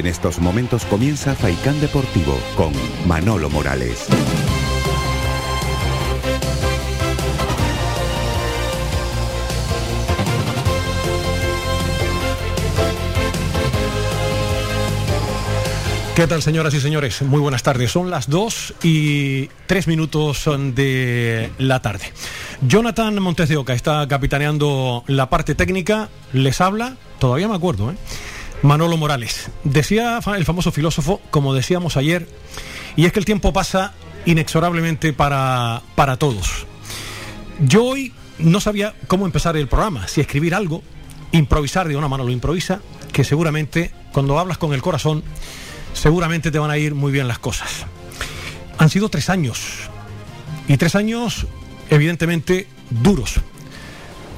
En estos momentos comienza Faicán Deportivo con Manolo Morales. ¿Qué tal, señoras y señores? Muy buenas tardes. Son las 2 y 3 minutos de la tarde. Jonathan Montes de Oca está capitaneando la parte técnica. Les habla, todavía me acuerdo, ¿eh? Manolo Morales. Decía el famoso filósofo, como decíamos ayer, y es que el tiempo pasa inexorablemente para, para todos. Yo hoy no sabía cómo empezar el programa, si escribir algo, improvisar de una mano lo improvisa, que seguramente cuando hablas con el corazón seguramente te van a ir muy bien las cosas. Han sido tres años, y tres años evidentemente duros.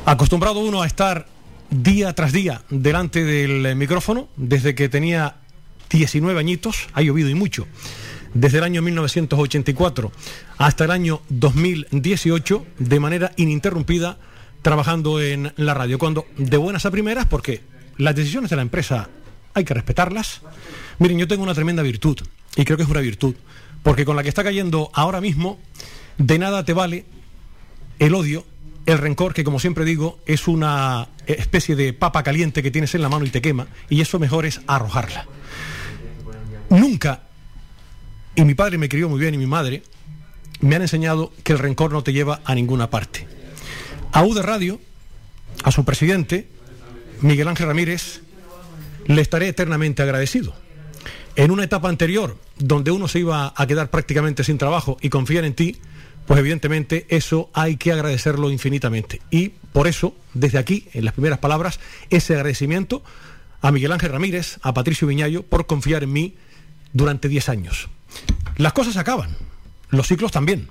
Acostumbrado uno a estar día tras día delante del micrófono, desde que tenía 19 añitos, ha llovido y mucho, desde el año 1984 hasta el año 2018, de manera ininterrumpida, trabajando en la radio. Cuando de buenas a primeras, porque las decisiones de la empresa hay que respetarlas. Miren, yo tengo una tremenda virtud, y creo que es una virtud, porque con la que está cayendo ahora mismo, de nada te vale el odio, el rencor, que como siempre digo, es una especie de papa caliente que tienes en la mano y te quema, y eso mejor es arrojarla. Nunca, y mi padre me crió muy bien y mi madre, me han enseñado que el rencor no te lleva a ninguna parte. A U Radio, a su presidente, Miguel Ángel Ramírez, le estaré eternamente agradecido. En una etapa anterior, donde uno se iba a quedar prácticamente sin trabajo y confiar en ti, pues evidentemente eso hay que agradecerlo infinitamente. Y por eso, desde aquí, en las primeras palabras, ese agradecimiento a Miguel Ángel Ramírez, a Patricio Viñayo, por confiar en mí durante 10 años. Las cosas acaban, los ciclos también.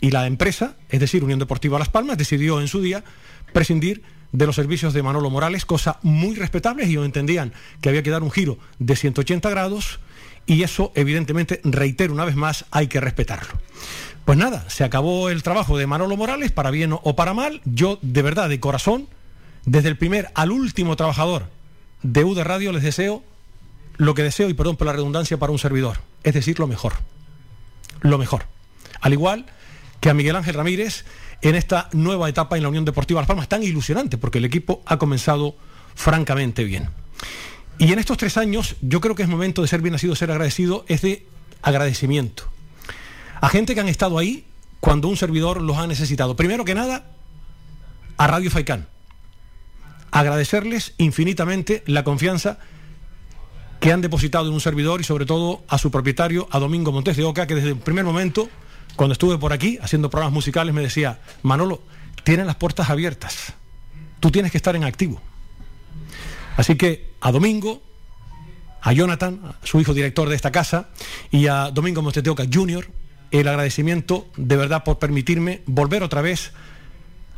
Y la empresa, es decir, Unión Deportiva Las Palmas, decidió en su día prescindir de los servicios de Manolo Morales, cosa muy respetable, y ellos entendían que había que dar un giro de 180 grados y eso evidentemente, reitero una vez más, hay que respetarlo. Pues nada, se acabó el trabajo de Manolo Morales, para bien o para mal, yo de verdad, de corazón, desde el primer al último trabajador de U de Radio les deseo lo que deseo, y perdón por la redundancia, para un servidor, es decir, lo mejor. Lo mejor. Al igual que a Miguel Ángel Ramírez, en esta nueva etapa en la Unión Deportiva Las Palmas, tan ilusionante, porque el equipo ha comenzado francamente bien. Y en estos tres años, yo creo que es momento de ser bien nacido, ser agradecido, es de agradecimiento. A gente que han estado ahí cuando un servidor los ha necesitado. Primero que nada, a Radio Faicán. Agradecerles infinitamente la confianza que han depositado en un servidor y sobre todo a su propietario, a Domingo Montes de Oca, que desde el primer momento cuando estuve por aquí haciendo programas musicales me decía, Manolo, tienen las puertas abiertas, tú tienes que estar en activo. Así que a Domingo, a Jonathan, su hijo director de esta casa, y a Domingo Monteteoca Jr., el agradecimiento de verdad por permitirme volver otra vez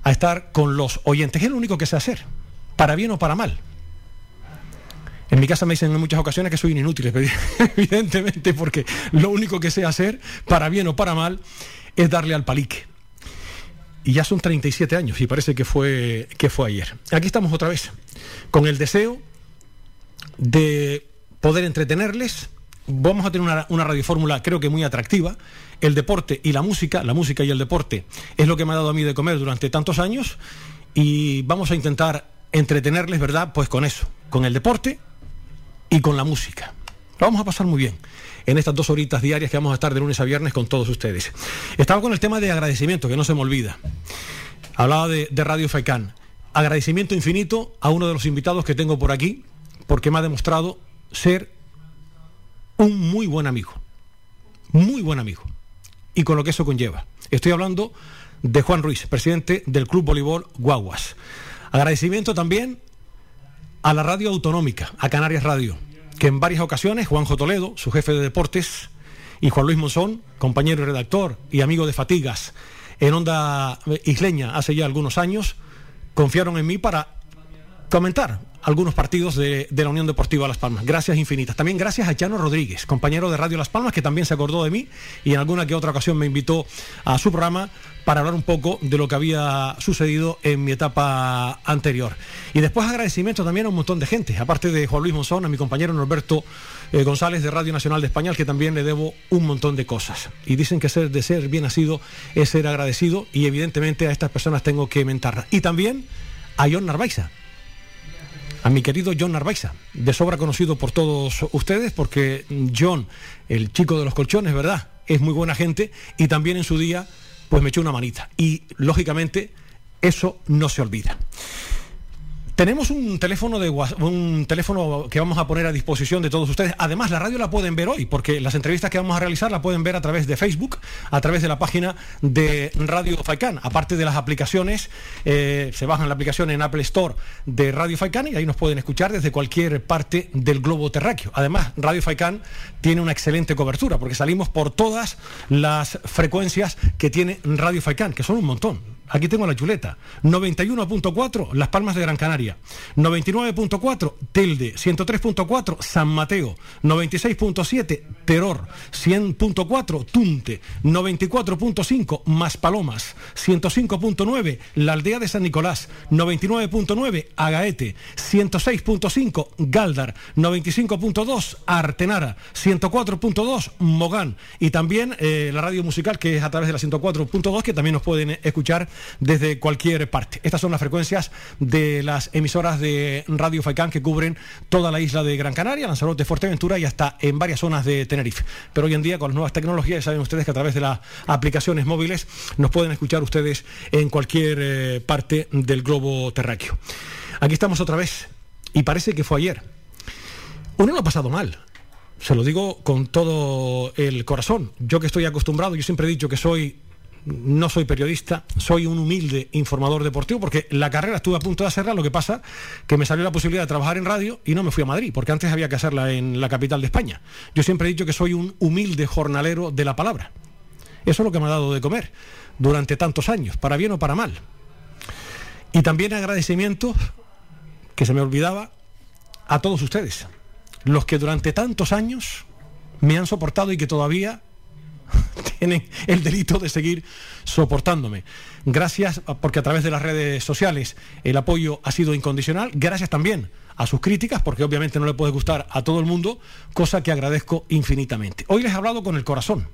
a estar con los oyentes. Es lo único que sé hacer, para bien o para mal. En mi casa me dicen en muchas ocasiones que soy inútil, evidentemente, porque lo único que sé hacer, para bien o para mal, es darle al palique. Y ya son 37 años y parece que fue, que fue ayer. Aquí estamos otra vez, con el deseo de poder entretenerles. Vamos a tener una, una radiofórmula creo que muy atractiva. El deporte y la música, la música y el deporte, es lo que me ha dado a mí de comer durante tantos años. Y vamos a intentar entretenerles, ¿verdad? Pues con eso, con el deporte y con la música. Lo vamos a pasar muy bien en estas dos horitas diarias que vamos a estar de lunes a viernes con todos ustedes. Estaba con el tema de agradecimiento, que no se me olvida. Hablaba de, Radio Faicán. Agradecimiento infinito a uno de los invitados que tengo por aquí, porque me ha demostrado ser un muy buen amigo. Muy buen amigo. Y con lo que eso conlleva. Estoy hablando de Juan Ruiz, presidente del Club Voleibol Guaguas. Agradecimiento también a la radio autonómica, a Canarias Radio, que en varias ocasiones Juanjo Toledo, su jefe de deportes, y Juan Luis Monzón, compañero y redactor y amigo de Fatigas en Onda Isleña hace ya algunos años, confiaron en mí para comentar algunos partidos de, la Unión Deportiva Las Palmas. Gracias infinitas. También gracias a Chano Rodríguez, compañero de Radio Las Palmas, que también se acordó de mí y en alguna que otra ocasión me invitó a su programa para hablar un poco de lo que había sucedido en mi etapa anterior. Y después agradecimiento también a un montón de gente, aparte de Juan Luis Monzón, a mi compañero Norberto eh, González de Radio Nacional de España, que también le debo un montón de cosas. Y dicen que ser de ser bien nacido es ser agradecido y evidentemente a estas personas tengo que mentarlas. Y también a John Narvaiza a mi querido John Narvaiza, de sobra conocido por todos ustedes, porque John, el chico de los colchones, ¿verdad? Es muy buena gente y también en su día pues me echó una manita. Y lógicamente eso no se olvida. Tenemos un teléfono de un teléfono que vamos a poner a disposición de todos ustedes. Además, la radio la pueden ver hoy, porque las entrevistas que vamos a realizar la pueden ver a través de Facebook, a través de la página de Radio Faicán. Aparte de las aplicaciones, eh, se bajan la aplicación en Apple Store de Radio Faicán y ahí nos pueden escuchar desde cualquier parte del globo terráqueo. Además, Radio Faicán tiene una excelente cobertura, porque salimos por todas las frecuencias que tiene Radio Faicán, que son un montón aquí tengo la chuleta, 91.4 Las Palmas de Gran Canaria, 99.4 Telde, 103.4 San Mateo, 96.7 Terror, 100.4 Tunte, 94.5 Maspalomas, 105.9 La Aldea de San Nicolás, 99.9 Agaete, 106.5 Galdar, 95.2 Artenara, 104.2 Mogán. Y también eh, la radio musical que es a través de la 104.2 que también nos pueden escuchar desde cualquier parte. Estas son las frecuencias de las emisoras de Radio Faicán que cubren toda la isla de Gran Canaria, Lanzarote, Fuerteventura y hasta en varias zonas de Tenerife. Pero hoy en día con las nuevas tecnologías saben ustedes que a través de las aplicaciones móviles nos pueden escuchar ustedes en cualquier eh, parte del globo terráqueo. Aquí estamos otra vez y parece que fue ayer. Uno lo ha pasado mal. Se lo digo con todo el corazón. Yo que estoy acostumbrado, yo siempre he dicho que soy no soy periodista, soy un humilde informador deportivo, porque la carrera estuve a punto de hacerla, lo que pasa que me salió la posibilidad de trabajar en radio y no me fui a Madrid, porque antes había que hacerla en la capital de España. Yo siempre he dicho que soy un humilde jornalero de la palabra. Eso es lo que me ha dado de comer durante tantos años, para bien o para mal. Y también agradecimiento, que se me olvidaba, a todos ustedes, los que durante tantos años me han soportado y que todavía tienen el delito de seguir soportándome. Gracias porque a través de las redes sociales el apoyo ha sido incondicional. Gracias también a sus críticas, porque obviamente no le puede gustar a todo el mundo, cosa que agradezco infinitamente. Hoy les he hablado con el corazón.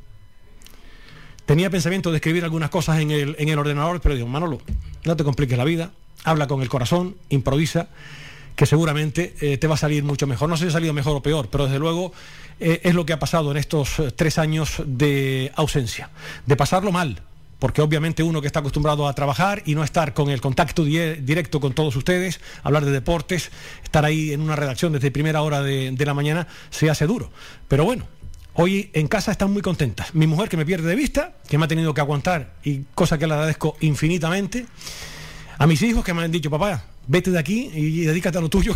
Tenía pensamiento de escribir algunas cosas en el, en el ordenador, pero digo, Manolo, no te compliques la vida, habla con el corazón, improvisa que seguramente eh, te va a salir mucho mejor. No sé si ha salido mejor o peor, pero desde luego eh, es lo que ha pasado en estos eh, tres años de ausencia, de pasarlo mal, porque obviamente uno que está acostumbrado a trabajar y no estar con el contacto directo con todos ustedes, hablar de deportes, estar ahí en una redacción desde primera hora de, de la mañana, se hace duro. Pero bueno, Hoy en casa están muy contentas. Mi mujer que me pierde de vista, que me ha tenido que aguantar y cosa que le agradezco infinitamente. A mis hijos que me han dicho, papá, vete de aquí y dedícate a lo tuyo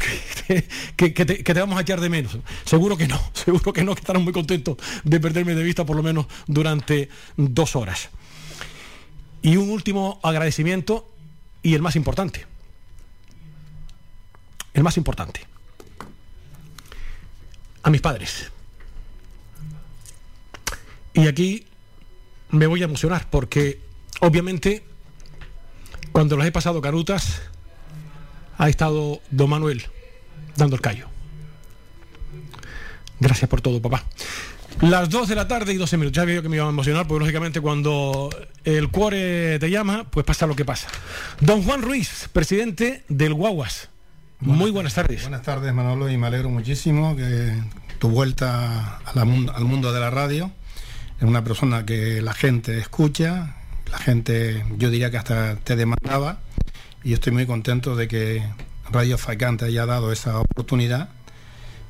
que, te, vamos a echar de menos. Seguro que no, seguro que no, que estarán muy contentos de perderme de vista por lo menos durante dos horas. Y un último agradecimiento y el más importante. El más importante. A mis padres. Y aquí me voy a emocionar porque obviamente cuando los he pasado carutas ha estado don Manuel dando el callo. Gracias por todo, papá. Las 2 de la tarde y 12 minutos. Ya veo que me iba a emocionar, porque lógicamente cuando el cuore te llama, pues pasa lo que pasa. Don Juan Ruiz, presidente del Guaguas. Muy buenas tardes. Buenas tardes, Manolo, y me alegro muchísimo que tu vuelta al mundo de la radio. Es una persona que la gente escucha, la gente, yo diría que hasta te demandaba y estoy muy contento de que Radio Faicán te haya dado esa oportunidad,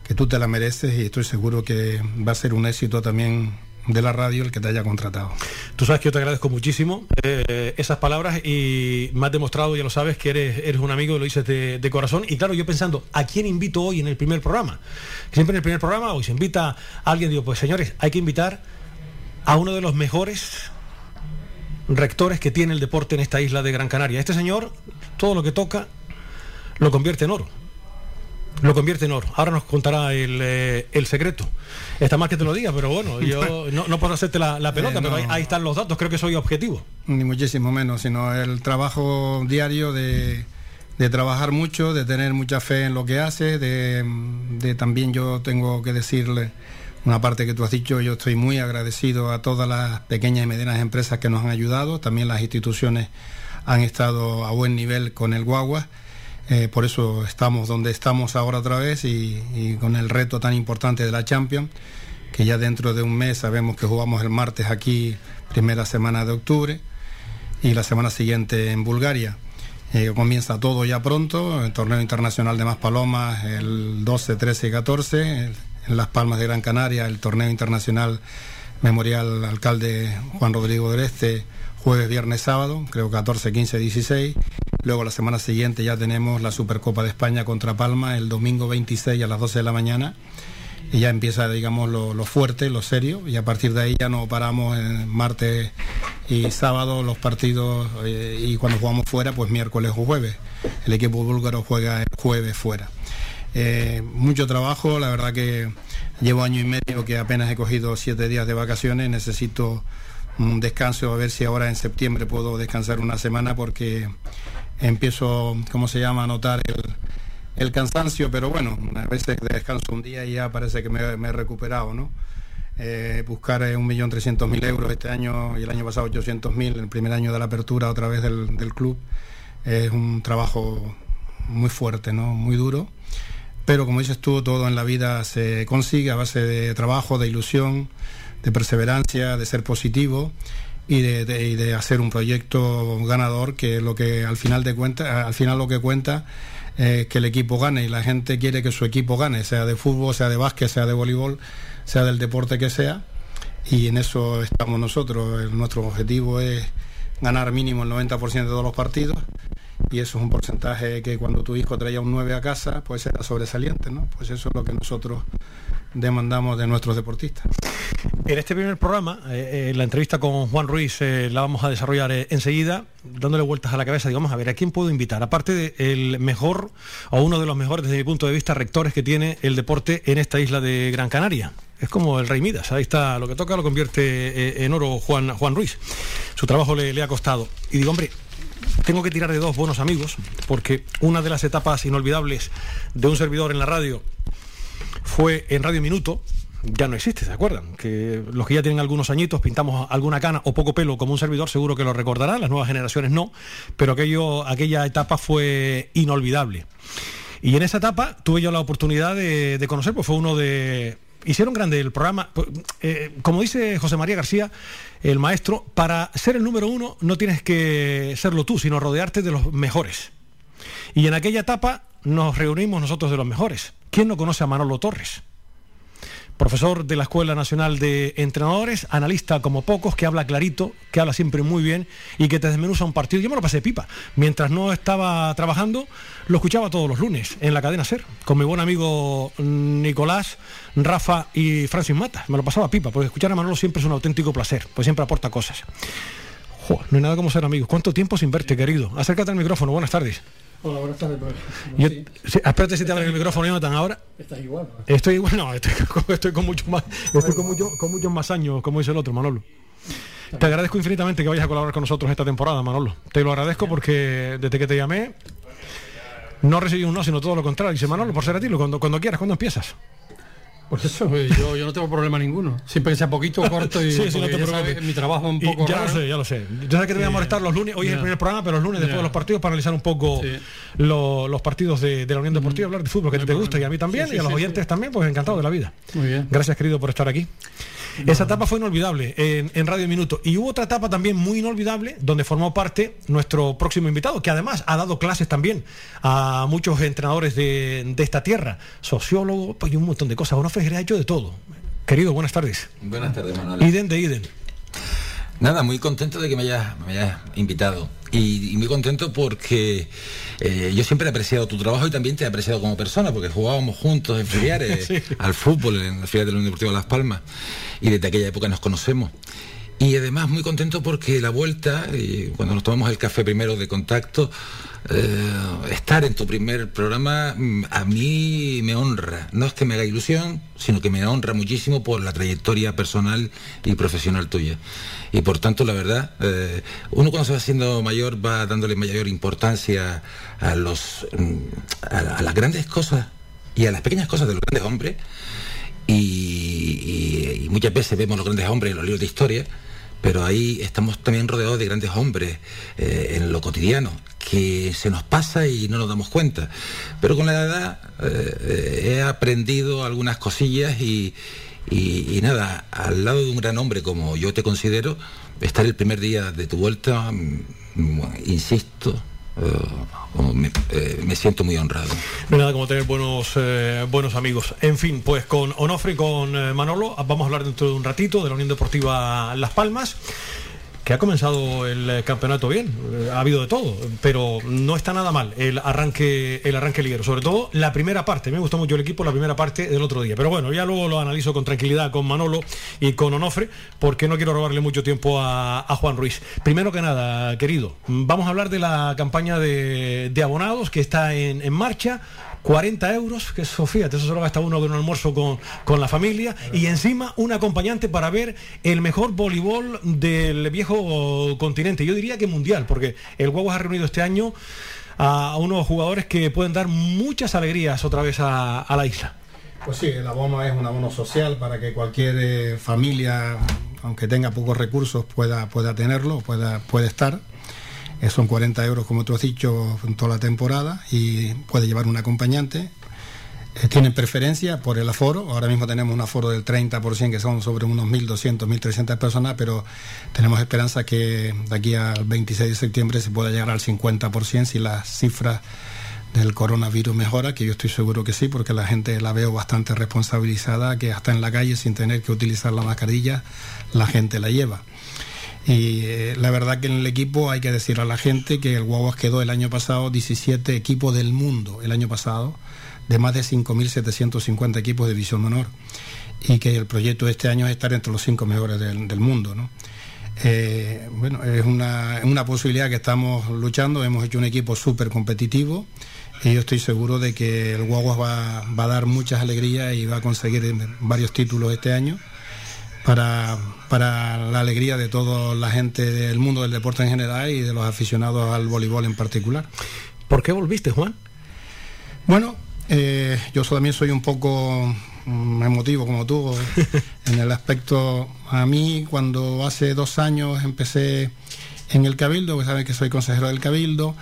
que tú te la mereces y estoy seguro que va a ser un éxito también de la radio el que te haya contratado. Tú sabes que yo te agradezco muchísimo eh, esas palabras y me has demostrado, ya lo sabes, que eres, eres un amigo, lo dices de, de, corazón. Y claro, yo pensando, ¿a quién invito hoy en el primer programa? Siempre en el primer programa hoy se invita a alguien, digo, pues señores, hay que invitar a uno de los mejores rectores que tiene el deporte en esta isla de Gran Canaria. Este señor, todo lo que toca, lo convierte en oro. lo convierte en oro. Ahora nos contará el, eh, el secreto. Está mal que te lo diga, pero bueno, yo no, no puedo hacerte la, la pelota, Eh, no. pero ahí, ahí están los datos, creo que soy objetivo. Ni muchísimo menos, sino el trabajo diario de, de trabajar mucho, de tener mucha fe en lo que hace, de, de también yo tengo que decirle una parte que tú has dicho, yo estoy muy agradecido a todas las pequeñas y medianas empresas que nos han ayudado, también las instituciones han estado a buen nivel con el Guagua. Eh, por eso estamos donde estamos ahora otra vez y, con el reto tan importante de la Champions, que ya dentro de un mes sabemos que jugamos el martes aquí, primera semana de octubre, y la semana siguiente en Bulgaria. Eh, comienza todo ya pronto, el torneo internacional de Maspalomas el 12, 13 y 14, en Las Palmas de Gran Canaria el torneo internacional Memorial Alcalde Juan Rodrigo del Este, jueves, viernes, sábado, creo 14, 15, 16. Luego la semana siguiente ya tenemos la Supercopa de España contra Palma el domingo 26 a las 12 de la mañana. Y ya empieza, digamos, lo, lo fuerte, lo serio, y a partir de ahí ya no paramos martes y sábado los partidos, eh, y cuando jugamos fuera, pues miércoles o jueves. El equipo búlgaro juega el jueves fuera. Eh, mucho trabajo, la verdad que llevo año y medio que apenas he cogido siete días de vacaciones, necesito un descanso, a ver si ahora en septiembre puedo descansar una semana porque empiezo, ¿cómo se llama?, a notar el, el cansancio, pero bueno, a veces descanso un día y ya parece que me, me he recuperado, ¿no? Eh, buscar eh, 1.300.000 euros este año y el año pasado 800.000, el primer año de la apertura otra vez del, del club, es un trabajo muy fuerte, ¿no? Muy duro. Pero como dices tú, todo en la vida se consigue a base de trabajo, de ilusión, de perseverancia, de ser positivo y de, y de hacer un proyecto ganador que lo que al final de cuenta, al final lo que cuenta es que el equipo gane y la gente quiere que su equipo gane, sea de fútbol, sea de básquet, sea de voleibol, sea del deporte que sea. Y en eso estamos nosotros. Nuestro objetivo es ganar mínimo el 90% de todos los partidos y eso es un porcentaje que cuando tu hijo traía un 9 a casa, pues era sobresaliente, ¿no? Pues eso es lo que nosotros demandamos de nuestros deportistas. En este primer programa, eh, eh, la entrevista con Juan Ruiz eh, la vamos a desarrollar enseguida, dándole vueltas a la cabeza, digamos, a ver, ¿a quién puedo invitar? Aparte del mejor, o uno de los mejores desde mi punto de vista, rectores que tiene el deporte en esta isla de Gran Canaria. Es como el Rey Midas, ahí está, lo que toca lo convierte en oro Juan, Juan Ruiz. Su trabajo le ha costado. Y digo, hombre, tengo que tirar de dos buenos amigos, porque una de las etapas inolvidables de un servidor en la radio fue en Radio Minuto, ya no existe, ¿se acuerdan? Que los que ya tienen algunos añitos pintamos alguna cana o poco pelo como un servidor, seguro que lo recordarán, las nuevas generaciones no, pero aquello, aquella etapa fue inolvidable. Y en esa etapa tuve yo la oportunidad de, conocer, pues fue uno de... Hicieron grande el programa, pues, eh, como dice José María García, el maestro, para ser el número uno no tienes que serlo tú, sino rodearte de los mejores. Y en aquella etapa nos reunimos nosotros de los mejores. ¿Quién no conoce a Manolo Torres? Profesor de la Escuela Nacional de Entrenadores, analista como pocos, que habla clarito, que habla siempre muy bien y que te desmenuza un partido. Yo me lo pasé pipa. Mientras no estaba trabajando, lo escuchaba todos los lunes en la cadena Ser, con mi buen amigo Nicolás, Rafa y Francis Mata. Me lo pasaba pipa, porque escuchar a Manolo siempre es un auténtico placer, pues siempre aporta cosas. No hay nada como ser amigos. ¿Cuánto tiempo sin verte, querido? Acércate al micrófono. Buenas tardes. Hola, buenas tardes. Yo- sí, sí, espérate si te abren el micrófono, Jonathan, ahora. estás igual. ¿no? Estoy igual, no, estoy, con- estoy con mucho más, estoy con, mucho- con muchos más años, como dice el otro, Manolo. Te agradezco infinitamente que vayas a colaborar con nosotros esta temporada, Manolo. Te lo agradezco porque desde que te llamé no recibí un no, sino todo lo contrario. Dice Manolo, por ser a ti, cuando, cuando quieras, cuando empiezas. Por eso yo, yo no tengo problema ninguno. Siempre que sea poquito, corto y Sí, sí, no porque te ya preocupes. sabes, mi trabajo un Y poco ya raro. lo sé, ya lo sé. Yo sé que te voy a molestar los lunes, hoy es el primer programa, pero los lunes después de los partidos para analizar un poco Sí. lo- los partidos de, de la Unión Deportiva, hablar de fútbol, que No te gusta y a mí también, y a los oyentes también, pues encantado de la vida. Muy bien. Gracias, querido, por estar aquí. Esa etapa fue inolvidable en, en Radio Minuto. Y hubo otra etapa también muy inolvidable donde formó parte nuestro próximo invitado, que además ha dado clases también a muchos entrenadores de, de esta tierra, sociólogo pues, y un montón de cosas. Onofre Jerez ha hecho de todo. Querido, buenas tardes. Buenas tardes, Manuel. Iden de Iden. Nada, muy contento de que me hayas, me hayas invitado. Y, y muy contento porque eh, yo siempre he apreciado tu trabajo y también te he apreciado como persona, porque jugábamos juntos en filiales Sí. al fútbol en la filial de la Unión Deportiva Las Palmas. Y desde aquella época nos conocemos. Y además muy contento porque la vuelta, y cuando nos tomamos el café primero de contacto, eh, estar en tu primer programa mm, a mí me honra. No es que me haga ilusión, sino que me honra muchísimo por la trayectoria personal y profesional tuya. Y por tanto, la verdad, eh, uno cuando se va haciendo mayor va dándole mayor importancia a, los, mm, a, las grandes cosas y a las pequeñas cosas de los grandes hombres. Y, y muchas veces vemos los grandes hombres en los libros de historia pero ahí estamos también rodeados de grandes hombres eh, en lo cotidiano, que se nos pasa y no nos damos cuenta. Pero con la edad eh, he aprendido algunas cosillas y, nada, al lado de un gran hombre como yo te considero, estar el primer día de tu vuelta, mm, eh, eh, me, siento muy honrado. No hay nada como tener buenos, eh, buenos amigos. En fin, pues con Onofre y con Manolo vamos a hablar dentro de un ratito de la Unión Deportiva Las Palmas que ha comenzado el campeonato bien, ha habido de todo, pero no está nada mal el arranque, el arranque liguero, sobre todo la primera parte, me gustó mucho el equipo la primera parte del otro día, pero bueno, ya luego lo analizo con tranquilidad con Manolo y con Onofre, porque no quiero robarle mucho tiempo a, Juan Ruiz. Primero que nada, querido, vamos a hablar de la campaña de, abonados que está en marcha, 40 euros, que eso, fíjate, eso solo gasta uno con un almuerzo con, con la familia y encima un acompañante para ver el mejor voleibol del viejo continente. Yo diría que mundial, porque el Guaguas ha reunido este año a unos jugadores que pueden dar muchas alegrías otra vez a, la isla. Pues sí, el abono es un abono social para que cualquier eh, familia, aunque tenga pocos recursos, pueda, pueda tenerlo, pueda, puede estar. Eh, son 40 euros, como tú has dicho, en toda la temporada y puede llevar un acompañante. Eh, tienen preferencia por el aforo. Ahora mismo tenemos un aforo del 30%, que son sobre unos 1.200, 1.300 personas, pero tenemos esperanza que de aquí al 26 de septiembre se pueda llegar al 50% si las cifras del coronavirus mejora, que yo estoy seguro que sí, porque la gente la veo bastante responsabilizada, que hasta en la calle sin tener que utilizar la mascarilla, la gente la lleva. Y eh, la verdad que en el equipo hay que decir a la gente que el Guaguas quedó el año pasado 17 equipos del mundo, el año pasado, de más de 5.750 equipos de división menor. Y que el proyecto de este año es estar entre los cinco mejores del, mundo. ¿no? Eh, bueno, es una, una, posibilidad que estamos luchando. Hemos hecho un equipo súper competitivo y yo estoy seguro de que el Guaguas va, va, a dar muchas alegrías y va a conseguir varios títulos este año para, para la alegría de toda la gente del mundo del deporte en general y de los aficionados al voleibol en particular. ¿Por qué volviste, Juan? Bueno, eh, yo también soy un poco mm, emotivo como tú, en el aspecto, a mí cuando hace dos años empecé en el Cabildo, que saben que soy consejero del Cabildo,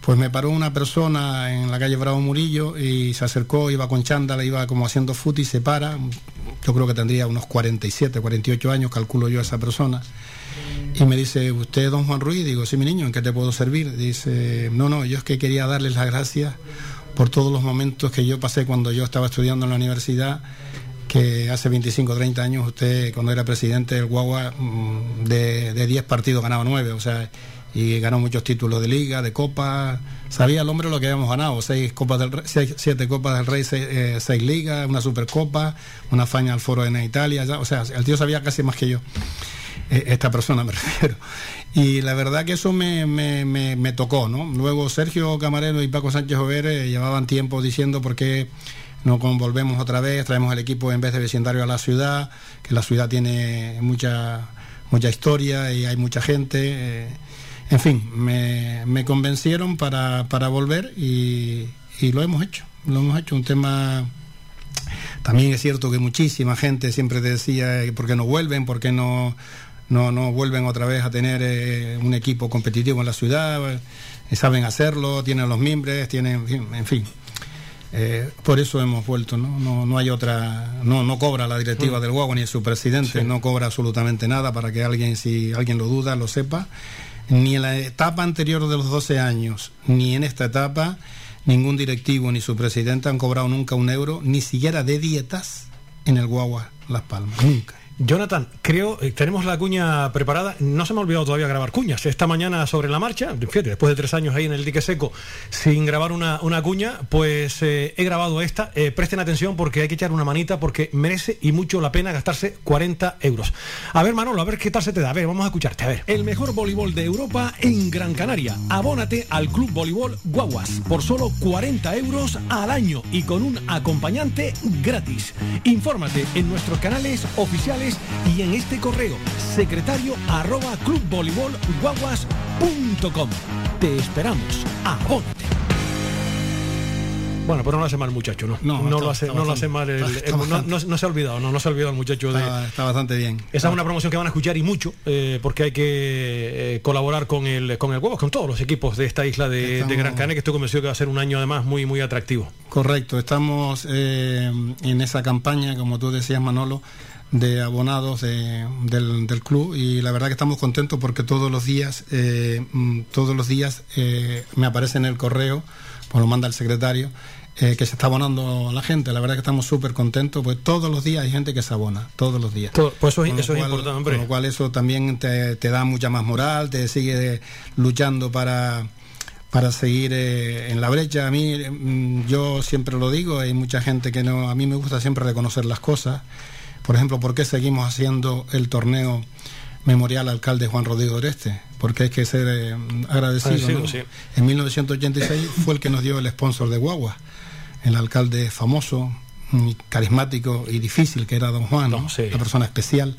pues me paró una persona en la calle Bravo Murillo y se acercó, iba con chándala, iba como haciendo foot y se para, yo creo que tendría unos 47, 48 años, calculo yo a esa persona. Y me dice, ¿usted don Juan Ruiz? Digo, sí, mi niño, ¿en qué te puedo servir? Dice, no, no, yo es que quería darles las gracias por todos los momentos que yo pasé cuando yo estaba estudiando en la universidad, que hace 25, 30 años usted, cuando era presidente del Guagua, mm, de, de 10 partidos ganaba 9, o sea, y ganó muchos títulos de liga, de copa. Sabía el hombre lo que habíamos ganado, seis copas del siete copas del Rey, eh, seis, ligas, una supercopa, una faña al foro en Italia, o sea, el tío sabía casi más que yo. Eh, esta persona me refiero. Y la verdad que eso me, me, tocó, ¿no? Luego Sergio Camarero y Paco Sánchez Overe llevaban tiempo diciendo por qué no convolvemos otra vez, traemos el equipo en vez de vecindario a la ciudad, que la ciudad tiene mucha, mucha historia y hay mucha gente. Eh, en fin, me, convencieron para, volver y, lo hemos hecho. Lo hemos hecho un tema también es cierto que muchísima gente siempre decía por qué no vuelven, por qué no, no, vuelven otra vez a tener eh, un equipo competitivo en la ciudad, eh, saben hacerlo, tienen los miembros, tienen, en fin. Eh, por eso hemos vuelto, ¿no? No, no hay otra, no, no cobra la directiva del Guagua ni su presidente, no cobra absolutamente nada para que alguien, si alguien lo duda, lo sepa ni en la etapa anterior de los 12 años, ni en esta etapa, ningún directivo ni su presidente han cobrado nunca un euro, ni siquiera de dietas en el Guagua Las Palmas. Nunca. Jonathan, creo, eh, tenemos la cuña preparada. No se me ha olvidado todavía grabar cuñas. Esta mañana sobre la marcha, fíjate, después de tres años ahí en el dique seco sin grabar una, una cuña, pues eh, he grabado esta. Eh, presten atención porque hay que echar una manita porque merece y mucho la pena gastarse 40 euros. A ver, Manolo, a ver qué tal se te da. A ver, vamos a escucharte. A ver. El mejor voleibol de Europa en Gran Canaria. Abónate al Club Voleibol Guaguas por solo 40 euros al año y con un acompañante gratis. Infórmate en nuestros canales oficiales y en este correo secretario arroba clubvoleibolguaguas.com. Te esperamos. Abónate. Bueno, pero no lo hace mal el muchacho, ¿no? No, no está- lo hace, no lo hace mal el, no, no- no se ha olvidado, no, no se ha olvidado el muchacho de. Está, está bastante bien. Esa es una promoción que van a escuchar y mucho, eh, porque hay que eh, colaborar con el con el huevos, con todos los equipos de esta isla de, de Estamos- Gran Canaria, que estoy convencido que va a ser un año además muy muy atractivo. Correcto, estamos eh, en esa campaña, como tú decías, Manolo, de abonados de- del, del club y la verdad que estamos contentos porque todos los días, eh, mm, todos los días eh, me aparece en el correo, pues lo manda el secretario, eh, que se está abonando la gente. La verdad que estamos súper contentos, pues todos los días hay gente que se abona, todos los días. Todo- pues eso es- eso es importante, hombre. Con lo cual eso también te, te da mucha más moral, te sigue luchando para para seguir eh, en la brecha. A mí, mm, yo siempre lo digo, hay mucha gente que no, a mí me gusta siempre reconocer las cosas. Por ejemplo, ¿por qué seguimos haciendo el torneo memorial al alcalde Juan Rodrigo Oreste? Porque hay que ser eh, agradecido. Agradecido, ¿no? sí. En 1986 fue el que nos dio el sponsor de Guagua, el alcalde famoso, mm, carismático y difícil que era don Juan, No, una persona especial.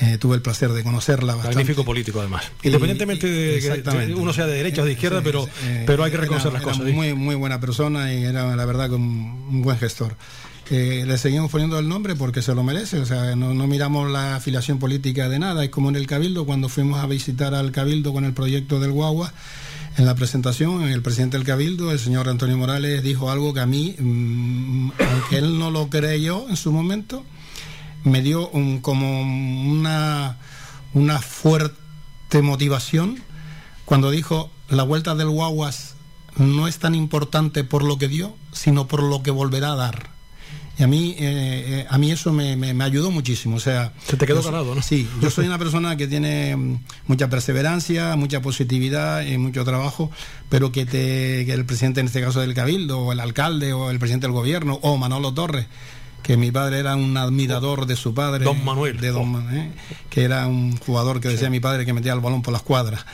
Eh, tuve el placer de conocerla bastante. Magnífico político además. Y- Independientemente de que uno sea de derecha o de izquierda, Sí, pero, eh, pero hay que era- reconocer las era cosas. ¿sí? Muy, muy buena persona y era la verdad un, un buen gestor. Eh, le seguimos poniendo el nombre porque se lo merece, o sea, no, no miramos la afiliación política de nada. Es como en el Cabildo, cuando fuimos a visitar al Cabildo con el proyecto del Guagua, en la presentación, el presidente del Cabildo, el señor Antonio Morales, dijo algo que a mí, mm, aunque él no lo creyó en su momento, me dio como una, una fuerte motivación cuando dijo la vuelta del Guaguas no es tan importante por lo que dio, sino por lo que volverá a dar. Y a mí, eh, eh, a mí eso me, me- me ayudó muchísimo. O sea, Se te quedó yo ganado, ¿no? Sí, yo soy una persona que tiene mm, mucha perseverancia, mucha positividad y mucho trabajo, pero que, te, que el presidente, en este caso del Cabildo, o el alcalde, o el presidente del gobierno, o Manolo Torres, que mi padre era un admirador de su padre. Don Manuel. De don Oh. Manuel, ¿eh? que era un jugador que decía mi padre que metía el balón por las cuadras.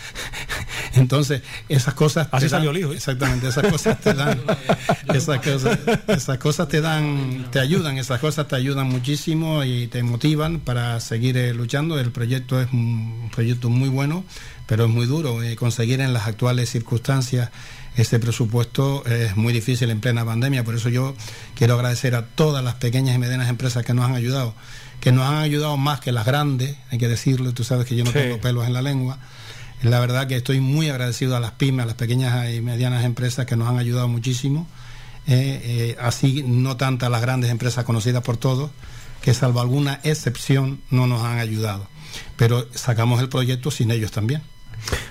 Entonces, esas cosas. Así te dan- salió el hijo, ¿eh? Exactamente, esas cosas te dan. esas, cosas, esas cosas te dan, te ayudan, esas cosas te ayudan muchísimo y te motivan para seguir eh, luchando. El proyecto es un proyecto muy bueno, pero es muy duro. eh, conseguir en las actuales circunstancias ese presupuesto es muy difícil en plena pandemia. Por eso yo quiero agradecer a todas las pequeñas y medianas empresas que nos han ayudado, que nos han ayudado más que las grandes, hay que decirlo. Tú sabes que yo no Sí. tengo pelos en la lengua. La verdad que estoy muy agradecido a las pymes, a las pequeñas y medianas empresas que nos han ayudado muchísimo. Eh, eh, así no tanto a las grandes empresas conocidas por todos, que salvo alguna excepción no nos han ayudado. Pero sacamos el proyecto sin ellos también.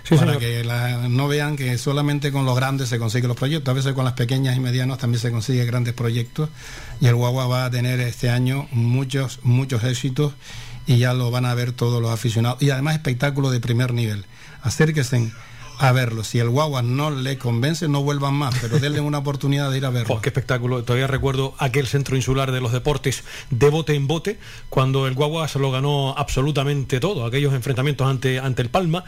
Sí, para señor. que la- no vean que solamente con los grandes se consiguen los proyectos. A veces con las pequeñas y medianas también se consiguen grandes proyectos. Y el Guagua va a tener este año muchos, muchos éxitos y ya lo van a ver todos los aficionados. Y además espectáculo de primer nivel. Acérquense a verlo. Si el Guagua no le convence, no vuelvan más, pero denle una oportunidad de ir a verlo. Oh, qué espectáculo. Todavía recuerdo aquel centro insular de los deportes de bote en bote, cuando el Guagua se lo ganó absolutamente todo, aquellos enfrentamientos ante, ante el Palma,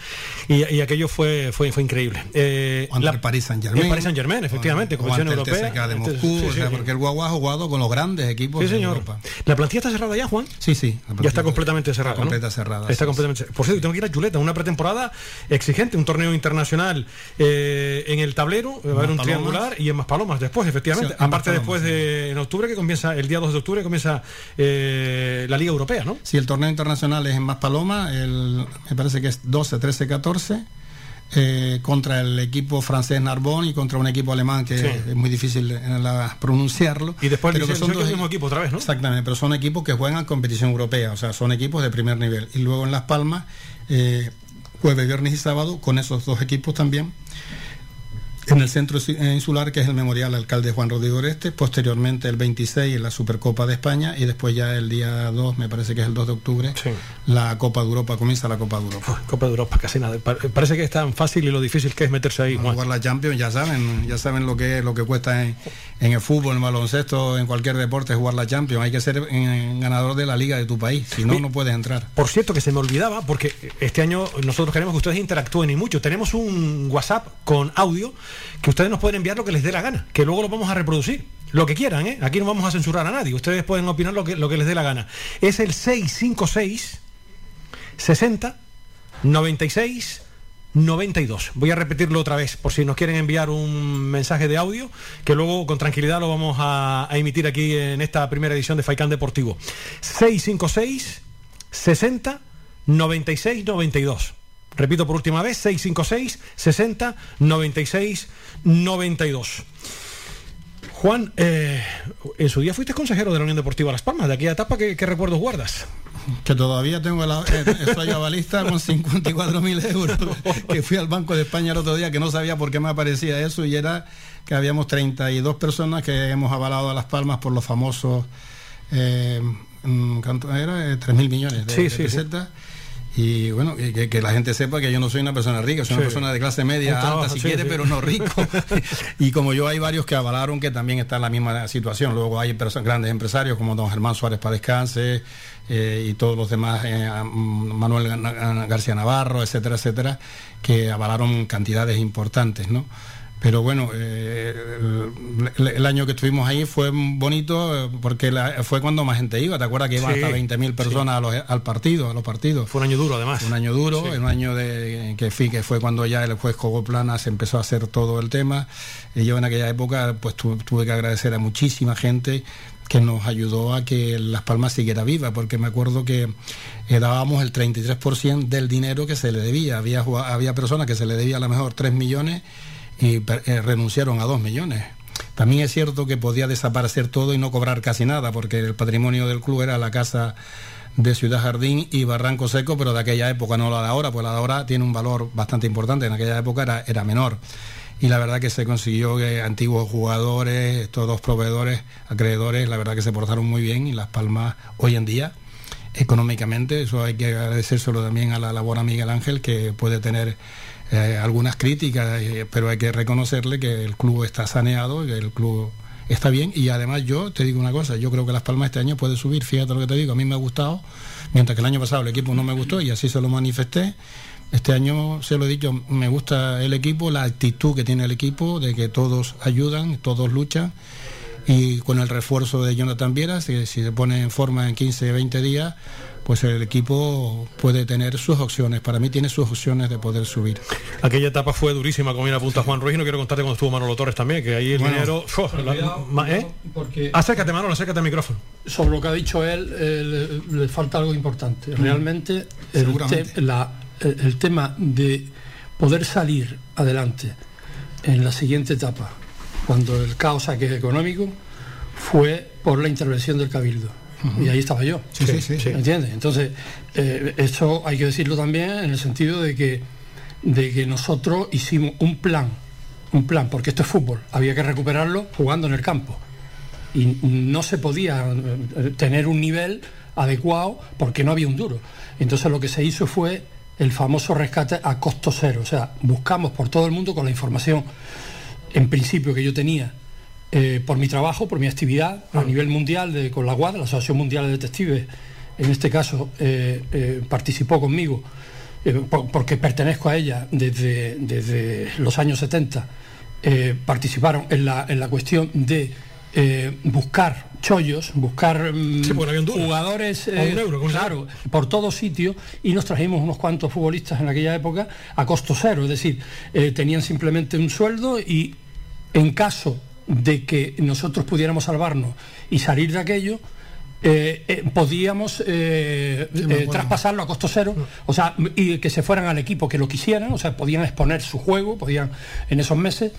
y, y aquello fue, fue, fue increíble. Eh, O ante el Paris Saint Germain. El Paris Saint Germain, efectivamente, o ante el europea. TSK de Moscú, sí, o sí, sea, sí. porque el Guagua ha jugado con los grandes equipos Sí, de. Europa. ¿La plantilla está cerrada ya, Juan? Sí, sí. Ya está completamente cerrada. Está ¿no? completa cerrada. Está completamente cerrada. Por cierto, tengo que ir a Chuleta, una pretemporada exigente, un torneo internacional eh, en el tablero, va a haber un Maspalomas. triangular y en Maspalomas después, efectivamente. Sí, Aparte, después de en octubre, que comienza, el día 2 de octubre, comienza eh, la Liga Europea, ¿no? Sí, el torneo internacional es en Maspaloma, el, me parece que es 12, 13, 14, eh, contra el equipo francés Narbonne y contra un equipo alemán que Sí. es muy difícil eh, la- pronunciarlo. Y después Pero dice, que son "Soy el dos mismo equipo otra vez, ¿no? Exactamente, pero son equipos que juegan competición europea, o sea, son equipos de primer nivel. Y luego en Las Palmas, eh, jueves, viernes y sábado, con esos dos equipos también. En el centro insular, que es el memorial alcalde Juan Rodrigo Oreste, posteriormente el 26 en la Supercopa de España y después ya el día 2, me parece que es el 2 de octubre, la Copa de Europa, comienza la Copa de Europa. Copa de Europa, casi nada. Parece que es tan fácil y lo difícil que es meterse ahí. jugar la Champions, ya saben, ya saben lo que lo que cuesta en, el fútbol, en el baloncesto, en cualquier deporte jugar la Champions. Hay que ser ganador de la liga de tu país, si no, no puedes entrar. Por cierto, que se me olvidaba, porque este año nosotros queremos que ustedes interactúen y mucho. Tenemos un WhatsApp con audio que ustedes nos pueden enviar lo que les dé la gana, que luego lo vamos a reproducir. Lo que quieran, ¿eh? Aquí no vamos a censurar a nadie. Ustedes pueden opinar lo que, lo que les dé la gana. Es el 656 60 96 92. Voy a repetirlo otra vez por si nos quieren enviar un mensaje de audio que luego con tranquilidad lo vamos a, emitir aquí en esta primera edición de Faicán Deportivo. 656 60 96 92. Repito por última vez, 656 60 96 92. Juan, eh, en su día fuiste consejero de la Unión Deportiva Las Palmas. ¿De aquella etapa qué, recuerdos guardas? Que todavía tengo la, eh, estoy avalista con 54 mil euros. Que fui al Banco de España el otro día que no sabía por qué me aparecía eso y era que habíamos 32 personas que hemos avalado a Las Palmas por los famosos. Eh, mm, era? 3 mil millones de, pesetas. Y bueno, que, la gente sepa que yo no soy una persona rica, soy una persona de clase media, alta si quiere, pero no rico. y como yo hay varios que avalaron que también está en la misma situación. Luego hay grandes empresarios como don Germán Suárez para descanse eh, y todos los demás, eh, Manuel García Navarro, etcétera, etcétera, que avalaron cantidades importantes, ¿no? Pero bueno, eh, el, año que estuvimos ahí fue bonito eh, porque fue cuando más gente iba. ¿Te acuerdas que iban hasta 20.000 personas al partido, a los partidos? Fue un año duro, además. un año duro, un año de que, que fue cuando ya el juez Cogoplana se empezó a hacer todo el tema. Y yo en aquella época pues tuve que agradecer a muchísima gente que nos ayudó a que Las Palmas siguiera viva, porque me acuerdo que eh, dábamos el 33% del dinero que se le debía. Había, había personas que se le debía a lo mejor 3 millones y eh, renunciaron a dos millones. También es cierto que podía desaparecer todo y no cobrar casi nada, porque el patrimonio del club era la casa de Ciudad Jardín y Barranco Seco, pero de aquella época, no la de ahora, pues la de ahora tiene un valor bastante importante, en aquella época era, era menor. Y la verdad que se consiguió que antiguos jugadores, todos proveedores, acreedores, la verdad que se portaron muy bien y Las Palmas hoy en día, económicamente, eso hay que agradecérselo también a la labor a Miguel Ángel, que puede tener eh, algunas críticas, eh, pero hay que reconocerle que el club está saneado, que el club está bien y además yo te digo una cosa, yo creo que Las Palmas este año puede subir, fíjate lo que te digo, a mí me ha gustado, mientras que el año pasado el equipo no me gustó y así se lo manifesté. Este año, se lo he dicho, me gusta el equipo, la actitud que tiene el equipo, de que todos ayudan, todos luchan y con el refuerzo de Jonathan Viera, si, si se pone en forma en 15, 20 días, pues el equipo puede tener sus opciones. Para mí tiene sus opciones de poder subir. Aquella etapa fue durísima, como bien apunta Juan Ruiz, y no quiero contarte cuando estuvo Manolo Torres también, que ahí el dinero... ¿eh? Acércate, Manolo, acércate al micrófono. Sobre lo que ha dicho él, le, falta algo importante. Mm. Realmente el, tema de poder salir adelante en la siguiente etapa, cuando el caos aquí es económico, fue por la intervención del Cabildo y ahí estaba yo. Sí, sí, sí. ¿Entiendes? Entonces, eh, esto hay que decirlo también en el sentido de que, de que nosotros hicimos un plan, un plan, porque esto es fútbol, había que recuperarlo jugando en el campo. Y no se podía eh, tener un nivel adecuado porque no había un duro. Entonces lo que se hizo fue el famoso rescate a costo cero. O sea, buscamos por todo el mundo con la información, en principio que yo tenía eh, por mi trabajo, por mi actividad a nivel mundial de, con la UAD, la Asociación Mundial de Detectives, en este caso eh, eh, participó conmigo, porque pertenezco a ella desde, desde los años 70, participaron en la, en la cuestión de buscar chollos, buscar mm, jugadores claro, por todo sitio y nos trajimos unos cuantos futbolistas en aquella época a costo cero, es decir, tenían simplemente un sueldo y en caso de que nosotros pudiéramos salvarnos y salir de aquello, eh, eh, podíamos eh, traspasarlo a costo cero, o sea, y que se fueran al equipo que lo quisieran, o sea, podían exponer su juego, podían en esos meses,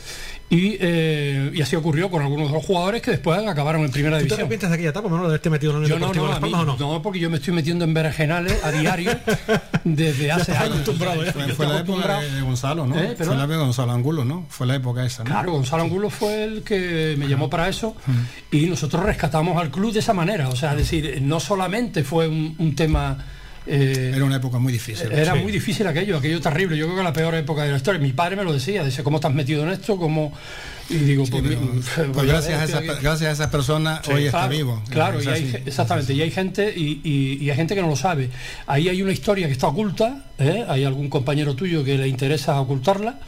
Y, eh, y, así ocurrió con algunos de los jugadores que después acabaron en primera ¿Tú división. te arrepientes de aquella etapa, no, de haberte metido en el yo no, no, mí, o no? no, porque yo me estoy metiendo en berenjenales a diario desde hace años. acostumbrado, ya. Fue, la época de Gonzalo, ¿no? ¿Eh? Fue la época de Gonzalo Angulo, ¿no? Fue la época esa, ¿no? Claro, Gonzalo Angulo fue el que me llamó para eso y nosotros rescatamos al club de esa manera. O sea, es decir, no solamente fue un, un tema... eh, Era una época muy difícil. era Sí. muy difícil aquello, aquello terrible. Yo creo que la peor época de la historia. Mi padre me lo decía, dice, ¿cómo estás metido en esto? ¿Cómo? Y digo, pues, Pero, mi- pues pues, gracias, a esas, gracias a esas personas hoy está vivo. Claro, Es y hay, así. ge- exactamente, y hay gente y, y- y hay gente que no lo sabe. Ahí hay una historia que está oculta, ¿eh? hay algún compañero tuyo que le interesa ocultarla.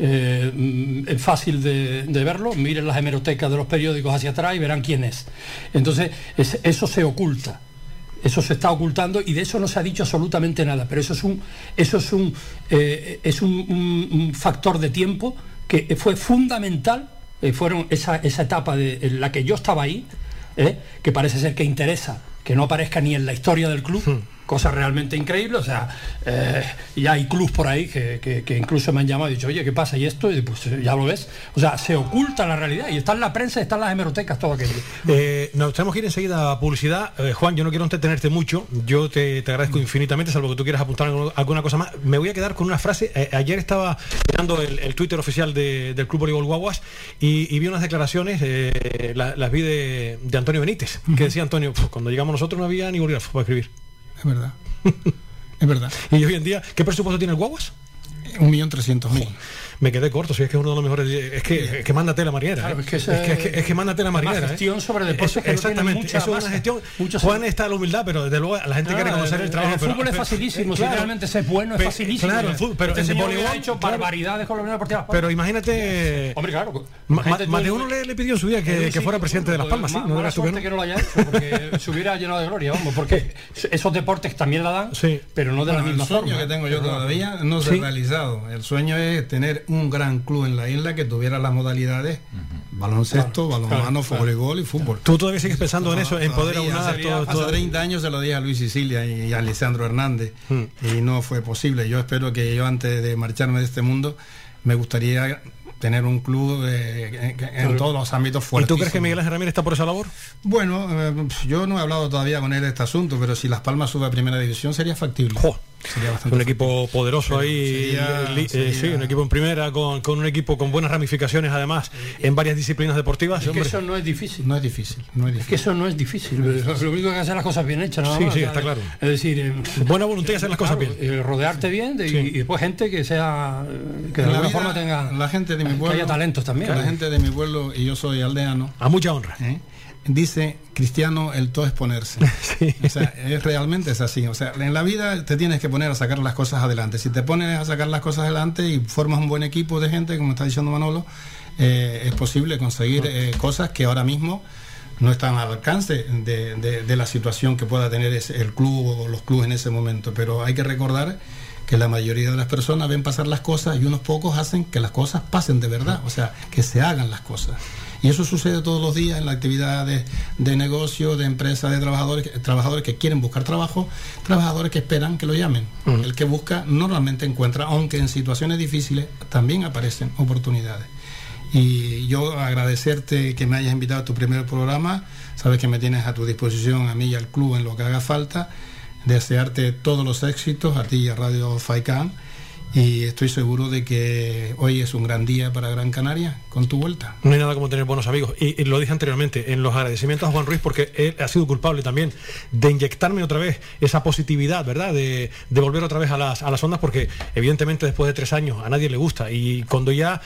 eh, mm, es fácil de, de verlo, miren las hemerotecas de los periódicos hacia atrás y verán quién es. Entonces, es- eso se oculta. Eso se está ocultando y de eso no se ha dicho absolutamente nada, pero eso es un, eso es un, eh, es un, factor de tiempo que fue fundamental, eh, fueron esa, esa etapa de, en la que yo estaba ahí, eh, que parece ser que interesa que no aparezca ni en la historia del club, cosa realmente increíble, o sea, eh, ya hay clubs por ahí que, que- que incluso me han llamado y dicho, oye, ¿qué pasa? Y esto, y pues eh, ya lo ves, o sea, se oculta la realidad y está en la prensa, está en las hemerotecas, todo aquello. Eh, nos tenemos que ir enseguida a publicidad. Eh, Juan, yo no quiero entretenerte mucho. Yo te, te agradezco infinitamente, salvo que tú quieras apuntar alguna cosa más. Me voy a quedar con una frase. Ayer estaba mirando el, el Twitter oficial de- del Club Voleibol Guaguas y, y vi unas declaraciones, la- las vi de, de Antonio Benítez, que decía Antonio, "Puf, cuando llegamos nosotros no había ni bolígrafo para escribir. Es verdad. es verdad. Y hoy en día, ¿qué presupuesto tiene el Guaguas? Un millón trescientos mil. Me quedé corto, si es que es uno de los mejores. Es que, es que mándate la marinera. Claro, ¿eh? es que es, ese- que, es que- es que mándate la marinera. ¿eh? gestión sobre deportes que no exactamente. mucha eso es una gestión. mucho Juan está la humildad, pero desde luego la gente Ah, quiere conocer el en trabajo. el pero- fútbol es pero- facilísimo, si claro. realmente es bueno, es facilísimo. Claro, el fútbol, pero este en señor voleibol ha hecho claro. barbaridades con la Unión Deportiva. Pero imagínate. Hombre, claro. más de uno le, le pidió en su día que, fuera presidente de Las Palmas, sí. No tú que suerte no. que no lo haya hecho, porque se hubiera llenado de gloria, vamos, porque esos deportes también la dan, Sí. pero no de la misma el sueño forma. que tengo yo todavía no se ha realizado. El sueño es tener un gran club en la isla que tuviera las modalidades baloncesto, balonmano, claro. voleibol y fútbol. Tú todavía sigues pensando en eso, en poder aunar todo. hace todo- 30 años se lo dije a Luis Sicilia y a Alessandro Hernández Hmm. y no fue posible. Yo espero que yo antes de marcharme de este mundo me gustaría tener un club eh, en, en todos los ámbitos ¿Y fuertes. tú crees que Miguel Ángel Ramírez está por esa labor? Bueno, eh, yo no he hablado todavía con él de este asunto, pero si Las Palmas sube a primera división sería factible. Jo, Sería bastante un equipo poderoso Pero ahí, sería- li- eh, sería- sí, un equipo en primera, con, con un equipo con buenas ramificaciones además en varias disciplinas deportivas. Es que eso no es difícil. No es difícil, no es Es que eso no es difícil. Lo único que hay que hacer las cosas bien hechas, nada Sí, más. sí, está claro. Es decir, eh, Buena voluntad y hacer las cosas claro, bien. eh, rodearte bien de- Sí. y, y después gente que sea eh, que de la alguna vida, forma tenga la gente de mi que pueblo, haya talentos también. La gente de mi pueblo y yo soy aldeano. A mucha honra. ¿eh? Dice cristiano el todo es ponerse. Sí. O sea, es, realmente es así. O sea, en la vida te tienes que poner a sacar las cosas adelante. Si te pones a sacar las cosas adelante y formas un buen equipo de gente, como está diciendo Manolo, eh, es posible conseguir eh, cosas que ahora mismo no están al alcance de, de- de la situación que pueda tener ese- el club o los clubes en ese momento. Pero hay que recordar que la mayoría de las personas ven pasar las cosas y unos pocos hacen que las cosas pasen de verdad, o sea, que se hagan las cosas. Y eso sucede todos los días en la actividad de, de negocio, de empresa, de trabajadores, que- trabajadores que quieren buscar trabajo, trabajadores que esperan que lo llamen. El que busca normalmente encuentra, aunque en situaciones difíciles también aparecen oportunidades. Y yo agradecerte que me hayas invitado a tu primer programa, sabes que me tienes a tu disposición a mí y al club en lo que haga falta, desearte todos los éxitos a ti y a Radio Faicán y estoy seguro de que hoy es un gran día para Gran Canaria con tu vuelta. No hay nada como tener buenos amigos. Y, y lo dije anteriormente, en los agradecimientos a Juan Ruiz, porque él ha sido culpable también de inyectarme otra vez esa positividad, ¿verdad? De, de volver otra vez a las, a las ondas, porque evidentemente después de tres años a nadie le gusta. Y cuando ya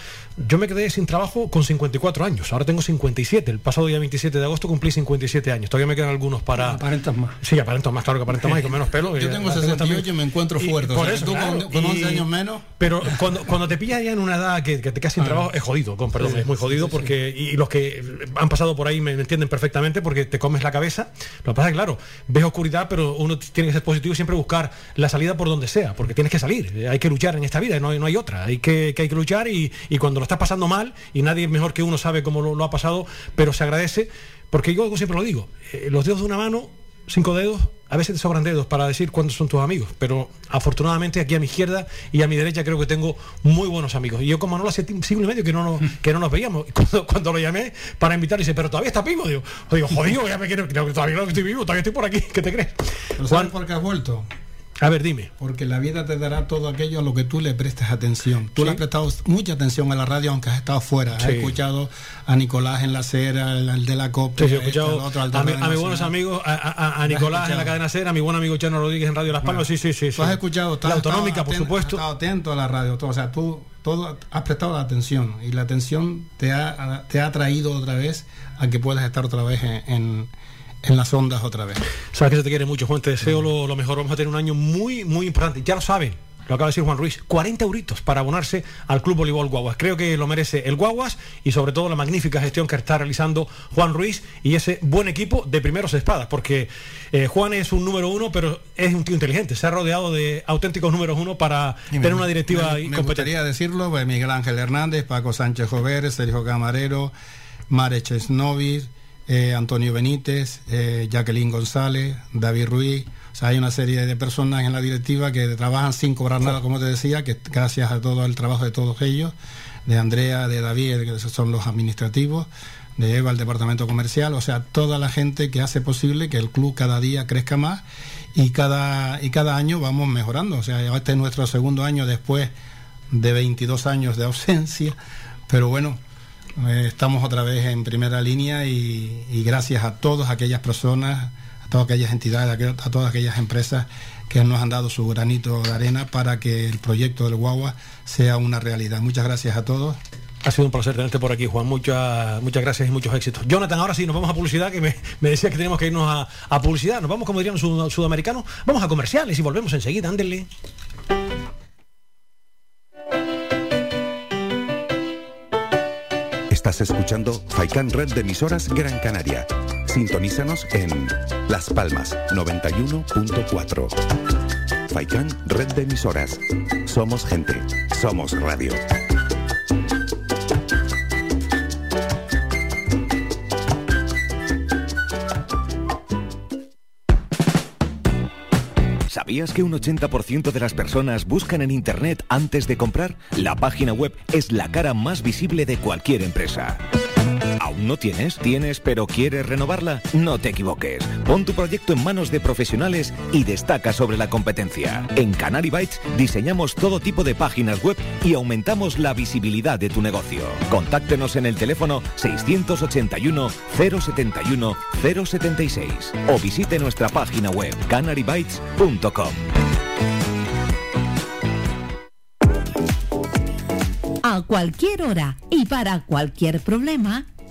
yo me quedé sin trabajo con 54 años, ahora tengo 57. El pasado día 27 de agosto cumplí 57 años. Todavía me quedan algunos para... Aparentas más. Sí, aparento más, claro que aparento más y con menos pelo. Yo Eh, tengo la 68 también. y me encuentro fuerte. o por sea, eso, tú con- claro. con, 11 Y- años menos. Pero cuando, cuando te pillas ya en una edad que, que te quedas sin trabajo, es jodido, con perdón, es muy jodido porque y los que han pasado por ahí me entienden perfectamente porque te comes la cabeza. Lo que pasa es que, claro, ves oscuridad, pero uno tiene que ser positivo y siempre buscar la salida por donde sea, porque tienes que salir. Hay que luchar en esta vida, no hay, no hay otra. Hay que, que hay que luchar y, y cuando lo estás pasando mal, y nadie mejor que uno sabe cómo lo, lo ha pasado, pero se agradece, porque yo siempre lo digo, eh, los dedos de una mano, cinco dedos, a veces te sobran dedos para decir cuántos son tus amigos, pero afortunadamente aquí a mi izquierda y a mi derecha creo que tengo muy buenos amigos. Y yo con Manolo hace un siglo y medio que no nos, que no nos veíamos. cuando, cuando lo llamé para invitar, dice, pero todavía está vivo. Digo, digo jodido, ya me quiero, todavía no estoy vivo, todavía estoy por aquí, ¿qué te crees? Juan, por qué has vuelto? A ver, dime. Porque la vida te dará todo aquello a lo que tú le prestes atención. Tú le has prestado mucha atención a la radio aunque has estado fuera. Has escuchado a Nicolás en la acera, el, de la COP. Sí, he escuchado a, mis buenos amigos, a, Nicolás en la cadena cera, a mi buen amigo Chano Rodríguez en Radio Las Palmas. sí, sí, sí. Tú has escuchado. la autonómica, por supuesto. Has estado atento a la radio. Todo, o sea, tú todo has prestado la atención y la atención te ha, te ha traído otra vez a que puedas estar otra vez en en las ondas otra vez. Sabes que se te quiere mucho, Juan. Te deseo lo, mejor. Vamos a tener un año muy, muy importante. Ya lo saben. Lo acaba de decir Juan Ruiz, 40 euritos para abonarse al Club Voleibol Guaguas. Creo que lo merece el Guaguas y sobre todo la magnífica gestión que está realizando Juan Ruiz y ese buen equipo de primeros espadas, porque eh, Juan es un número uno, pero es un tío inteligente. Se ha rodeado de auténticos números uno para tener una directiva me, me gustaría decirlo, pues, Miguel Ángel Hernández, Paco Sánchez Jover, Sergio Camarero, Marek Chesnovic, eh, Antonio Benítez, eh, Jacqueline González, David Ruiz. O sea, hay una serie de personas en la directiva que trabajan sin cobrar nada, como te decía, que gracias a todo el trabajo de todos ellos, de Andrea, de David, que son los administrativos, de Eva, el departamento comercial, o sea, toda la gente que hace posible que el club cada día crezca más y cada, y cada año vamos mejorando. O sea, este es nuestro segundo año después de 22 años de ausencia, pero bueno, estamos otra vez en primera línea y, gracias a todas aquellas personas, a todas aquellas entidades, a, todas aquellas empresas que nos han dado su granito de arena para que el proyecto del Guagua sea una realidad. Muchas gracias a todos. Ha sido un placer tenerte por aquí, Juan. Muchas, muchas gracias y muchos éxitos. Jonathan, ahora sí, nos vamos a publicidad, que me, decía que tenemos que irnos a, publicidad. Nos vamos, como dirían los sudamericanos, vamos a comerciales y volvemos enseguida. Ándele. Estás escuchando Faikan Red de emisoras Gran Canaria. Sintonízanos en Las Palmas 91.4. Faikan Red de emisoras. Somos gente. Somos radio. ¿Sabías que un 80% de las personas buscan en Internet antes de comprar? La página web es la cara más visible de cualquier empresa. ¿Aún no tienes? ¿Tienes pero quieres renovarla? No te equivoques. Pon tu proyecto en manos de profesionales y destaca sobre la competencia. En Canary Bytes diseñamos todo tipo de páginas web y aumentamos la visibilidad de tu negocio. Contáctenos en el teléfono 681 071 076 o visite nuestra página web canarybytes.com. A cualquier hora y para cualquier problema,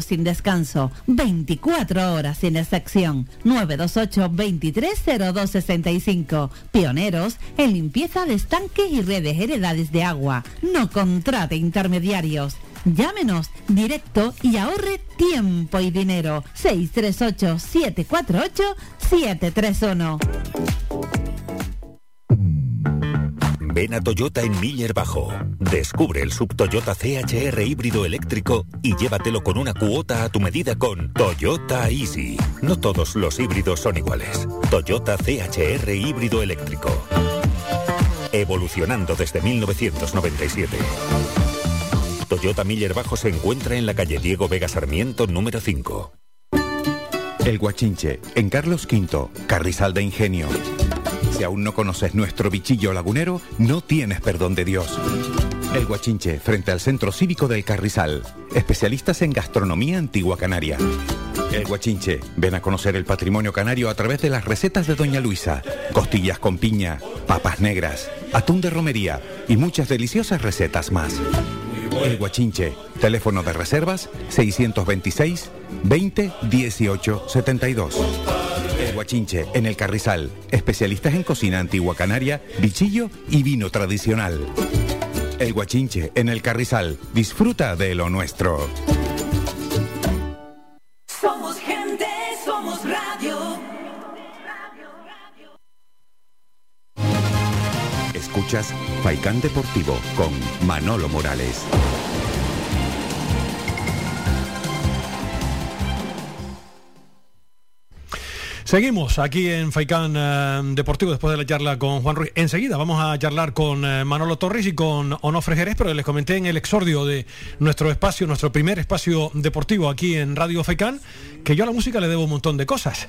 sin descanso, 24 horas sin excepción. 928 230265. Pioneros en limpieza de estanques y redes heredades de agua. No contrate intermediarios. Llámenos directo y ahorre tiempo y dinero. 638 748 731. Ven a Toyota en Miller Bajo. Descubre el sub Toyota CHR híbrido eléctrico y llévatelo con una cuota a tu medida con Toyota Easy. No todos los híbridos son iguales. Toyota CHR híbrido eléctrico. Evolucionando desde 1997. Toyota Miller Bajo se encuentra en la calle Diego Vega Sarmiento número 5. El Guachinche, en Carlos V, Carrizal de Ingenio. Si aún no conoces nuestro bichillo lagunero, no tienes perdón de Dios. El Guachinche, frente al Centro Cívico del Carrizal. Especialistas en gastronomía antigua canaria. El Guachinche, ven a conocer el patrimonio canario a través de las recetas de Doña Luisa. Costillas con piña, papas negras, atún de romería y muchas deliciosas recetas más. El Guachinche, teléfono de reservas 626 20 18 72. Guachinche, en el Carrizal. Especialistas en cocina antigua canaria, bichillo y vino tradicional. El Guachinche, en el Carrizal. Disfruta de lo nuestro. Somos Escuchas Faikán Deportivo con Manolo Morales. Seguimos aquí en Faicán eh, Deportivo después de la charla con Juan Ruiz. Enseguida vamos a charlar con eh, Manolo Torres y con Onofre Jerez, pero les comenté en el exordio de nuestro espacio, nuestro primer espacio deportivo aquí en Radio Faicán, que yo a la música le debo un montón de cosas.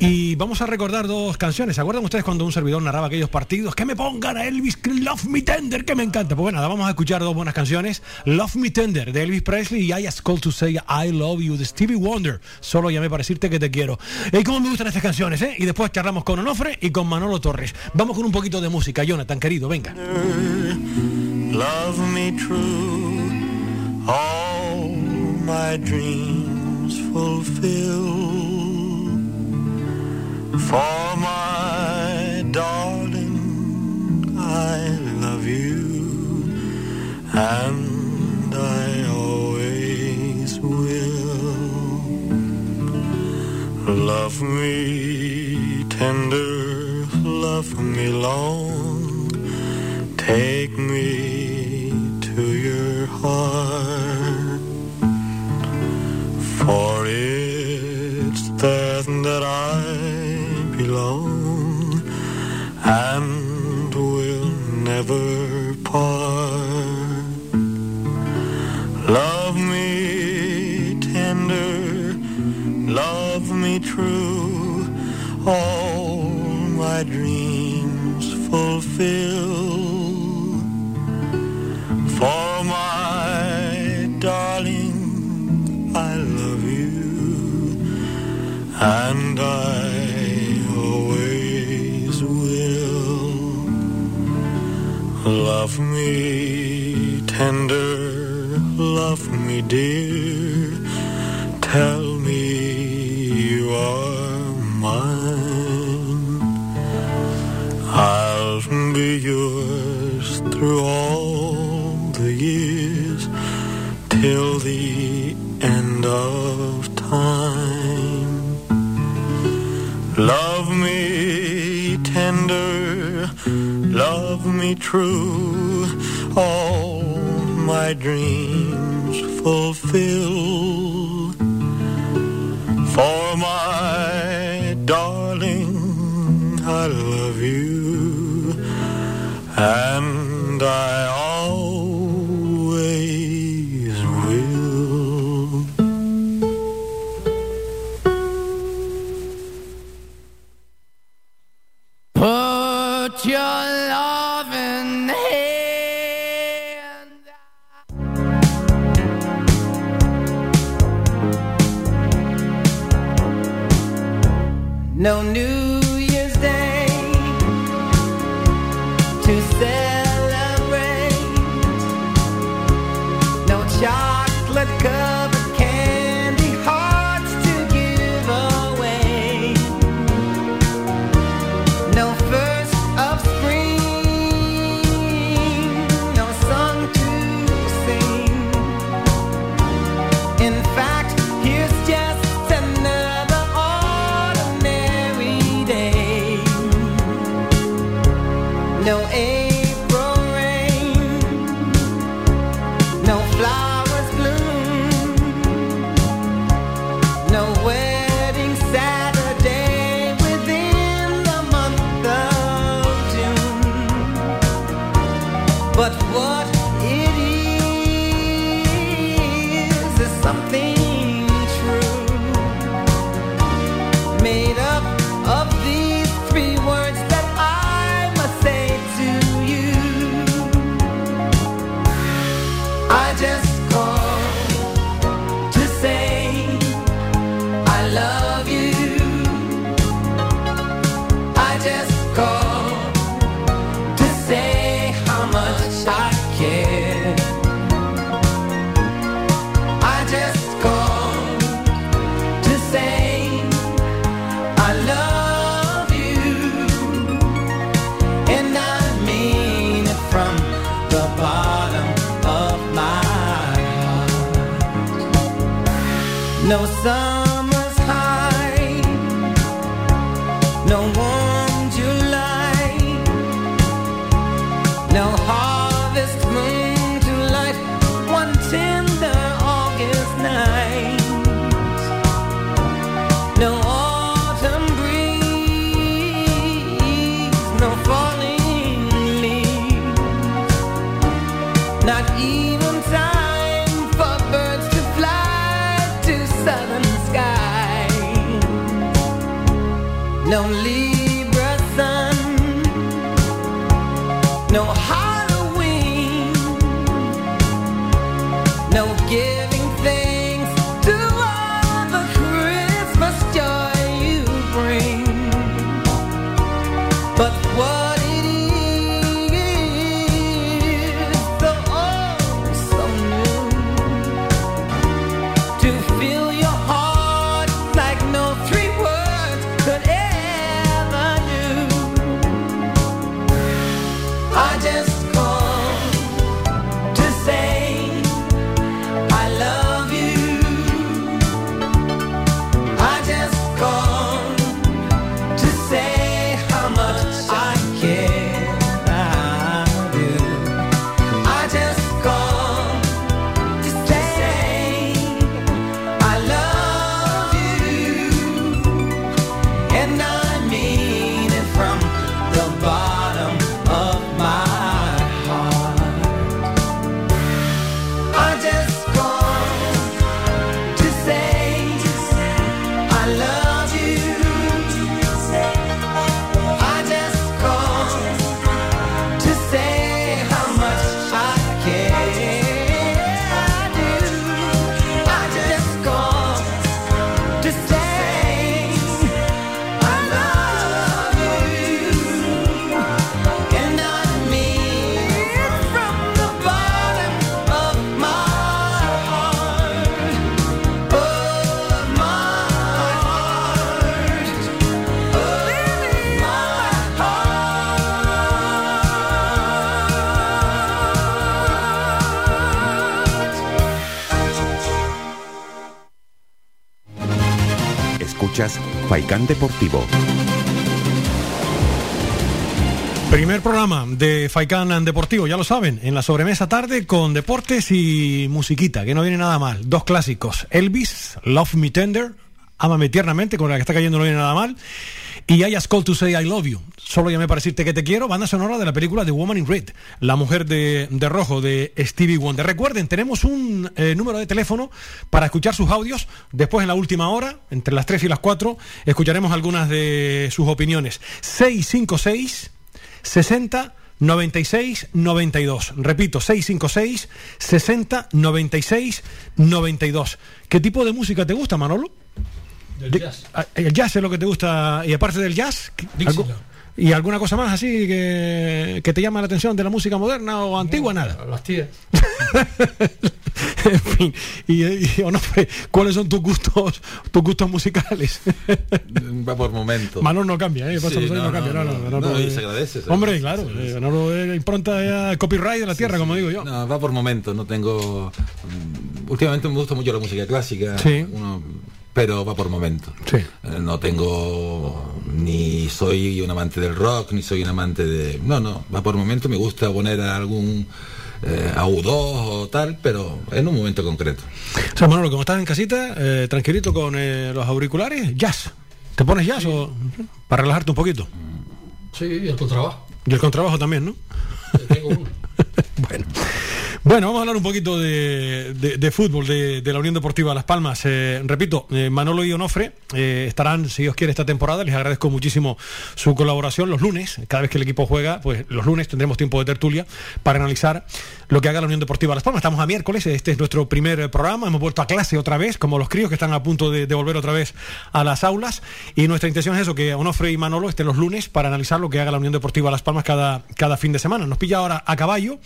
Y vamos a recordar dos canciones. ¿Se acuerdan ustedes cuando un servidor narraba aquellos partidos? Que me pongan a Elvis Love Me Tender, que me encanta. Pues bueno, nada, vamos a escuchar dos buenas canciones. Love Me Tender de Elvis Presley y I Ask Call to Say I Love You de Stevie Wonder. Solo llamé para decirte que te quiero. Y cómo me gustan estas canciones, ¿eh? Y después charlamos con Onofre y con Manolo Torres. Vamos con un poquito de música, Jonathan, querido, venga. Love me true, all my dreams fulfill. For my darling, I love you, and I always will. Love me tender, love me long, take me to your heart. For it's there that I belong and will never part. Love me tender, love me true, all my dreams fulfill. For my darling, I love you, and I Love me tender, love me dear, tell me you are mine. I'll be yours through all the years till the end of time. Love me tender, love me true, all my dreams fulfill. For my darling, I love you, and Faikán Deportivo. Primer programa de Faikan Deportivo, ya lo saben, en la sobremesa tarde con deportes y musiquita, que no viene nada mal. Dos clásicos, Elvis, Love Me Tender, Ámame tiernamente, con la que está cayendo no viene nada mal, y I Call to Say I Love You, solo llamé para decirte que te quiero, banda sonora de la película The Woman in Red, la mujer de, de rojo de Stevie Wonder. Recuerden, tenemos un eh, número de teléfono para escuchar sus audios, después en la última hora, entre las 3 y las 4, escucharemos algunas de sus opiniones. 656 60 96 92. Repito, 656 60 96 92. ¿Qué tipo de música te gusta, Manolo? Del De- jazz. ah, El jazz es lo que te gusta. Y aparte del jazz, ¿qué- Dixieland. ¿Y alguna cosa más así que, que te llama la atención de la música moderna o antigua? Nada. Las tías. en fin, y, y, Onofre, ¿cuáles son tus gustos, tus gustos musicales? Va por momentos. Manolo no cambia, ¿eh? Pasa Sí, los años, no, no, cambia. no, No, no, no, no, y eh, se agradece, se Hombre, agradece, claro, eh, Manolo es impronta ya copyright de la tierra, como digo yo. No, va por momentos, no tengo... mm, Últimamente me gusta mucho la música clásica, Sí. uno- pero va por momentos. Sí. Eh, No tengo... Ni soy un amante del rock, ni soy un amante de... No, no, va por momentos, me gusta poner a algún... Eh, a U2 o tal, pero en un momento concreto. O sea, Manolo, como estás en casita, eh, tranquilito con eh, los auriculares, jazz. ¿Te pones jazz o para relajarte un poquito? Sí, y el trabajo. Y el contrabajo también, ¿no? Tengo uno. bueno. Bueno, vamos a hablar un poquito de, de- fútbol, de, de la Unión Deportiva Las Palmas. Eh, repito, eh, Manolo y Onofre eh, estarán, si Dios quiere, esta temporada. Les agradezco muchísimo su colaboración los lunes. Cada vez que el equipo juega, pues los lunes tendremos tiempo de tertulia para analizar lo que haga la Unión Deportiva Las Palmas. Estamos a miércoles, este es nuestro primer programa. Hemos vuelto a clase otra vez, como los críos que están a punto de, de volver otra vez a las aulas. Y nuestra intención es eso, que Onofre y Manolo estén los lunes para analizar lo que haga la Unión Deportiva Las Palmas cada, cada fin de semana. Nos pilla ahora a caballo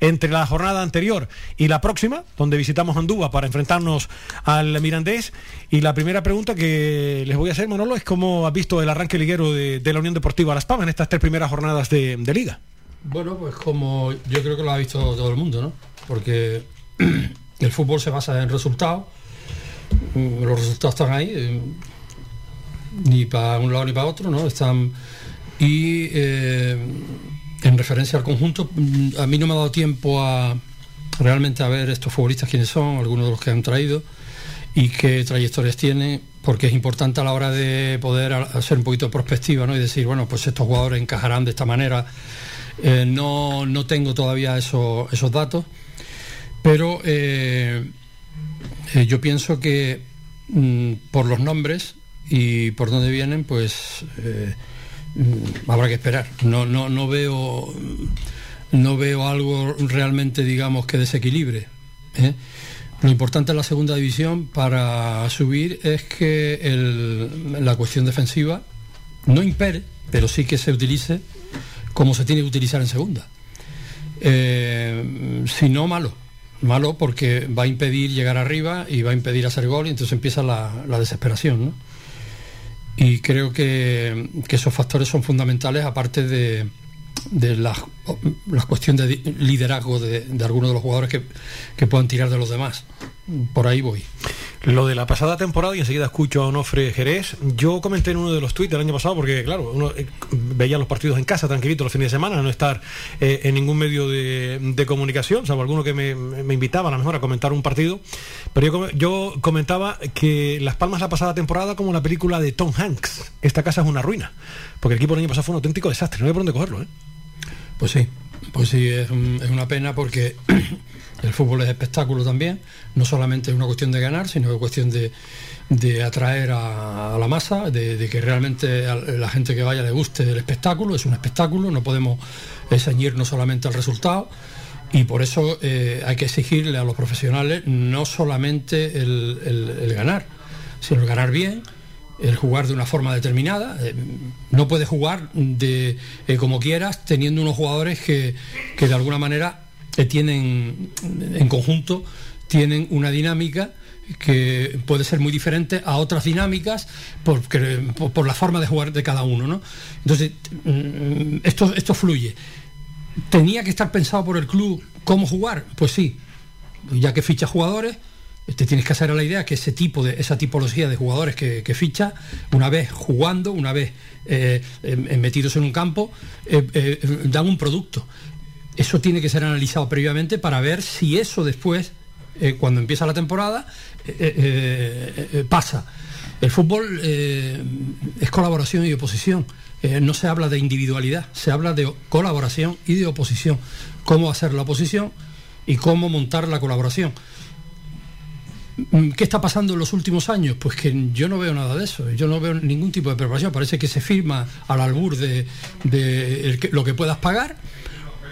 entre la jornada anterior y la próxima, donde visitamos Andúa para enfrentarnos al Mirandés. Y la primera pregunta que les voy a hacer, Manolo, es cómo has visto el arranque liguero de, de la Unión Deportiva Las Palmas en estas tres primeras jornadas de, de liga. Bueno, pues como yo creo que lo ha visto todo el mundo, ¿no? Porque el fútbol se basa en resultados mm, los resultados están ahí, eh, ni para un lado ni para otro, ¿no? Están y eh, en referencia al conjunto, mm, a mí no me ha dado tiempo a realmente a ver estos futbolistas quiénes son, algunos de los que han traído y qué trayectorias tienen, porque es importante a la hora de poder hacer un poquito de prospectiva ¿no? y decir, bueno, pues estos jugadores encajarán de esta manera. Eh, no, no tengo todavía eso- esos datos, pero eh, eh, yo pienso que mm, por los nombres y por dónde vienen, pues eh, mm, habrá que esperar. No, no, no veo no veo algo realmente, digamos, que desequilibre. Lo importante en la segunda división para subir es que el- la cuestión defensiva no impere, pero sí que se utilice como se tiene que utilizar en segunda. Eh, si no, malo. Malo porque va a impedir llegar arriba y va a impedir hacer gol y entonces empieza la, la desesperación. ¿no? Y creo que, que esos factores son fundamentales, aparte de, de las cuestiones de liderazgo de, de algunos de los jugadores que, que puedan tirar de los demás. Por ahí voy. Lo de la pasada temporada, y enseguida escucho a Onofre Jerez, yo comenté en uno de los tweets del año pasado, porque claro, uno eh, veía los partidos en casa tranquilito los fines de semana, no estar eh, en ningún medio de, de comunicación, salvo alguno que me, me invitaba a lo mejor a comentar un partido, pero yo, yo comentaba que Las Palmas la pasada temporada como la película de Tom Hanks, esta casa es una ruina, porque el equipo el año pasado fue un auténtico desastre, no hay por dónde cogerlo, ¿eh? Pues sí, pues sí, es, un- es una pena porque el fútbol es espectáculo también, no solamente es una cuestión de ganar, sino es cuestión de, de atraer a, la masa, de, que realmente a la gente que vaya le guste el espectáculo, es un espectáculo, no podemos ceñirnos solamente al resultado. Y por eso eh, hay que exigirle a los profesionales no solamente el ganar, sino el ganar bien, el jugar de una forma determinada. Eh, no puedes jugar de eh, como quieras teniendo unos jugadores que, que de alguna manera eh, tienen en conjunto tienen una dinámica que puede ser muy diferente a otras dinámicas por, por la forma de jugar de cada uno. ¿no? Entonces, mm, esto, esto fluye. ¿Tenía que estar pensado por el club cómo jugar? Pues sí, ya que ficha jugadores, te tienes que hacer a la idea que ese tipo de, esa tipología de jugadores que, ficha, una vez jugando, una vez eh, eh, metidos en un campo, dan un producto. Eso tiene que ser analizado previamente para ver si eso después, eh, cuando empieza la temporada, eh, eh, pasa. El fútbol es colaboración y oposición. No se habla de individualidad, se habla de colaboración y de oposición. Cómo hacer la oposición y cómo montar la colaboración. Mm, ¿Qué está pasando en los últimos años? Pues que yo no veo nada de eso, yo no veo ningún tipo de preparación. Parece que se firma al albur de, lo que puedas pagar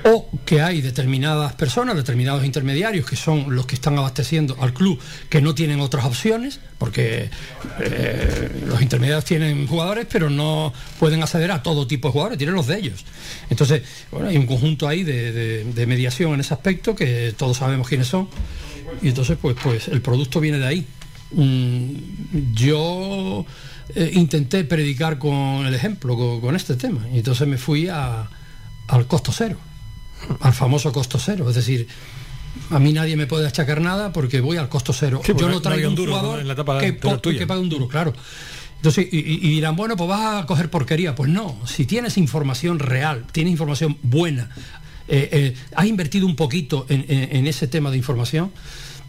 o que hay determinadas personas, determinados intermediarios que son los que están abasteciendo al club que no tienen otras opciones, porque eh, los intermediarios tienen jugadores, pero no pueden acceder a todo tipo de jugadores, tienen los de ellos. Entonces, bueno, hay un conjunto ahí de, mediación en ese aspecto que todos sabemos quiénes son, y entonces, pues, pues el producto viene de ahí. Yo eh, intenté predicar con el ejemplo, con, este tema, y entonces me fui al costo cero al famoso costo cero. Es decir, a mí nadie me puede achacar nada porque voy al costo cero. Sí, Yo no- traigo un duro, jugador en la etapa que, que pague un duro, claro. Entonces, y, y- y dirán, bueno, pues vas a coger porquería. Pues no, si tienes información real, tienes información buena, eh, eh, has invertido un poquito en, en- en ese tema de información,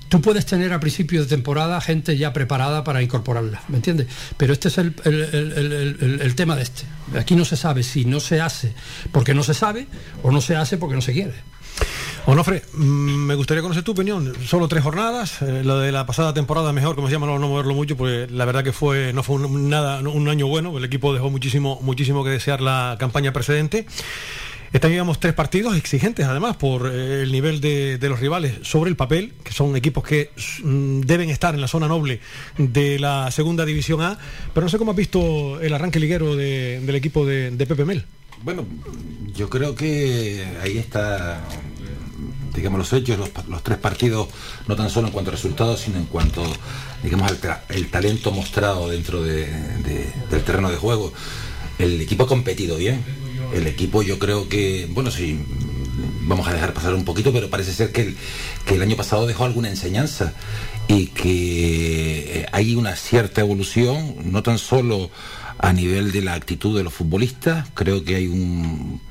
tú puedes tener a principio de temporada gente ya preparada para incorporarla, ¿me entiendes? Pero este es el, el- el- tema de este. Aquí no se sabe si no se hace porque no se sabe o no se hace porque no se quiere. Onofre, mm, me gustaría conocer tu opinión. Solo tres jornadas, eh, lo de la pasada temporada mejor, como se llama, no, no moverlo mucho, porque la verdad que fue no fue un, nada, un año bueno, el equipo dejó muchísimo, muchísimo que desear la campaña precedente. Año llevamos tres partidos exigentes, además, por eh, el nivel de, los rivales sobre el papel, que son equipos que mm, deben estar en la zona noble de la segunda división A, pero no sé cómo has visto el arranque liguero de- del equipo de, de Pepe Mel. Bueno, yo creo que ahí está, digamos, los hechos, los, tres partidos, no tan solo en cuanto a resultados, sino en cuanto, digamos, al el talento mostrado dentro de- de- del terreno de juego. El equipo ha competido bien. El equipo yo creo que, bueno, si vamos a dejar pasar un poquito, pero parece ser que el, que el año pasado dejó alguna enseñanza y que eh, hay una cierta evolución, no tan solo a nivel de la actitud de los futbolistas, creo que hay un,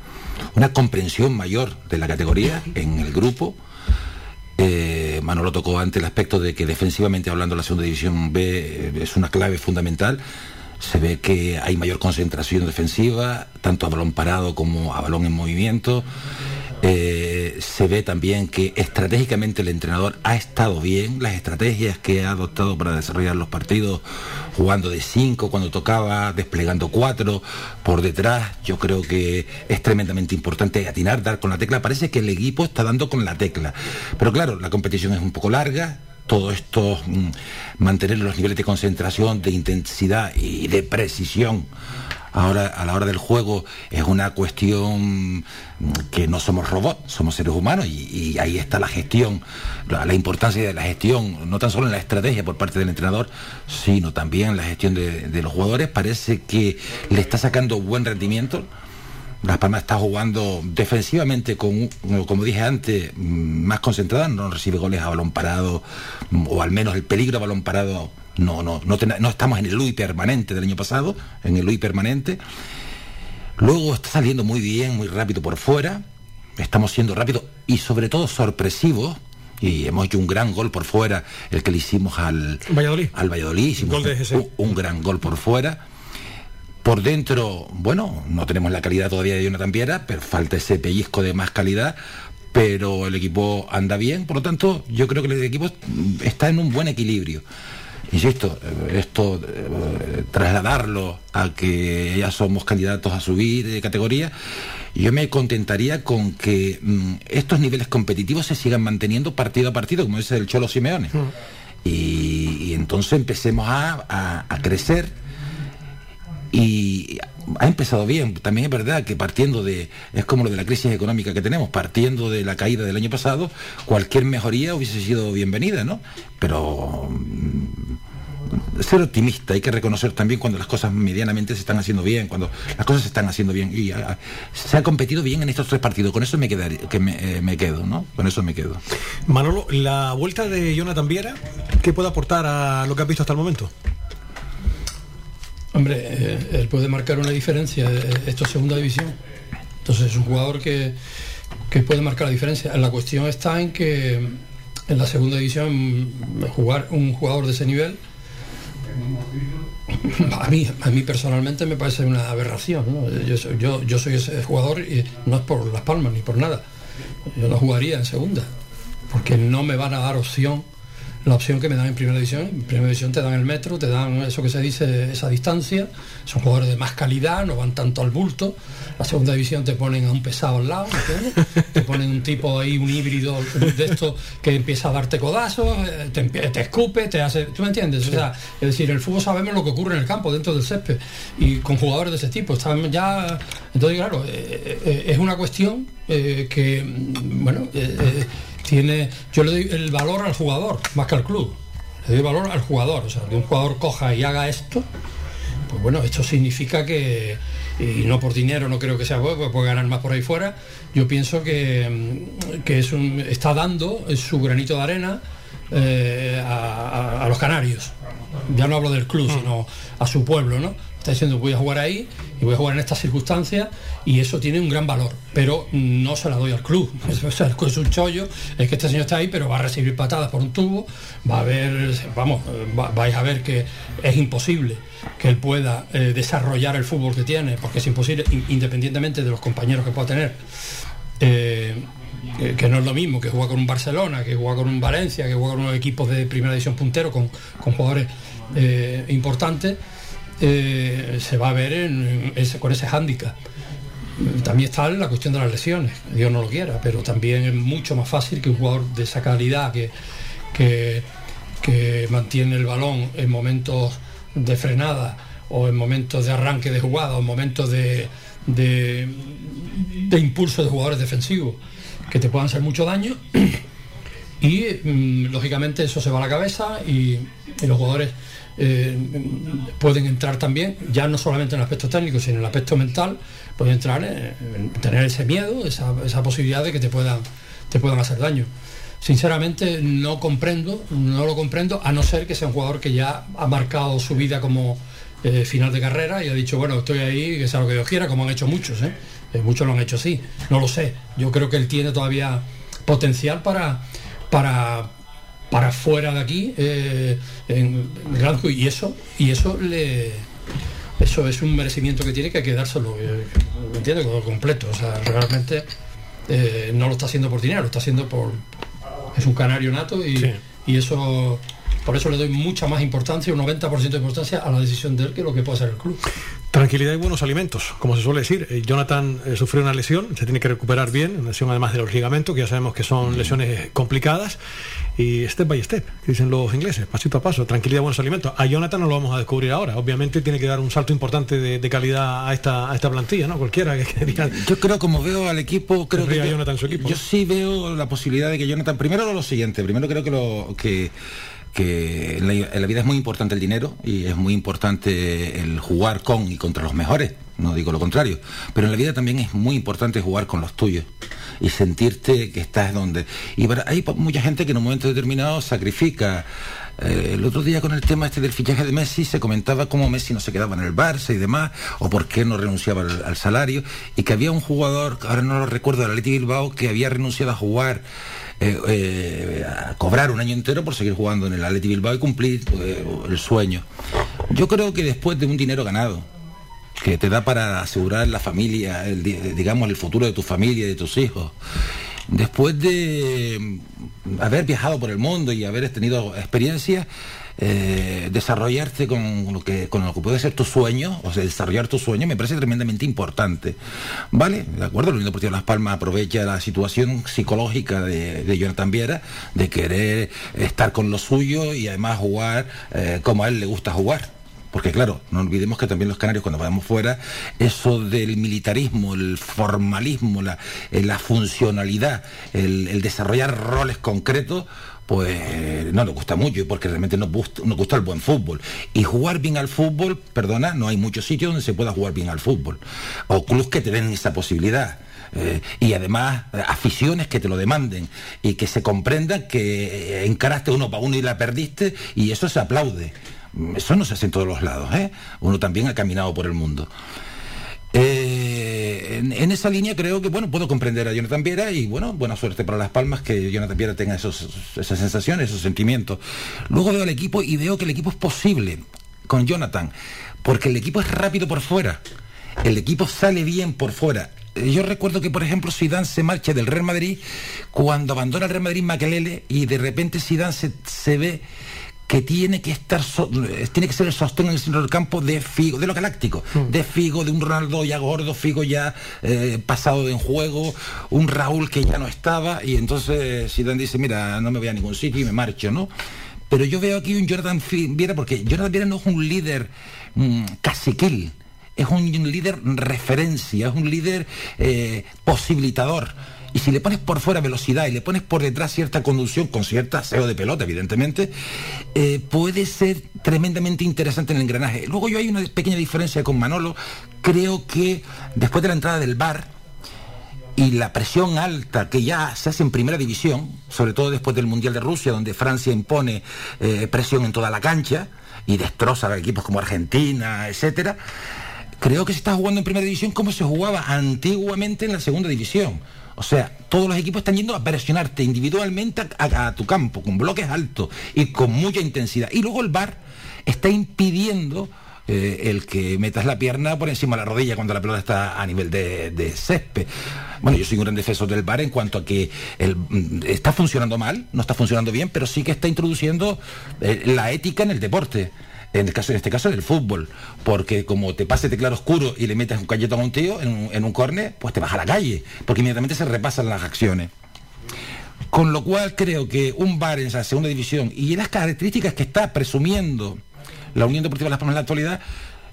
una comprensión mayor de la categoría en el grupo. Eh, Manolo tocó antes el aspecto de que defensivamente hablando la segunda división B eh, es una clave fundamental. Se ve que hay mayor concentración defensiva, tanto a balón parado como a balón en movimiento. Eh, se ve también que estratégicamente el entrenador ha estado bien, las estrategias que ha adoptado para desarrollar los partidos, jugando de 5 cuando tocaba, desplegando 4 por detrás, yo creo que es tremendamente importante atinar, dar con la tecla, parece que el equipo está dando con la tecla, pero claro, la competición es un poco larga, todo esto, mm, mantener los niveles de concentración, de intensidad y de precisión ahora a la hora del juego es una cuestión que no somos robots, somos seres humanos y, ahí está la gestión, la, importancia de la gestión, no tan solo en la estrategia por parte del entrenador, sino también en la gestión de los jugadores. Parece que le está sacando buen rendimiento. Las Palmas está jugando defensivamente con, como dije antes, más concentrada, no recibe goles a balón parado, o al menos el peligro a balón parado no, no, no, ten, no estamos en el UI permanente del año pasado, en el UI permanente. Luego está saliendo muy bien, muy rápido por fuera. Estamos siendo rápidos y sobre todo sorpresivos. Y hemos hecho un gran gol por fuera, el que le hicimos al Valladolid. Al Valladolid hicimos un, un, gran gol por fuera. Por dentro, bueno, no tenemos la calidad todavía de Jonathan Viera, pero falta ese pellizco de más calidad pero el equipo anda bien, por lo tanto yo creo que el equipo está en un buen equilibrio insisto, esto eh, trasladarlo a que ya somos candidatos a subir de categoría, yo me contentaría con que mm, estos niveles competitivos se sigan manteniendo partido a partido, como dice el Cholo Simeone. Mm. Y, y, entonces empecemos a, a, a crecer y ha empezado bien. También es verdad que partiendo de, es como lo de la crisis económica que tenemos, partiendo de la caída del año pasado, cualquier mejoría hubiese sido bienvenida, ¿no? Pero mm, ser optimista, hay que reconocer también cuando las cosas medianamente se están haciendo bien, cuando las cosas se están haciendo bien. Y a, se ha competido bien en estos tres partidos, con eso me, quedaré, que me, eh, me, quedo, ¿no? Con eso me quedo. Manolo, la vuelta de Jonathan Viera, ¿qué puede aportar a lo que has visto hasta el momento? Hombre, él puede marcar una diferencia. Esto es segunda división. Entonces es un jugador que, que, puede marcar la diferencia. La cuestión está en que en la segunda división jugar un jugador de ese nivel a mí, a mí personalmente me parece una aberración. Yo, yo, yo, soy ese jugador y no es por Las Palmas ni por nada. Yo no jugaría en segunda porque no me van a dar opción la opción que me dan en primera división. En primera división te dan el metro, te dan eso que se dice, esa distancia. Son jugadores de más calidad, no van tanto al bulto. La segunda división te ponen a un pesado al lado, te ponen un tipo ahí, un híbrido de esto que empieza a darte codazos, eh, te, te escupe, te hace. ¿Tú me entiendes? Sí. O sea, es decir, el fútbol sabemos lo que ocurre en el campo, dentro del césped. Y con jugadores de ese tipo. Están ya. Entonces, claro, eh, eh, es una cuestión que, bueno tiene, yo le doy el valor al jugador más que al club. Le doy valor al jugador. O sea, que un jugador coja y haga esto, pues bueno, esto significa que, y no por dinero, no creo que sea bueno, puede ganar más por ahí fuera. Yo pienso que, que es un, está dando su granito de arena eh, a, a, a, los canarios. Ya no hablo del club, sino a su pueblo, ¿no? Está diciendo voy a jugar ahí y voy a jugar en estas circunstancias y eso tiene un gran valor, pero no se la doy al club. Es un chollo, es que este señor está ahí, pero va a recibir patadas por un tubo, va a ver, vamos, va, vais a ver que es imposible que él pueda eh, desarrollar el fútbol que tiene, porque es imposible, independientemente de los compañeros que pueda tener. Eh, que no es lo mismo que jugar con un Barcelona, que jugar con un Valencia, que jugar con unos equipos de primera división puntero con, jugadores eh, importantes eh, se va a ver en, ese, con ese hándicap. También está la cuestión de las lesiones, Dios no lo quiera, pero también es mucho más fácil que un jugador de esa calidad que, que, mantiene el balón en momentos de frenada o en momentos de arranque de jugada o en momentos de, de, impulso de jugadores defensivos que te puedan hacer mucho daño y mm, lógicamente eso se va a la cabeza y los jugadores eh, pueden entrar también, ya no solamente en el aspecto técnico, sino en el aspecto mental, pueden entrar en, en tener ese miedo, esa, posibilidad de que te puedan, te puedan hacer daño. Sinceramente no comprendo, no lo comprendo, a no ser que sea un jugador que ya ha marcado su vida como eh, final de carrera y ha dicho, bueno, estoy ahí, que sea lo que Dios quiera, como han hecho muchos. Eh, muchos lo han hecho así, no lo sé. Yo creo que él tiene todavía potencial para, para, para fuera de aquí, eh, en, en gran- y eso, y eso le eso es un merecimiento que tiene que hay que dárselo, eh, ¿me entiendes? Todo completo. O sea, realmente eh, no lo está haciendo por dinero, lo está haciendo por. Es un canario nato y, Sí. y eso. Por eso le doy mucha más importancia, un 90% de importancia a la decisión de él que lo que puede hacer el club. Tranquilidad y buenos alimentos, como se suele decir. Eh, Jonathan eh, sufrió una lesión, se tiene que recuperar bien, una lesión además de los ligamentos, que ya sabemos que son lesiones complicadas. Y step by step, que dicen los ingleses, pasito a paso, tranquilidad y buenos alimentos. A Jonathan no lo vamos a descubrir ahora. Obviamente tiene que dar un salto importante de, de calidad a esta, a esta plantilla, ¿no? Cualquiera que quería. Yo creo, como veo al equipo, creo que yo, Jonathan su equipo, yo sí veo la posibilidad de que Jonathan, primero lo siguiente, primero creo que lo que que en la, en la vida es muy importante el dinero y es muy importante el jugar con y contra los mejores, no digo lo contrario, pero en la vida también es muy importante jugar con los tuyos y sentirte que estás donde... Y para- hay mucha gente que en un momento determinado sacrifica. Eh, el otro día con el tema este del fichaje de Messi se comentaba cómo Messi no se quedaba en el Barça y demás, o por qué no renunciaba al, al salario, y que había un jugador, ahora no lo recuerdo, del Athletic Bilbao, que había renunciado a jugar, eh, eh, cobrar un año entero por seguir jugando en el Athletic Bilbao y cumplir eh, el sueño. Yo creo que después de un dinero ganado, que te da para asegurar la familia, el di- digamos, el futuro de tu familia y de tus hijos. Después de mm, haber viajado por el mundo y haber tenido experiencias, eh, desarrollarte con lo que con lo que puede ser tu sueño, o sea, desarrollar tu sueño me parece tremendamente importante. ¿Vale? De acuerdo, la Unión Deportiva Las Palmas aprovecha la situación psicológica de, de Jonathan Viera, de querer estar con lo suyo y además jugar eh, como a él le gusta jugar. Porque claro, no olvidemos que también los canarios cuando vamos fuera, eso del militarismo, el formalismo, la, eh, la funcionalidad, el, el desarrollar roles concretos, pues no nos gusta mucho, porque realmente nos gusta, el buen fútbol. Y jugar bien al fútbol, perdona, no hay muchos sitios donde se pueda jugar bien al fútbol. O clubes que te den esa posibilidad. Eh, y además aficiones que te lo demanden y que se comprenda que eh, encaraste uno para uno y la perdiste y eso se aplaude. Mm, Eso no se hace en todos los lados, ¿eh? Uno también ha caminado por el mundo. Eh, en, en esa línea creo que bueno puedo comprender a Jonathan Viera y bueno buena suerte para Las Palmas que Jonathan Viera tenga esos, esas sensaciones, esos sentimientos. Luego veo al equipo y veo que el equipo es posible con Jonathan porque el equipo es rápido por fuera, el equipo sale bien por fuera. Eh, Yo recuerdo que por ejemplo Zidane se marcha del Real Madrid cuando abandona el Real Madrid Maquelele y de repente Zidane se, se ve que tiene que estar so- tiene que ser el sostén en el centro del campo de Figo, de lo galáctico, de Figo, de un Ronaldo ya gordo, Figo ya eh, pasado de en juego, un Raúl que ya no estaba, y entonces Zidane dice, mira, no me voy a ningún sitio y me marcho, ¿no? Pero yo veo aquí un Fi- Viera, porque Jonathan Viera no es un líder mm, caciquil, es un líder referencia, es un líder eh, posibilitador. Y si le pones por fuera velocidad y le pones por detrás cierta conducción, con cierta aseo de pelota, evidentemente, eh, puede ser tremendamente interesante en el engranaje. Luego yo hay una pequeña diferencia con Manolo. Creo que después de la entrada del bar y la presión alta que ya se hace en primera división, sobre todo después del Mundial de Rusia, donde Francia impone eh, presión en toda la cancha y destroza a equipos como Argentina, etcétera, creo que se está jugando en primera división como se jugaba antiguamente en la segunda división. O sea, todos los equipos están yendo a presionarte individualmente a, tu campo, con bloques altos y con mucha intensidad. Y luego el VAR está impidiendo eh, el que metas la pierna por encima de la rodilla cuando la pelota está a nivel de, césped. Bueno, yo soy un gran defensor del VAR en cuanto a que mm, está funcionando mal, no está funcionando bien, pero sí que está introduciendo eh, la ética en el deporte. En, el caso, en este caso del fútbol, porque como te pase teclado oscuro y le metes un galleto a un tío en un, en un córner, pues te vas a la calle, porque inmediatamente se repasan las acciones. Con lo cual creo que un bar en esa segunda división y las características que está presumiendo la Unión Deportiva Las Palmas en la actualidad,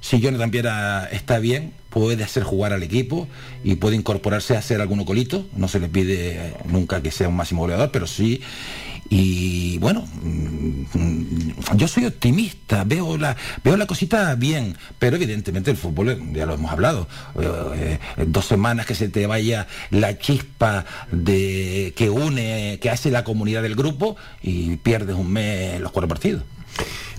si Jonathan Viera está bien, puede hacer jugar al equipo y puede incorporarse a hacer algún colito. No se le pide nunca que sea un máximo goleador, pero sí. Y bueno, mm, yo soy optimista, veo la, veo la cosita bien, pero evidentemente el fútbol, ya lo hemos hablado, eh, eh, dos semanas que se te vaya la chispa de que une, que hace la comunidad del grupo y pierdes un mes los cuatro partidos.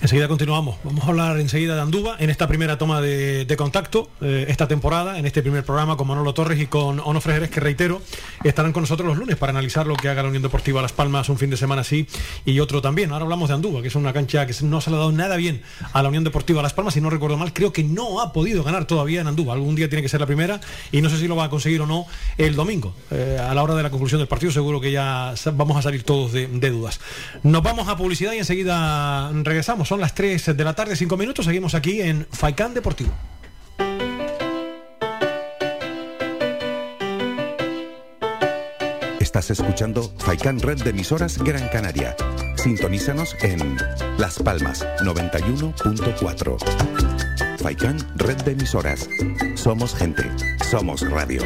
Enseguida continuamos. Vamos a hablar enseguida de Andúba en esta primera toma de, contacto, eh, esta temporada, en este primer programa con Manolo Torres y con Ono Frejeres, que reitero, estarán con nosotros los lunes para analizar lo que haga la Unión Deportiva Las Palmas un fin de semana así y otro también. Ahora hablamos de Andúba, que es una cancha que no se le ha dado nada bien a la Unión Deportiva Las Palmas, si no recuerdo mal, creo que no ha podido ganar todavía en Andúba. Algún día tiene que ser la primera y no sé si lo va a conseguir o no el domingo. Eh, a la hora de la conclusión del partido seguro que ya vamos a salir todos de dudas. Nos vamos a publicidad y enseguida regresamos. Son las 3 de la tarde, 5 minutos. Seguimos aquí en Faicán Deportivo. Estás escuchando Faikan Red de emisoras Gran Canaria. Sintonízanos en Las Palmas 91.4. Faikan Red de emisoras. Somos gente. Somos radio.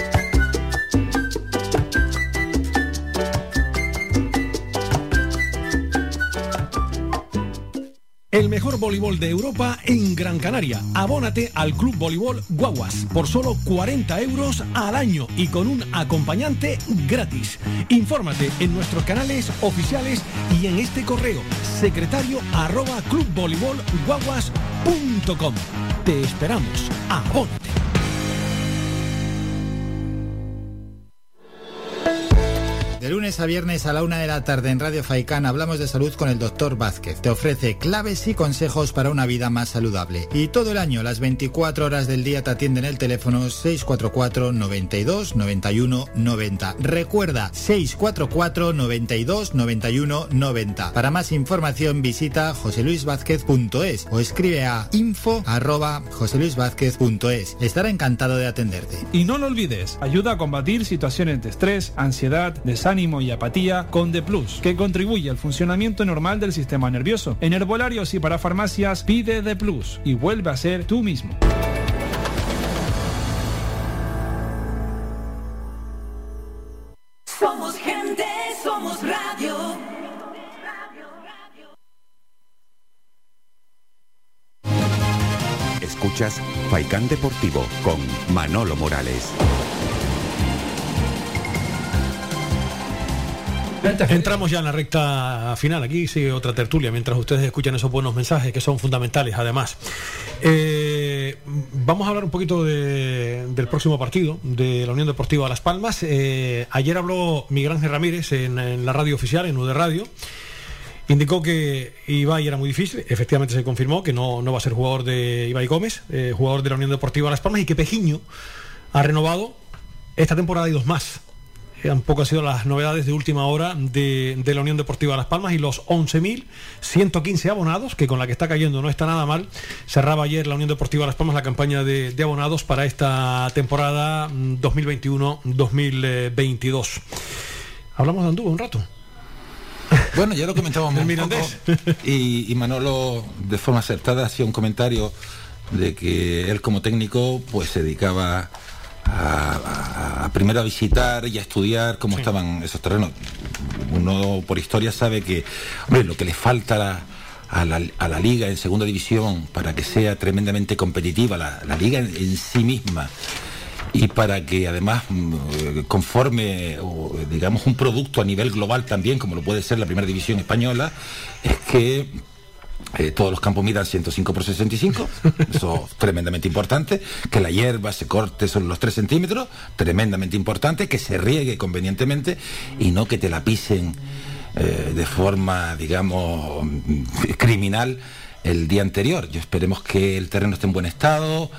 El mejor voleibol de Europa en Gran Canaria. Abónate al Club Voleibol Guaguas por solo 40 euros al año y con un acompañante gratis. Infórmate en nuestros canales oficiales y en este correo secretario arroba. Te esperamos. Abónate. Lunes a viernes a la una de la tarde en Radio Faicán hablamos de salud con el doctor Vázquez. Te ofrece claves y consejos para una vida más saludable. Y todo el año, las 24 horas del día, te atienden el teléfono 644 92 91 90. Recuerda, 644 92 91 90. Para más información visita joseluisvázquez.es o escribe a info arroba joseluisvázquez.es. Estará encantado de atenderte. Y no lo olvides, ayuda a combatir situaciones de estrés, ansiedad, desánimo y apatía con D Plus, que contribuye al funcionamiento normal del sistema nervioso. En herbolarios y para farmacias pide D Plus y vuelve a ser tú mismo. Somos gente, somos radio. Escuchas Faikán Deportivo con Manolo Morales. Entramos ya en la recta final. Aquí sigue otra tertulia mientras ustedes escuchan esos buenos mensajes que son fundamentales, además. Eh, vamos a hablar un poquito de- del próximo partido de la Unión Deportiva Las Palmas. Eh, ayer habló Miguel Ramírez en, en la radio oficial, en UD Radio. Indicó que Ibai era muy difícil, efectivamente se confirmó que no, no va a ser jugador de Ibai Gómez, eh, jugador de la Unión Deportiva Las Palmas, y que Pejiño ha renovado esta temporada y dos más. Eh, Un poco han sido las novedades de última hora de, de la Unión Deportiva Las Palmas y los 11.115 abonados, que con la que está cayendo no está nada mal. Cerraba ayer la Unión Deportiva Las Palmas la campaña de, de abonados para esta temporada mm, 2021-2022. Hablamos de Andúba un rato. Bueno, ya lo comentábamos un poco, y, y Manolo de forma acertada hacía un comentario de que él como técnico pues se dedicaba a, primero a visitar y a estudiar cómo estaban esos terrenos. Uno por historia sabe que hombre, lo que le falta a la, a la- a la liga en segunda división para que sea tremendamente competitiva, la, la liga en- en sí misma y para que además mm, eh, conforme digamos un producto a nivel global también como lo puede ser la primera división española es que eh, todos los campos midan 105 por 65, eso es tremendamente importante, que la hierba se corte sobre los 3 centímetros, tremendamente importante, que se riegue convenientemente y no que te la pisen eh, de forma, digamos, mm, criminal el día anterior. Yo esperemos que el terreno esté en buen estado,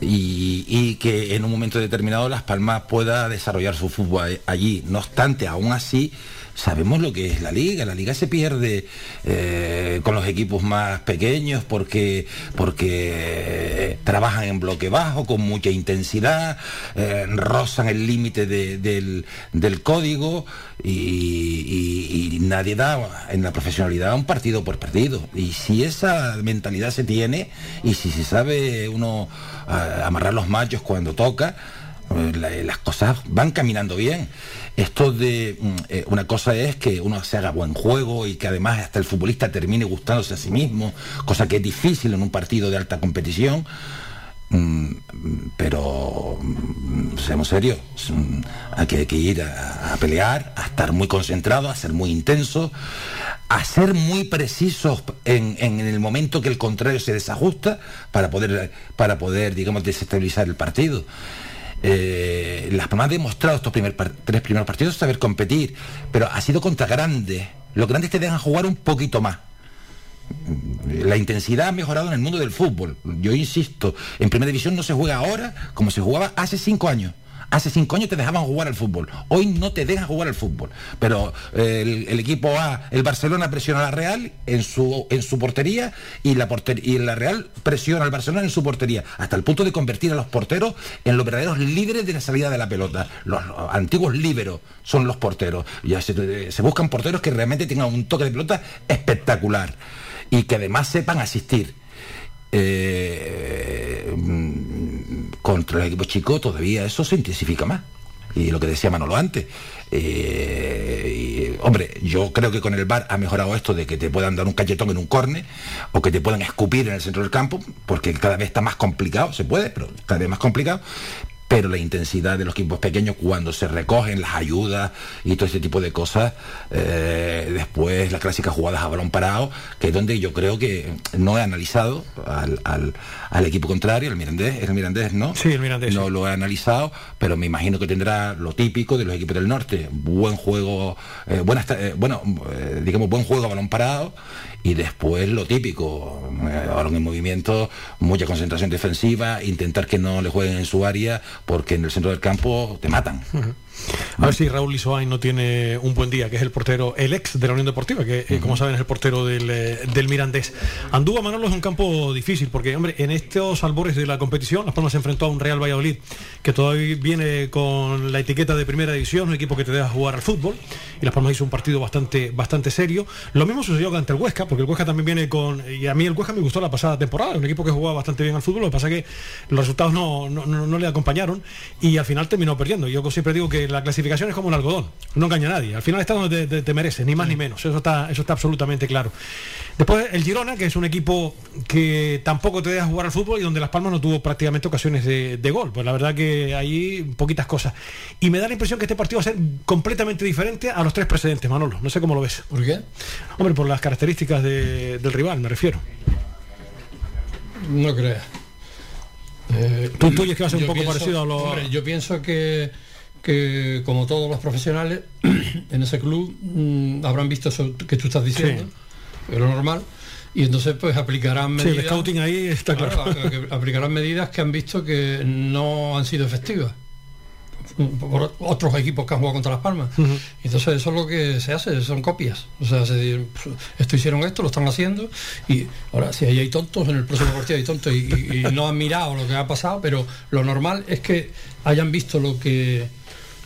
y, y que en un momento determinado Las Palmas pueda desarrollar su fútbol allí. No obstante, aún así, sabemos lo que es la liga. La liga se pierde eh, con los equipos más pequeños porque, porque trabajan en bloque bajo, con mucha intensidad, eh, rozan el límite de- del, del código y, nadie da en la profesionalidad un partido por partido. Y si esa mentalidad se tiene y si se sabe uno ah, amarrar los machos cuando toca, eh, la- las cosas van caminando bien. Esto de mm, eh, una cosa es que uno se haga buen juego y que además hasta el futbolista termine gustándose a sí mismo, cosa que es difícil en un partido de alta competición. Mm, pero mm, seamos serios, hay que, ir a, a pelear, a estar muy concentrado, a ser muy intenso, a ser muy precisos en, en el momento que el contrario se desajusta para poder, para poder digamos, desestabilizar el partido. Eh, Las ha demostrado estos primer tres primeros partidos saber competir, pero ha sido contra grandes. Los grandes te dejan jugar un poquito más. La intensidad ha mejorado en el mundo del fútbol. Yo insisto, en primera división no se juega ahora como se jugaba hace cinco años. Hace cinco años te dejaban jugar al fútbol. Hoy no te dejan jugar al fútbol. Pero el, equipo A, el Barcelona presiona a la Real en su, en su portería y la, Real presiona al Barcelona en su portería. Hasta el punto de convertir a los porteros en los verdaderos líderes de la salida de la pelota. Los, antiguos líberos son los porteros. Ya se, se buscan porteros que realmente tengan un toque de pelota espectacular y que además sepan asistir. Eh, contra el equipo chico todavía eso se intensifica más. Y lo que decía Manolo antes. eh, hombre, yo creo que con el VAR ha mejorado esto de que te puedan dar un cachetón en un corne o que te puedan escupir en el centro del campo, porque cada vez está más complicado, se puede, pero cada vez más complicado. Pero la intensidad de los equipos pequeños cuando se recogen las ayudas y todo ese tipo de cosas, eh, después las clásicas jugadas a balón parado, que es donde yo creo que no he analizado al, al- al equipo contrario, el Mirandés, el Mirandés no, Sí, el Mirandés, no sí. lo he analizado, pero me imagino que tendrá lo típico de los equipos del norte, buen juego, eh, eh, bueno, digamos buen juego a balón parado y después lo típico, eh, balón en movimiento, mucha concentración defensiva, intentar que no le jueguen en su área porque en el centro del campo te matan. A ver si Raúl Lisoain no tiene un buen día, que es el portero, el ex de la Unión Deportiva, que eh, como saben es el portero del, eh, del Mirandés. Andúa Manolo es un campo difícil, porque hombre, en estos albores de la competición, Las Palmas se enfrentó a un Real Valladolid, que todavía viene con la etiqueta de primera división, un equipo que te deja jugar al fútbol, y Las Palmas hizo un partido bastante, bastante serio. Lo mismo sucedió ante el Huesca, porque el Huesca también viene con, y a mí el Huesca me gustó la pasada temporada, un equipo que jugaba bastante bien al fútbol, lo que pasa es que los resultados no, no, no- no le acompañaron y al final terminó perdiendo. Yo siempre digo que la clasificación es como el algodón, no engaña a nadie. Al final está donde te, te- te mereces, ni más ni menos. Eso está, eso está absolutamente claro. Después el Girona, que es un equipo que tampoco te deja jugar al fútbol y donde Las Palmas no tuvo prácticamente ocasiones de, de gol. Pues la verdad que ahí poquitas cosas. Y me da la impresión que este partido va a ser completamente diferente a los tres precedentes, Manolo. No sé cómo lo ves. ¿Por qué? Hombre, por las características de- del rival, me refiero. No creas. Eh, Tú intuyes que va a ser un poco parecido a lo- hombre, yo pienso que, que, como todos los profesionales, en ese club mm, habrán visto eso que tú estás diciendo, es lo normal, y entonces pues aplicarán Sí, medidas. el scouting ahí está claro. aplicarán medidas que han visto que no han sido efectivas por otros equipos que han jugado contra Las Palmas. Entonces eso es lo que se hace, son copias. O sea, se esto hicieron esto, lo están haciendo y ahora si ahí hay tontos, en el próximo partido hay tontos y, y- y no han mirado lo que ha pasado, pero lo normal es que hayan visto lo que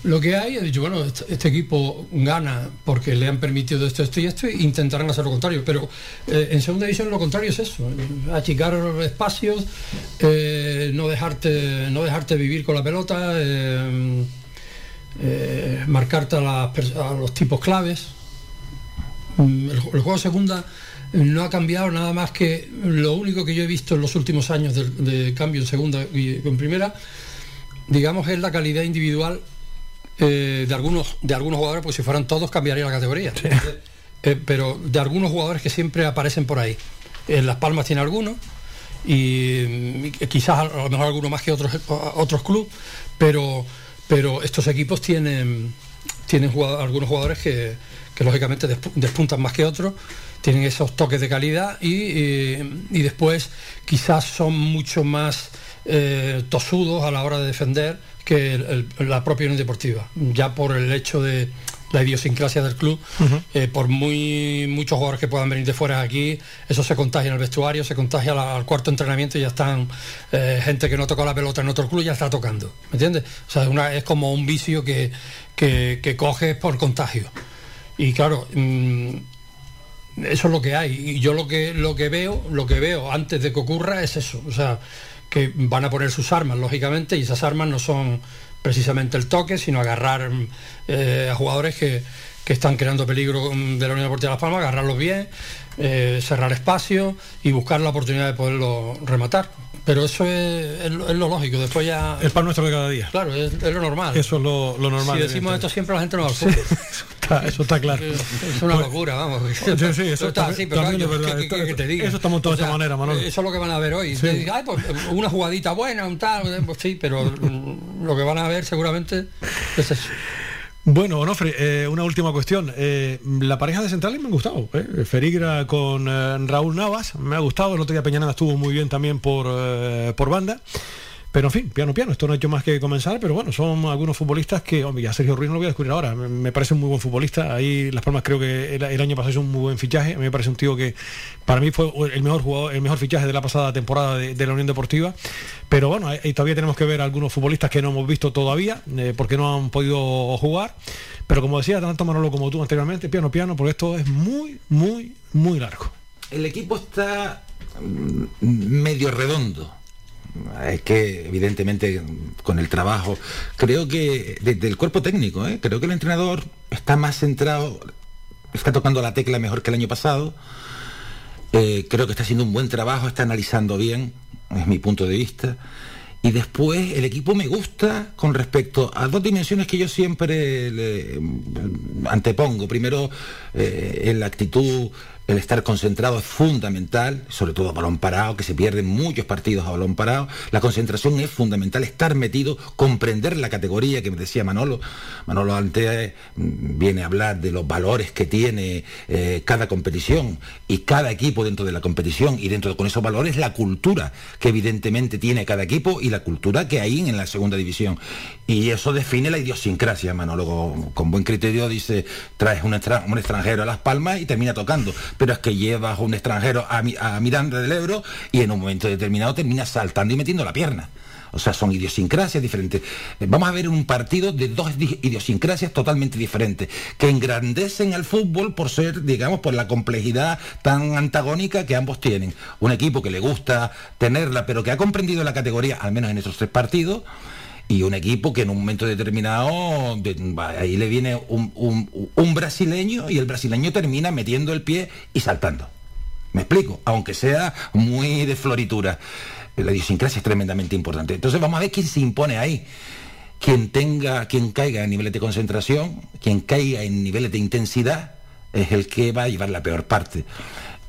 lo que hay, he dicho, bueno, este, este equipo gana porque le han permitido esto, esto y esto, e intentarán hacer lo contrario. Pero eh, en segunda división lo contrario es eso, eh, achicar espacios, eh, no dejarte, no dejarte vivir con la pelota, eh, marcarte a, los tipos claves. El, juego segunda no ha cambiado nada más que lo único que yo he visto en los últimos años de cambio en segunda y en primera, digamos, es la calidad individual eh, de algunos de algunos jugadores, pues si fueran todos cambiaría la categoría. Eh, pero de algunos jugadores que siempre aparecen por ahí. En Las Palmas tiene algunos y mm, quizás a lo mejor alguno más que otros otros clubes, pero pero estos equipos tienen tienen jugado- algunos jugadores que, que lógicamente despu- despuntan más que otros, tienen esos toques de calidad y, y- y después quizás son mucho más eh, tosudos a la hora de defender que el- el- la propia Unión Deportiva, ya por el hecho de la idiosincrasia del club, eh, por muy muchos jugadores que puedan venir de fuera aquí, eso se contagia en el vestuario, se contagia al, al cuarto entrenamiento y ya están eh, gente que no tocó la pelota en otro club ya está tocando, ¿me entiendes? O sea, una- es como un vicio que, que, que coges por contagio. Y claro, mm, eso es lo que hay. Y yo lo que lo que veo, lo que veo antes de que ocurra es eso. O sea, que van a poner sus armas, lógicamente, y esas armas no son precisamente el toque, sino agarrar eh, a jugadores que, que están creando peligro de la Unión Deportiva Las Palmas, agarrarlos bien, eh, cerrar espacio y buscar la oportunidad de poderlo rematar. Pero eso es, es lo, es lo lógico, después ya... El pan nuestro de cada día. Claro, es, es lo normal. Eso es lo, lo normal. si decimos esto evidentemente. siempre la gente no va al fútbol. Está- eso está claro. Es una Pues- locura, vamos. Sí, sí, eso está- así, pero claro, es verdad. ¿qué- qué- qué- qué te diga? Eso está montado O de esta manera, Manolo. Eso es lo que van a ver hoy. Sí. Te diga, "Ay, pues, una jugadita buena, un tal, pues sí, pero mm, lo que van a ver seguramente es eso. Bueno, Onofre, eh, una última cuestión. Eh, la pareja de centrales me ha gustado. ¿eh? Ferigra con eh, Raúl Navas, me ha gustado. El otro día Peñanada estuvo muy bien también por, por banda. Pero en fin, piano, piano. Esto no ha hecho más que comenzar, pero bueno, son algunos futbolistas que, hombre, ya Sergio Ruiz no lo voy a descubrir ahora. Me, parece un muy buen futbolista. Ahí Las Palmas creo que el, año pasado hizo un muy buen fichaje. A mí me parece un tío que para mí fue el mejor jugador, el mejor fichaje de la pasada temporada de, de la Unión Deportiva. Pero bueno, ahí todavía tenemos que ver algunos futbolistas que no hemos visto todavía, eh, porque no han podido jugar. Pero como decía tanto Manolo como tú anteriormente, piano, piano, porque esto es muy, muy, muy largo. El equipo está mm, medio redondo. Es que, evidentemente, con el trabajo, creo que desde el cuerpo técnico, ¿eh? creo que el entrenador está más centrado, está tocando la tecla mejor que el año pasado. Eh, creo que está haciendo un buen trabajo, está analizando bien, es mi punto de vista. Y después el equipo me gusta con respecto a dos dimensiones que yo siempre antepongo. Primero, eh, en la actitud, el estar concentrado es fundamental, sobre todo a balón parado, que se pierden muchos partidos a balón parado. La concentración es fundamental, estar metido, comprender la categoría que me decía Manolo. Manolo antes mm, viene a hablar de los valores que tiene eh, cada competición y cada equipo dentro de la competición y dentro de con esos valores la cultura que evidentemente tiene cada equipo y la cultura que hay en la segunda división. Y eso define la idiosincrasia, Manolo. Con, buen criterio dice, traes un, un extranjero a Las Palmas y termina tocando. Pero es que llevas un extranjero a, a Miranda del Ebro y en un momento determinado termina saltando y metiendo la pierna. O sea, son idiosincrasias diferentes. Eh, Vamos a ver un partido de dos di- idiosincrasias totalmente diferentes, que engrandecen al fútbol por ser, digamos, por la complejidad tan antagónica que ambos tienen. Un equipo que le gusta tenerla, pero que ha comprendido la categoría, al menos en estos tres partidos, y un equipo que en un momento determinado, ahí le viene un, brasileño y el brasileño termina metiendo el pie y saltando. ¿Me explico? Aunque sea muy de floritura. La idiosincrasia es tremendamente importante. Entonces vamos a ver quién se impone ahí. Quien tenga, quien caiga en niveles de concentración, quien caiga en niveles de intensidad, es el que va a llevar la peor parte.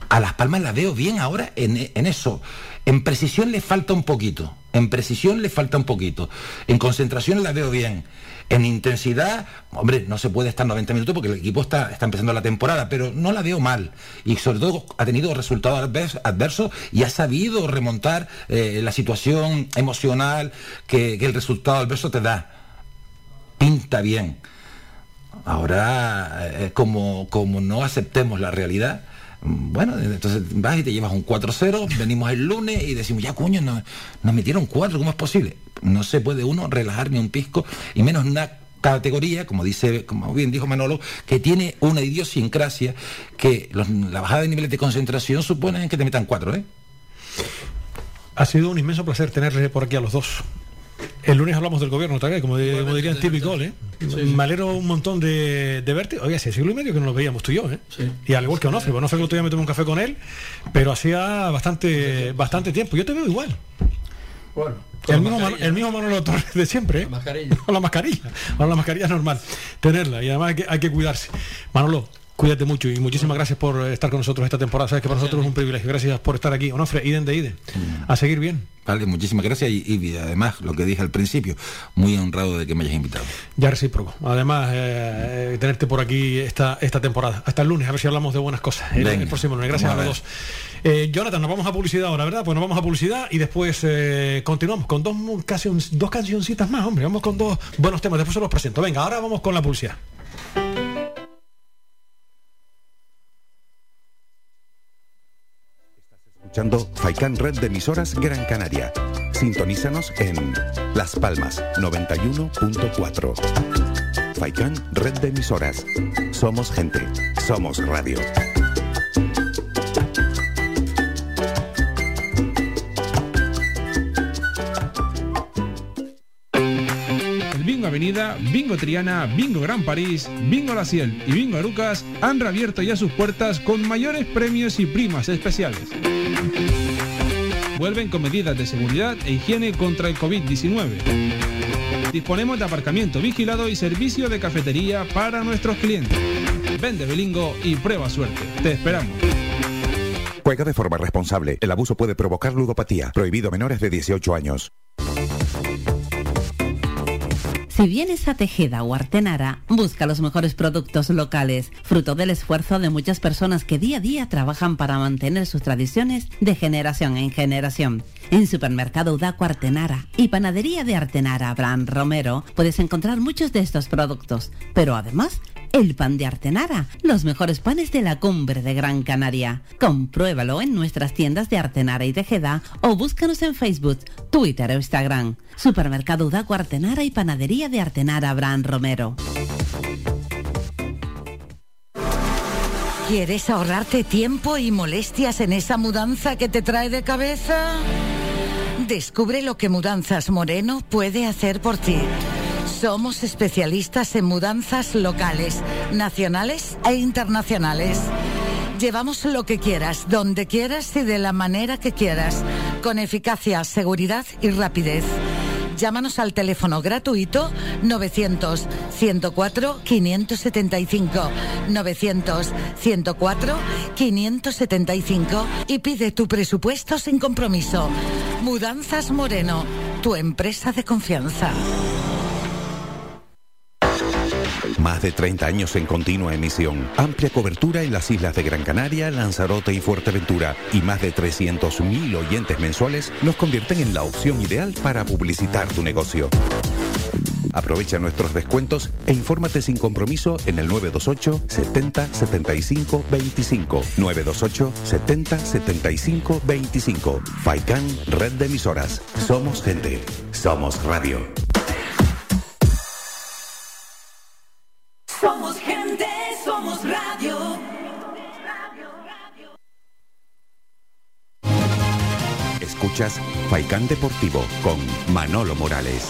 A Las Palmas la veo bien ahora en eso. En precisión le falta un poquito. En precisión le falta un poquito. En concentración la veo bien. En intensidad, hombre, no se puede estar 90 minutos porque el equipo está, está empezando la temporada, pero no la veo mal. Y sobre todo ha tenido resultados advers- adversos y ha sabido remontar eh, la situación emocional que, el resultado adverso te da. Pinta bien. Ahora, eh, como, como no aceptemos la realidad, bueno, entonces vas y te llevas un 4-0, venimos el lunes y decimos, ya coño, nos, metieron 4, ¿cómo es posible? No se puede uno relajar ni un pisco, y menos en una categoría, como dice, como bien dijo Manolo, que tiene una idiosincrasia que la bajada de niveles de concentración supone que te metan 4, ¿eh? Ha sido un inmenso placer tenerle por aquí a los dos. El lunes hablamos del gobierno vez, como, de- como dirían típico, ¿eh? Me alegro un montón de, de verte. Oye, hace siglo y medio que no nos veíamos tú y yo, ¿eh? Y al igual que Onofre, Onofre el otro día me tomé un café con él, pero hacía bastante, bastante tiempo. Yo te veo igual. Bueno, El mismo, el mismo Manolo Torres de siempre, ¿eh? Con la mascarilla. Con la mascarilla es normal tenerla y además hay que, hay que cuidarse. Manolo, cuídate mucho y muchísimas gracias por estar con nosotros esta temporada. Sabes que para nosotros es un privilegio. Gracias por estar aquí. Onofre, iden de iden. A seguir bien. Vale, muchísimas gracias y, y además lo que dije al principio, muy honrado de que me hayas invitado. Ya recíproco. Además, eh, eh, tenerte por aquí esta, esta temporada. Hasta el lunes, a ver si hablamos de buenas cosas. El, el próximo lunes. Gracias a los dos. Eh, Jonathan, nos vamos a publicidad ahora, ¿verdad? Pues nos vamos a publicidad y después eh, continuamos con dos, canción- dos cancioncitas más, hombre. Vamos con dos buenos temas. Después se los presento. Venga, ahora vamos con la publicidad. Escuchando Faikan Red de emisoras Gran Canaria. Sintonízanos en Las Palmas 91.4. Faikan Red de emisoras. Somos gente. Somos radio. El Avenida, Bingo Triana, Bingo Gran París, Bingo La Ciel y Bingo Arucas han reabierto ya sus puertas con mayores premios y primas especiales. Vuelven con medidas de seguridad e higiene contra el COVID-19. Disponemos de aparcamiento vigilado y servicio de cafetería para nuestros clientes. Vende Belingo y prueba suerte. Te esperamos. Juega de forma responsable. El abuso puede provocar ludopatía. Prohibido a menores de 18 años. Si vienes a Tejeda o Artenara, busca los mejores productos locales, fruto del esfuerzo de muchas personas que día a día trabajan para mantener sus tradiciones de generación en generación. En Supermercado Udaco Artenara y Panadería de Artenara Abraham Romero puedes encontrar muchos de estos productos, pero además el pan de Artenara, los mejores panes de la cumbre de Gran Canaria. Compruébalo en nuestras tiendas de Artenara y Tejeda o búscanos en Facebook, Twitter o Instagram. Supermercado Udaco Artenara y Panadería de Artenara Abraham Romero. ¿Quieres ahorrarte tiempo y molestias en esa mudanza que te trae de cabeza? Descubre lo que Mudanzas Moreno puede hacer por ti. Somos especialistas en mudanzas locales, nacionales e internacionales. Llevamos lo que quieras, donde quieras y de la manera que quieras, con eficacia, seguridad y rapidez. Llámanos al teléfono gratuito 900 104 575 900 104 575 y pide tu presupuesto sin compromiso. Mudanzas Moreno, tu empresa de confianza. Más de 30 años en continua emisión. Amplia cobertura en las islas de Gran Canaria, Lanzarote y Fuerteventura. Y más de 300.000 oyentes mensuales nos convierten en la opción ideal para publicitar tu negocio. Aprovecha nuestros descuentos e infórmate sin compromiso en el 928 70 75 25. 928 70 75 25. Faikan, red de emisoras. Somos gente. Somos radio. Somos gente, somos radio. Escuchas Faikán Deportivo con Manolo Morales.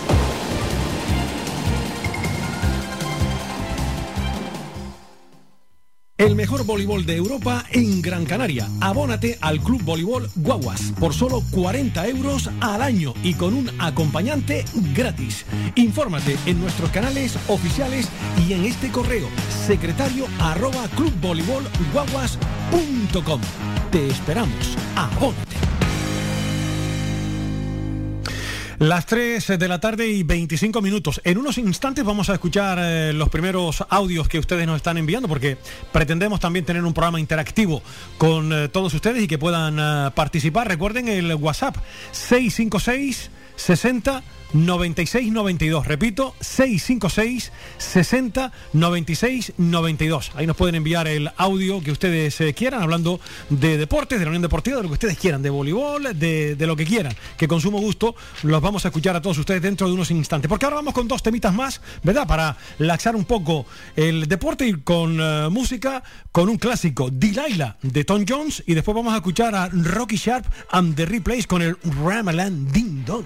El mejor voleibol de Europa en Gran Canaria. Abónate al Club Voleibol Guaguas por solo 40 euros al año y con un acompañante gratis. Infórmate en nuestros canales oficiales y en este correo secretario arroba clubvoleibolguaguas.com. Te esperamos. Abónate. Las 3 de la tarde y 25 minutos. En unos instantes vamos a escuchar eh, los primeros audios que ustedes nos están enviando porque pretendemos también tener un programa interactivo con eh, todos ustedes y que puedan eh, participar. Recuerden el WhatsApp 656 60 96 92. Repito, 656 60 96 92. Ahí nos pueden enviar el audio que ustedes eh, quieran, hablando de deportes, de la Unión Deportiva, de lo que ustedes quieran, de voleibol, de, de lo que quieran, que con sumo gusto los vamos a escuchar a todos ustedes dentro de unos instantes. Porque ahora vamos con dos temitas más, ¿verdad? Para laxar un poco el deporte y con eh, música, con un clásico, Delilah, de Tom Jones, y después vamos a escuchar a Rocky Sharp and the Replays con el Ramalan Ding Dong.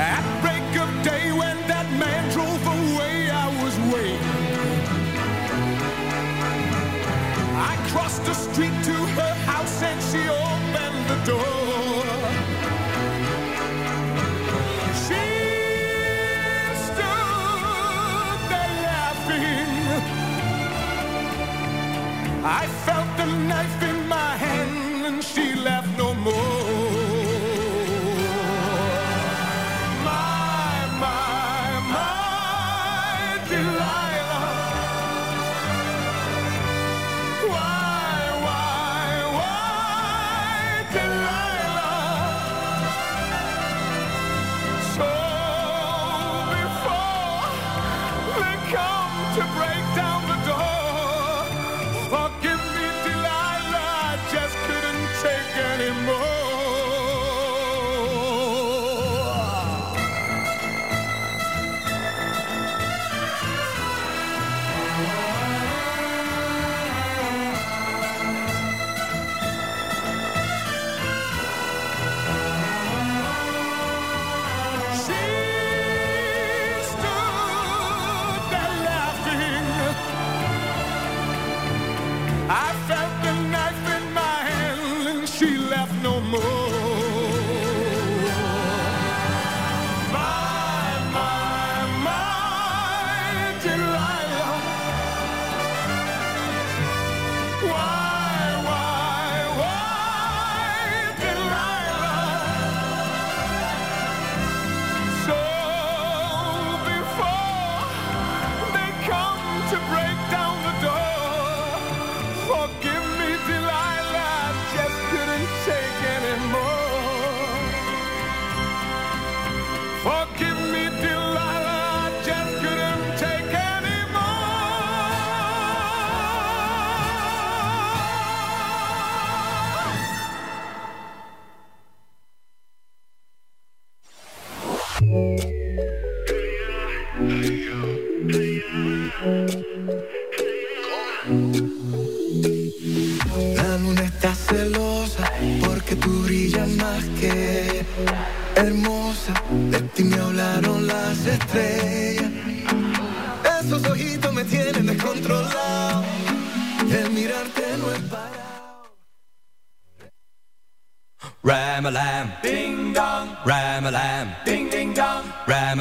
At break of day when that man drove away, I was waiting. I crossed the street to her house and she opened the door. She stood there laughing. I felt the knife in my hand and she laughed.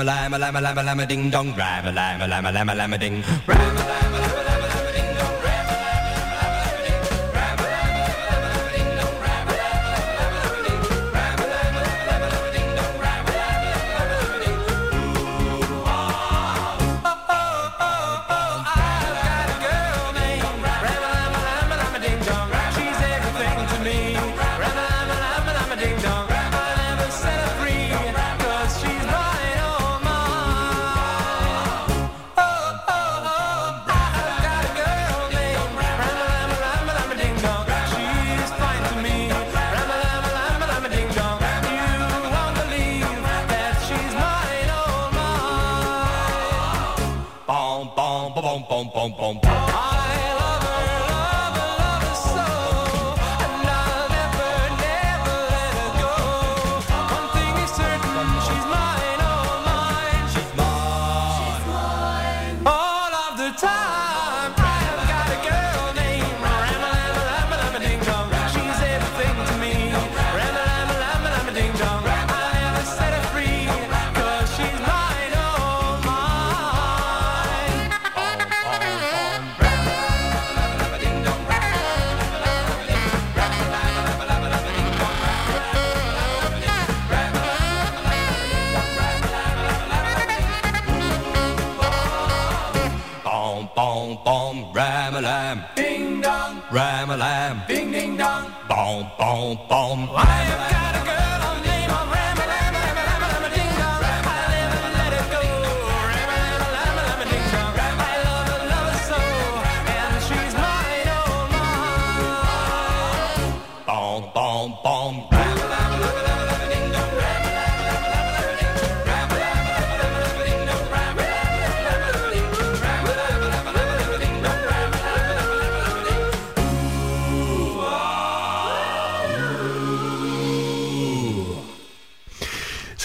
lama lama lama lama lama ding dong, rama lama lama lama lama ding, rama lama. boom, boom, boom.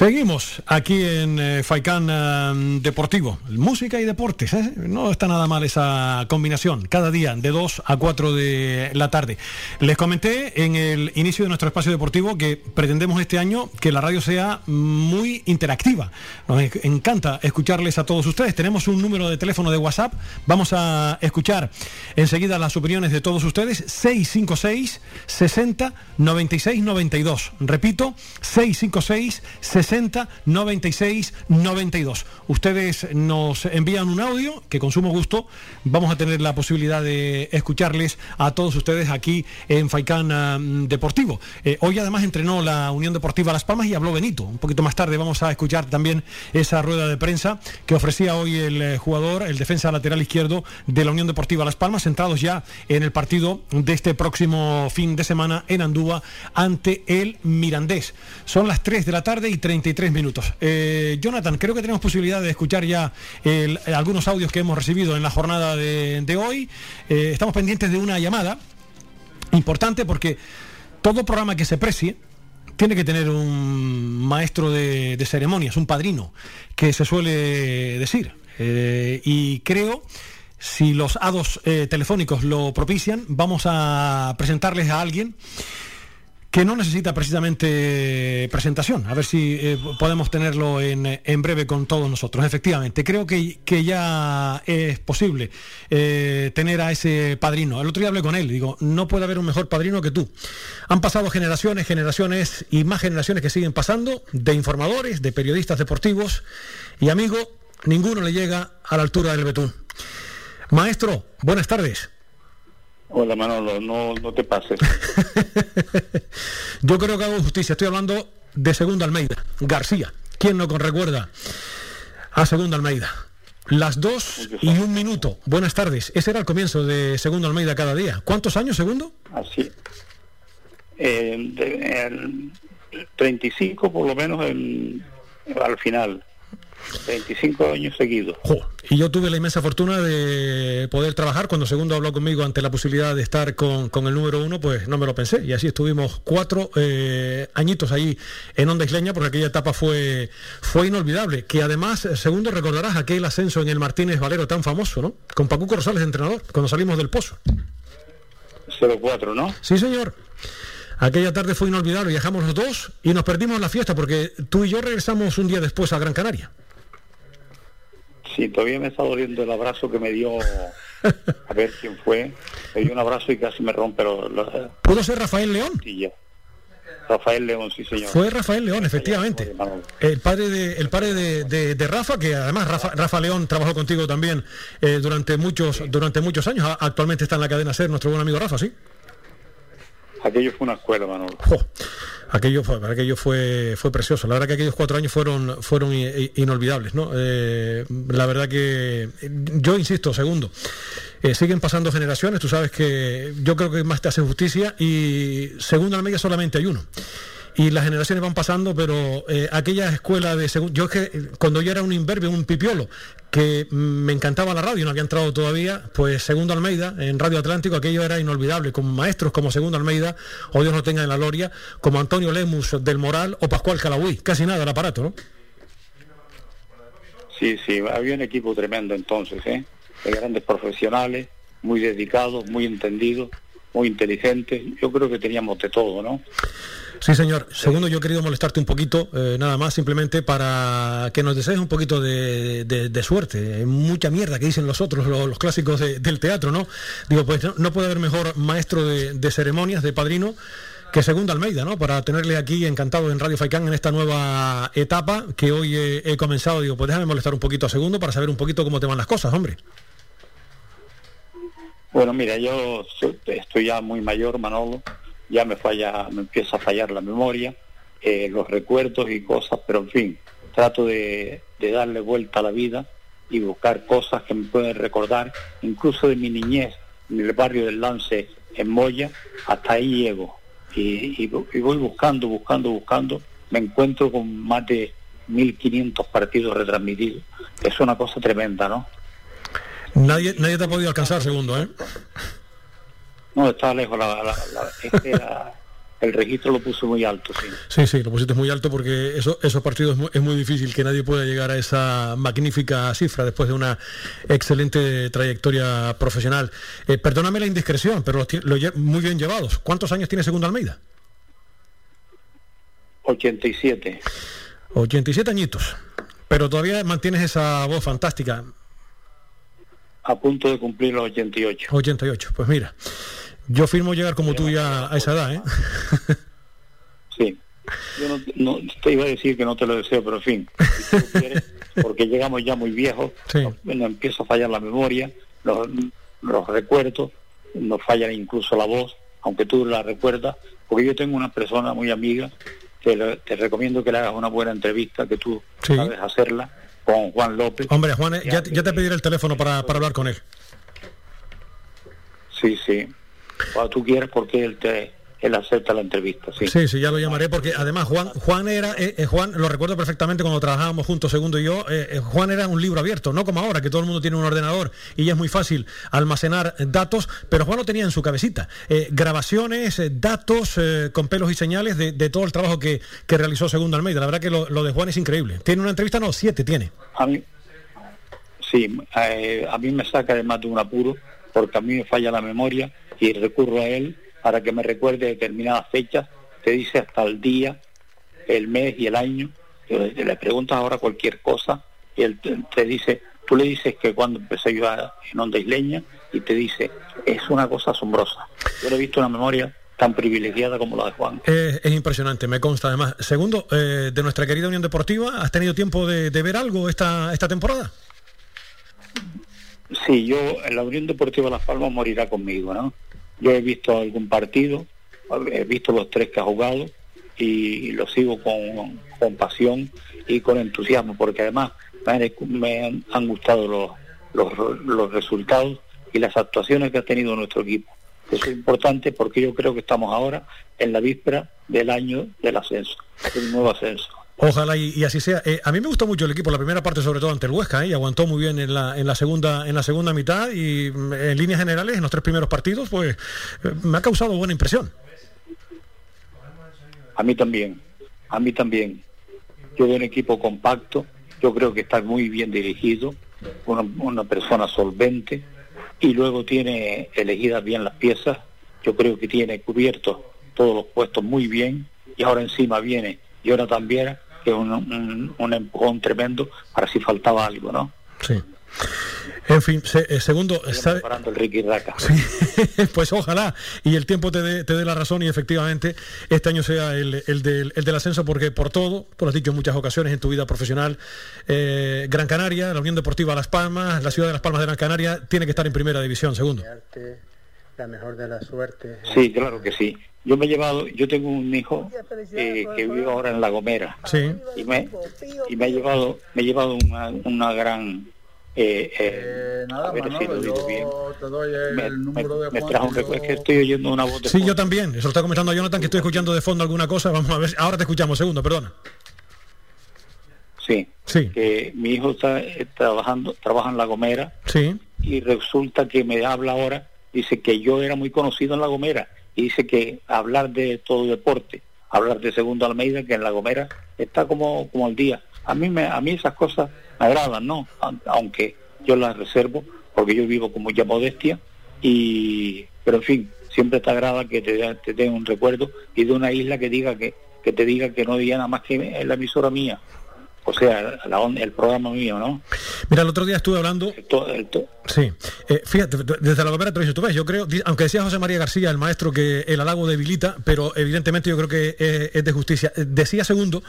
Seguimos aquí en eh, eh, Deportivo. Música y deportes, ¿eh? No está nada mal esa combinación. Cada día de 2 a 4 de la tarde. Les comenté en el inicio de nuestro espacio deportivo que pretendemos este año que la radio sea muy interactiva. Nos en- encanta escucharles a todos ustedes. Tenemos un número de teléfono de WhatsApp. Vamos a escuchar enseguida las opiniones de todos ustedes. 656 60 96 92. Repito, 656 60 96 92. Ustedes nos envían un audio que con sumo gusto vamos a tener la posibilidad de escucharles a todos ustedes aquí en Faicán ah, Deportivo. Eh, hoy además entrenó la Unión Deportiva Las Palmas y habló Benito. Un poquito más tarde vamos a escuchar también esa rueda de prensa que ofrecía hoy el eh, jugador, el defensa lateral izquierdo de la Unión Deportiva Las Palmas, centrados ya en el partido de este próximo fin de semana en Andúa ante el Mirandés. Son las 3 de la tarde y 33 minutos. Eh, Jonathan, creo que tenemos posibilidad de escuchar ya el- algunos audios que hemos recibido en la jornada de, hoy. Eh, estamos pendientes de una llamada importante porque todo programa que se precie tiene que tener un maestro de, ceremonias, un padrino, que se suele decir. Eh, y creo, si los hados telefónicos lo propician, vamos a presentarles a alguien que no necesita precisamente presentación. A ver si eh, podemos tenerlo en, eh, en breve con todos nosotros. Efectivamente, creo que, que ya es posible eh, tener a ese padrino. El otro día hablé con él, digo, no puede haber un mejor padrino que tú. Han pasado generaciones, generaciones y más generaciones que siguen pasando, de informadores, de periodistas deportivos, y amigo, ninguno le llega a la altura del betún. Maestro, buenas tardes. Hola Manolo, no, no te pases. Yo creo que hago justicia. Estoy hablando de Segundo Almeida, García. ¿Quién no recuerda a Segundo Almeida? Las dos y un minuto. Buenas tardes. Ese era el comienzo de Segundo Almeida cada día. ¿Cuántos años, Segundo? Así. Eh, de- el 35 por lo menos en- al final. 25 años seguidos. Y yo tuve la inmensa fortuna de poder trabajar. Cuando Segundo habló conmigo ante la posibilidad de estar con, con el número uno, pues no me lo pensé. Y así estuvimos cuatro eh, añitos ahí en Onda Isleña, porque aquella etapa fue, fue inolvidable. Que además, eh, Segundo, recordarás aquel ascenso en el Martínez Valero tan famoso, ¿no? Con Pacuco Rosales entrenador, cuando salimos del pozo. 04, ¿no? Sí, señor. Aquella tarde fue inolvidable, viajamos los dos y nos perdimos la fiesta porque tú y yo regresamos un día después a Gran Canaria. Sí, todavía me está doliendo el abrazo que me dio, a ver quién fue. Me dio un abrazo y casi me rompe los... los ¿Pudo ser Rafael León? costillas. Rafael León, sí señor. Fue Rafael León, efectivamente. El padre de, el padre de, de- de Rafa, que además Rafa, Rafa León trabajó contigo también eh, durante muchos durante muchos años. Actualmente está en la cadena SER, nuestro buen amigo Rafa, ¿sí? Aquello fue una escuela, Manolo. Aquello fue, aquello fue, fue precioso. La verdad que aquellos cuatro años fueron, fueron inolvidables, ¿no? Eh, la verdad que yo insisto, segundo, eh, siguen pasando generaciones. Tú sabes que yo creo que más te hace justicia y segundo Almeida solamente hay uno. Y las generaciones van pasando, pero eh, aquella escuela de segundo, yo es que eh, cuando yo era un imberbe, un pipiolo, que me encantaba la radio, no había entrado todavía, pues Segundo Almeida, en Radio Atlántico, aquello era inolvidable, con maestros como Segundo Almeida, o Dios lo tenga en la gloria, como Antonio Lemus del Moral o Pascual Calagüí, casi nada el aparato, ¿no? Sí, sí, había un equipo tremendo entonces, ¿eh? De grandes profesionales, muy dedicados, muy entendidos, muy inteligentes. Yo creo que teníamos de todo, ¿no? Sí, señor. Segundo, yo he querido molestarte un poquito, eh, nada más, simplemente para que nos desees un poquito de, de- suerte. Mucha mierda que dicen los otros, los, clásicos de- del teatro, ¿no? Digo, pues no, puede haber mejor maestro de, ceremonias, de padrino, que Segundo Almeida, ¿no? Para tenerle aquí encantado en Radio Faicán en esta nueva etapa que hoy he, he comenzado. Digo, pues déjame molestar un poquito a Segundo para saber un poquito cómo te van las cosas, hombre. Bueno, mira, yo estoy ya muy mayor, Manolo, ya me falla, me empieza a fallar la memoria, eh, los recuerdos y cosas, pero en fin, trato de, de darle vuelta a la vida y buscar cosas que me pueden recordar, incluso de mi niñez, en el barrio del Lance, en Moya, hasta ahí llego. Y, y y voy buscando, buscando, buscando, me encuentro con más de 1.500 partidos retransmitidos. Es una cosa tremenda, ¿no? Nadie, nadie te ha podido alcanzar, Segundo, ¿eh? No, estaba lejos. La, la- la- es que la- el registro lo puse muy alto, sí. Sí, sí, lo pusiste muy alto porque eso, esos partidos es muy, es muy difícil que nadie pueda llegar a esa magnífica cifra después de una excelente trayectoria profesional. Eh, perdóname la indiscreción, pero los, muy bien llevados. ¿Cuántos años tiene Segundo Almeida? 87. 87 añitos. Pero todavía mantienes esa voz fantástica. A punto de cumplir los 88. 88. Pues mira, yo firmo llegar como tú ya a esa edad, ¿eh? Sí. Yo no, no- te iba a decir que no te lo deseo, pero en fin, si tú quieres, porque llegamos ya muy viejos, nos, nos empieza a fallar la memoria, los, los recuerdos, nos falla incluso la voz, aunque tú la recuerdas, porque yo tengo una persona muy amiga, te, lo- te recomiendo que le hagas una buena entrevista, que tú Sí. sabes hacerla, con Juan López. Hombre, Juan, ya, ya te pediré el teléfono para, para hablar con él. Sí, sí. Cuando tú quieras, porque él te él acepta la entrevista, sí. Sí, sí, ya lo llamaré porque además Juan Juan era eh, eh, Juan lo recuerdo perfectamente cuando trabajábamos juntos Segundo y yo eh, eh, Juan era un libro abierto, no como ahora que todo el mundo tiene un ordenador y ya es muy fácil almacenar datos, pero Juan lo tenía en su cabecita, Eh, grabaciones, datos eh, con pelos y señales de, de todo el trabajo que, que realizó Segundo Almeida. La verdad que lo, lo de Juan es increíble. Tiene una entrevista, no, siete tiene. A mí, sí, a mí me saca además de un apuro porque a mí me falla la memoria y recurro a él para que me recuerde determinadas fechas, te dice hasta el día, el mes y el año. Yo le le preguntas ahora cualquier cosa y él te, te dice, tú le dices que cuando empecé yo en Onda Isleña y te dice, es una cosa asombrosa. Yo no he visto una memoria tan privilegiada como la de Juan. Es impresionante, me consta además. Segundo, eh, de nuestra querida Unión Deportiva, ¿has tenido tiempo de, de ver algo esta, esta temporada? Sí, yo, la Unión Deportiva Las Palmas morirá conmigo, ¿no? Yo he visto algún partido, he visto los tres que ha jugado y, lo sigo con, con pasión y con entusiasmo, porque además me han, me han- han gustado los, los, los resultados y las actuaciones que ha tenido nuestro equipo. Eso es importante porque yo creo que estamos ahora en la víspera del año del ascenso, del nuevo ascenso. Ojalá y, y así sea. Eh, a mí me gustó mucho el equipo, la primera parte sobre todo ante el Huesca, ¿eh? y aguantó muy bien en la, en la segunda en la segunda mitad y mm, en líneas generales en los tres primeros partidos, pues eh, me ha causado buena impresión. A mí también, a mí también. Yo veo un equipo compacto, yo creo que está muy bien dirigido, una, una persona solvente y luego tiene elegidas bien las piezas, yo creo que tiene cubiertos todos los puestos muy bien y ahora encima viene Jonathan Viera, que es un, un, un empujón tremendo para si faltaba algo, ¿no? Sí. En fin, se- eh, segundo. Preparando el Ricky Raca. pues ojalá y el tiempo te dé, te dé la razón y efectivamente este año sea el, el del, el del ascenso porque por todo, tú lo has dicho en muchas ocasiones en tu vida profesional, eh, Gran Canaria, la Unión Deportiva Las Palmas, la ciudad de Las Palmas de Gran Canaria tiene que estar en primera división, segundo. La mejor de la suerte. Sí, claro que sí. Yo me he llevado, yo tengo un hijo eh, que vive ahora en La Gomera. Sí. y me y me ha llevado me ha llevado una, una gran eh, eh, a ver si lo digo bien Te doy el me, número de me trajo un recuerdo es que estoy oyendo una voz de Sí, yo también, eso lo está comentando a Jonathan que estoy escuchando de fondo alguna cosa, vamos a ver, ahora te escuchamos, segundo, perdona. sí, Sí. que mi hijo está eh, trabajando trabaja en La Gomera Sí. y resulta que me habla ahora dice que yo era muy conocido en La Gomera. Y dice que hablar de todo deporte hablar de Segundo Almeida que en La Gomera está como como al día. A mí me a mí esas cosas me agradan no Aun- aunque yo las reservo porque yo vivo con mucha modestia. Y pero en fin siempre te agrada que te, te den un recuerdo y de una isla que diga que que te diga que no diga nada más que es la emisora mía o sea la el programa mío no Mira, el otro día estuve hablando... To- el to- Sí, Eh, fíjate, desde la Gomera te lo dices, tú ves, yo creo, aunque decía José María García, el maestro, que el halago debilita, pero evidentemente yo creo que es de justicia. Eh, Decía segundo,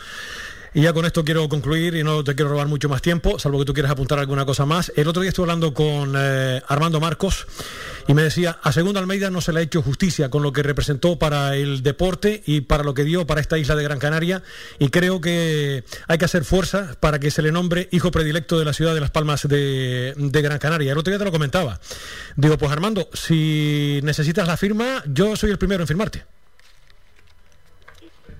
y ya con esto quiero concluir y no te quiero robar mucho más tiempo, salvo que tú quieras apuntar alguna cosa más. El otro día estuve hablando con eh, Armando Marcos y me decía, a Segundo Almeida no se le ha hecho justicia con lo que representó para el deporte y para lo que dio para esta isla de Gran Canaria y creo que hay que hacer fuerza para que se le nombre hijo predilecto de la ciudad de Las Palmas de, de Gran Canaria. El otro día te lo comentaba. Digo, pues Armando, si necesitas la firma, yo soy el primero en firmarte.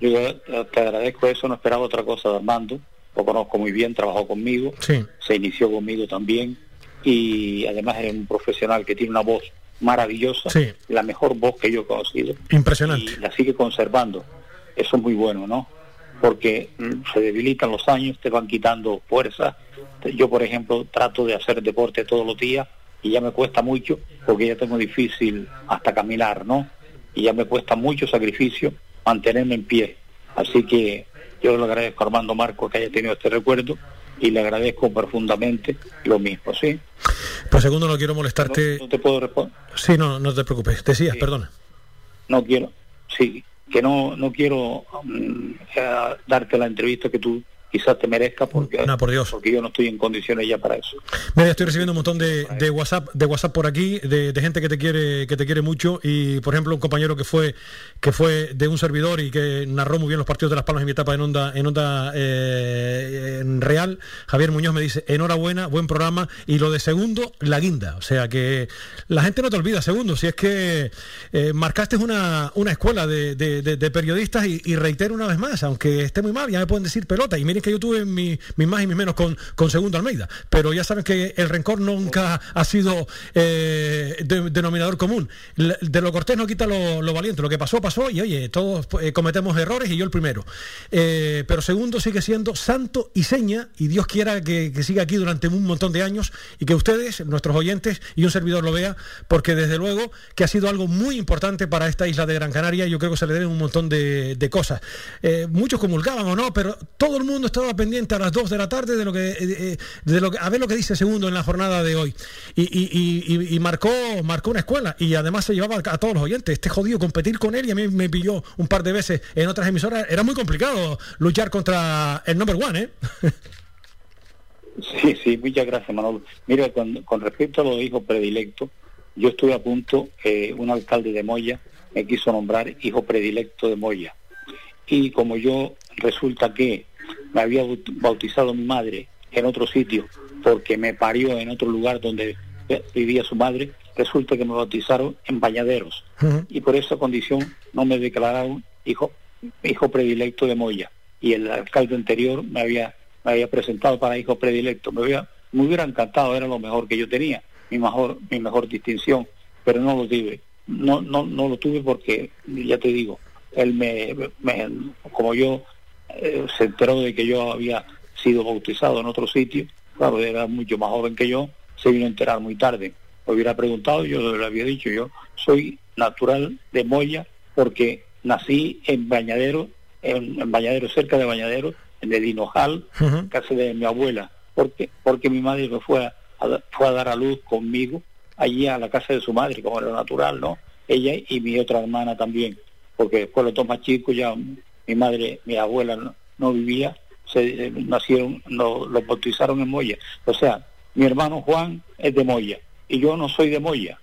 Yo te agradezco eso, no esperaba otra cosa de Armando, lo conozco muy bien, trabajó conmigo, Sí. se inició conmigo también y además es un profesional que tiene una voz maravillosa, Sí. la mejor voz que yo he conocido Impresionante. y la sigue conservando. Eso es muy bueno, ¿no? Porque mm, se debilitan los años, te van quitando fuerza. Yo, por ejemplo, trato de hacer deporte todos los días y ya me cuesta mucho porque ya tengo difícil hasta caminar, ¿no? Y ya me cuesta mucho sacrificio mantenerme en pie. Así que yo le agradezco a Armando Marco que haya tenido este recuerdo y le agradezco profundamente lo mismo, ¿sí? Pues segundo, no quiero molestarte. No te puedo responder. Sí, no, no te preocupes. Decías, perdona. no quiero, sí, que no, no quiero mm, eh, darte la entrevista que tú quizás te merezcas porque, porque yo no estoy en condiciones ya para eso. Mira, estoy recibiendo un montón de, de WhatsApp, de WhatsApp por aquí, de, de gente que te quiere, que te quiere mucho. Y por ejemplo un compañero que fue, que fue de un servidor y que narró muy bien los partidos de las Palmas en mi etapa en onda, en onda eh, en real, Javier Muñoz me dice enhorabuena, buen programa y lo de segundo la guinda, o sea que la gente no te olvida segundo, si es que eh, marcaste una, una escuela de periodistas y, y reitero una vez más, aunque esté muy mal, ya me pueden decir pelota. Y miren que yo tuve mi- mis más y mis menos con, con Segundo Almeida, pero ya saben que el rencor nunca ha sido eh, de- denominador común. De lo cortés no quita lo, lo valiente, lo que pasó, pasó y oye, todos eh, cometemos errores y yo el primero. Eh, pero Segundo sigue siendo santo y seña y Dios quiera que, que siga aquí durante un montón de años y que ustedes, nuestros oyentes y un servidor lo vea, porque desde luego que ha sido algo muy importante para esta isla de Gran Canaria y yo creo que se le deben un montón de, de cosas. Muchos comulgaban o no, pero todo el mundo estaba pendiente a las 2 de la tarde de lo que, eh, eh, de lo que a ver lo que dice Segundo en la jornada de hoy. Y, y- y- y- marcó, marcó una escuela y además se llevaba a todos los oyentes. Este jodido competir con él y a mí me pilló un par de veces en otras emisoras. Era muy complicado luchar contra el number one, ¿eh? Sí, sí, muchas gracias, Manolo. Mira, con, con respecto a los hijos predilectos, yo estuve a punto, eh, un alcalde de Moya me quiso nombrar hijo predilecto de Moya. Y como yo resulta que me había baut- bautizado mi madre en otro sitio porque me parió en otro lugar donde eh, vivía su madre, resulta que me bautizaron en Bañaderos. Y por esa condición no me declararon hijo, hijo predilecto de Moya. Y el alcalde anterior me había, me había presentado para hijo predilecto. Me, hubiera, me hubiera encantado, era lo mejor que yo tenía, mi mejor, mi mejor distinción, pero no lo tuve. No, no, no lo tuve porque, ya te digo, él me, me- como yo eh, se enteró de que yo había sido bautizado en otro sitio, claro, era mucho más joven que yo, se vino a enterar muy tarde. Me hubiera preguntado, yo le había dicho, yo soy natural de Moya porque nací en Bañadero, en, en Bañadero, cerca de Bañadero, en el Hinojal, casa de mi abuela, porque porque mi madre me fue a, a- fue a dar a luz conmigo allí a la casa de su madre, como era natural, ¿no? Ella y mi otra hermana también, porque después los dos más chicos ya mi madre, mi abuela no, vivía, se eh, nacieron, no, los bautizaron en Moya. O sea, mi hermano Juan es de Moya y yo no soy de Moya.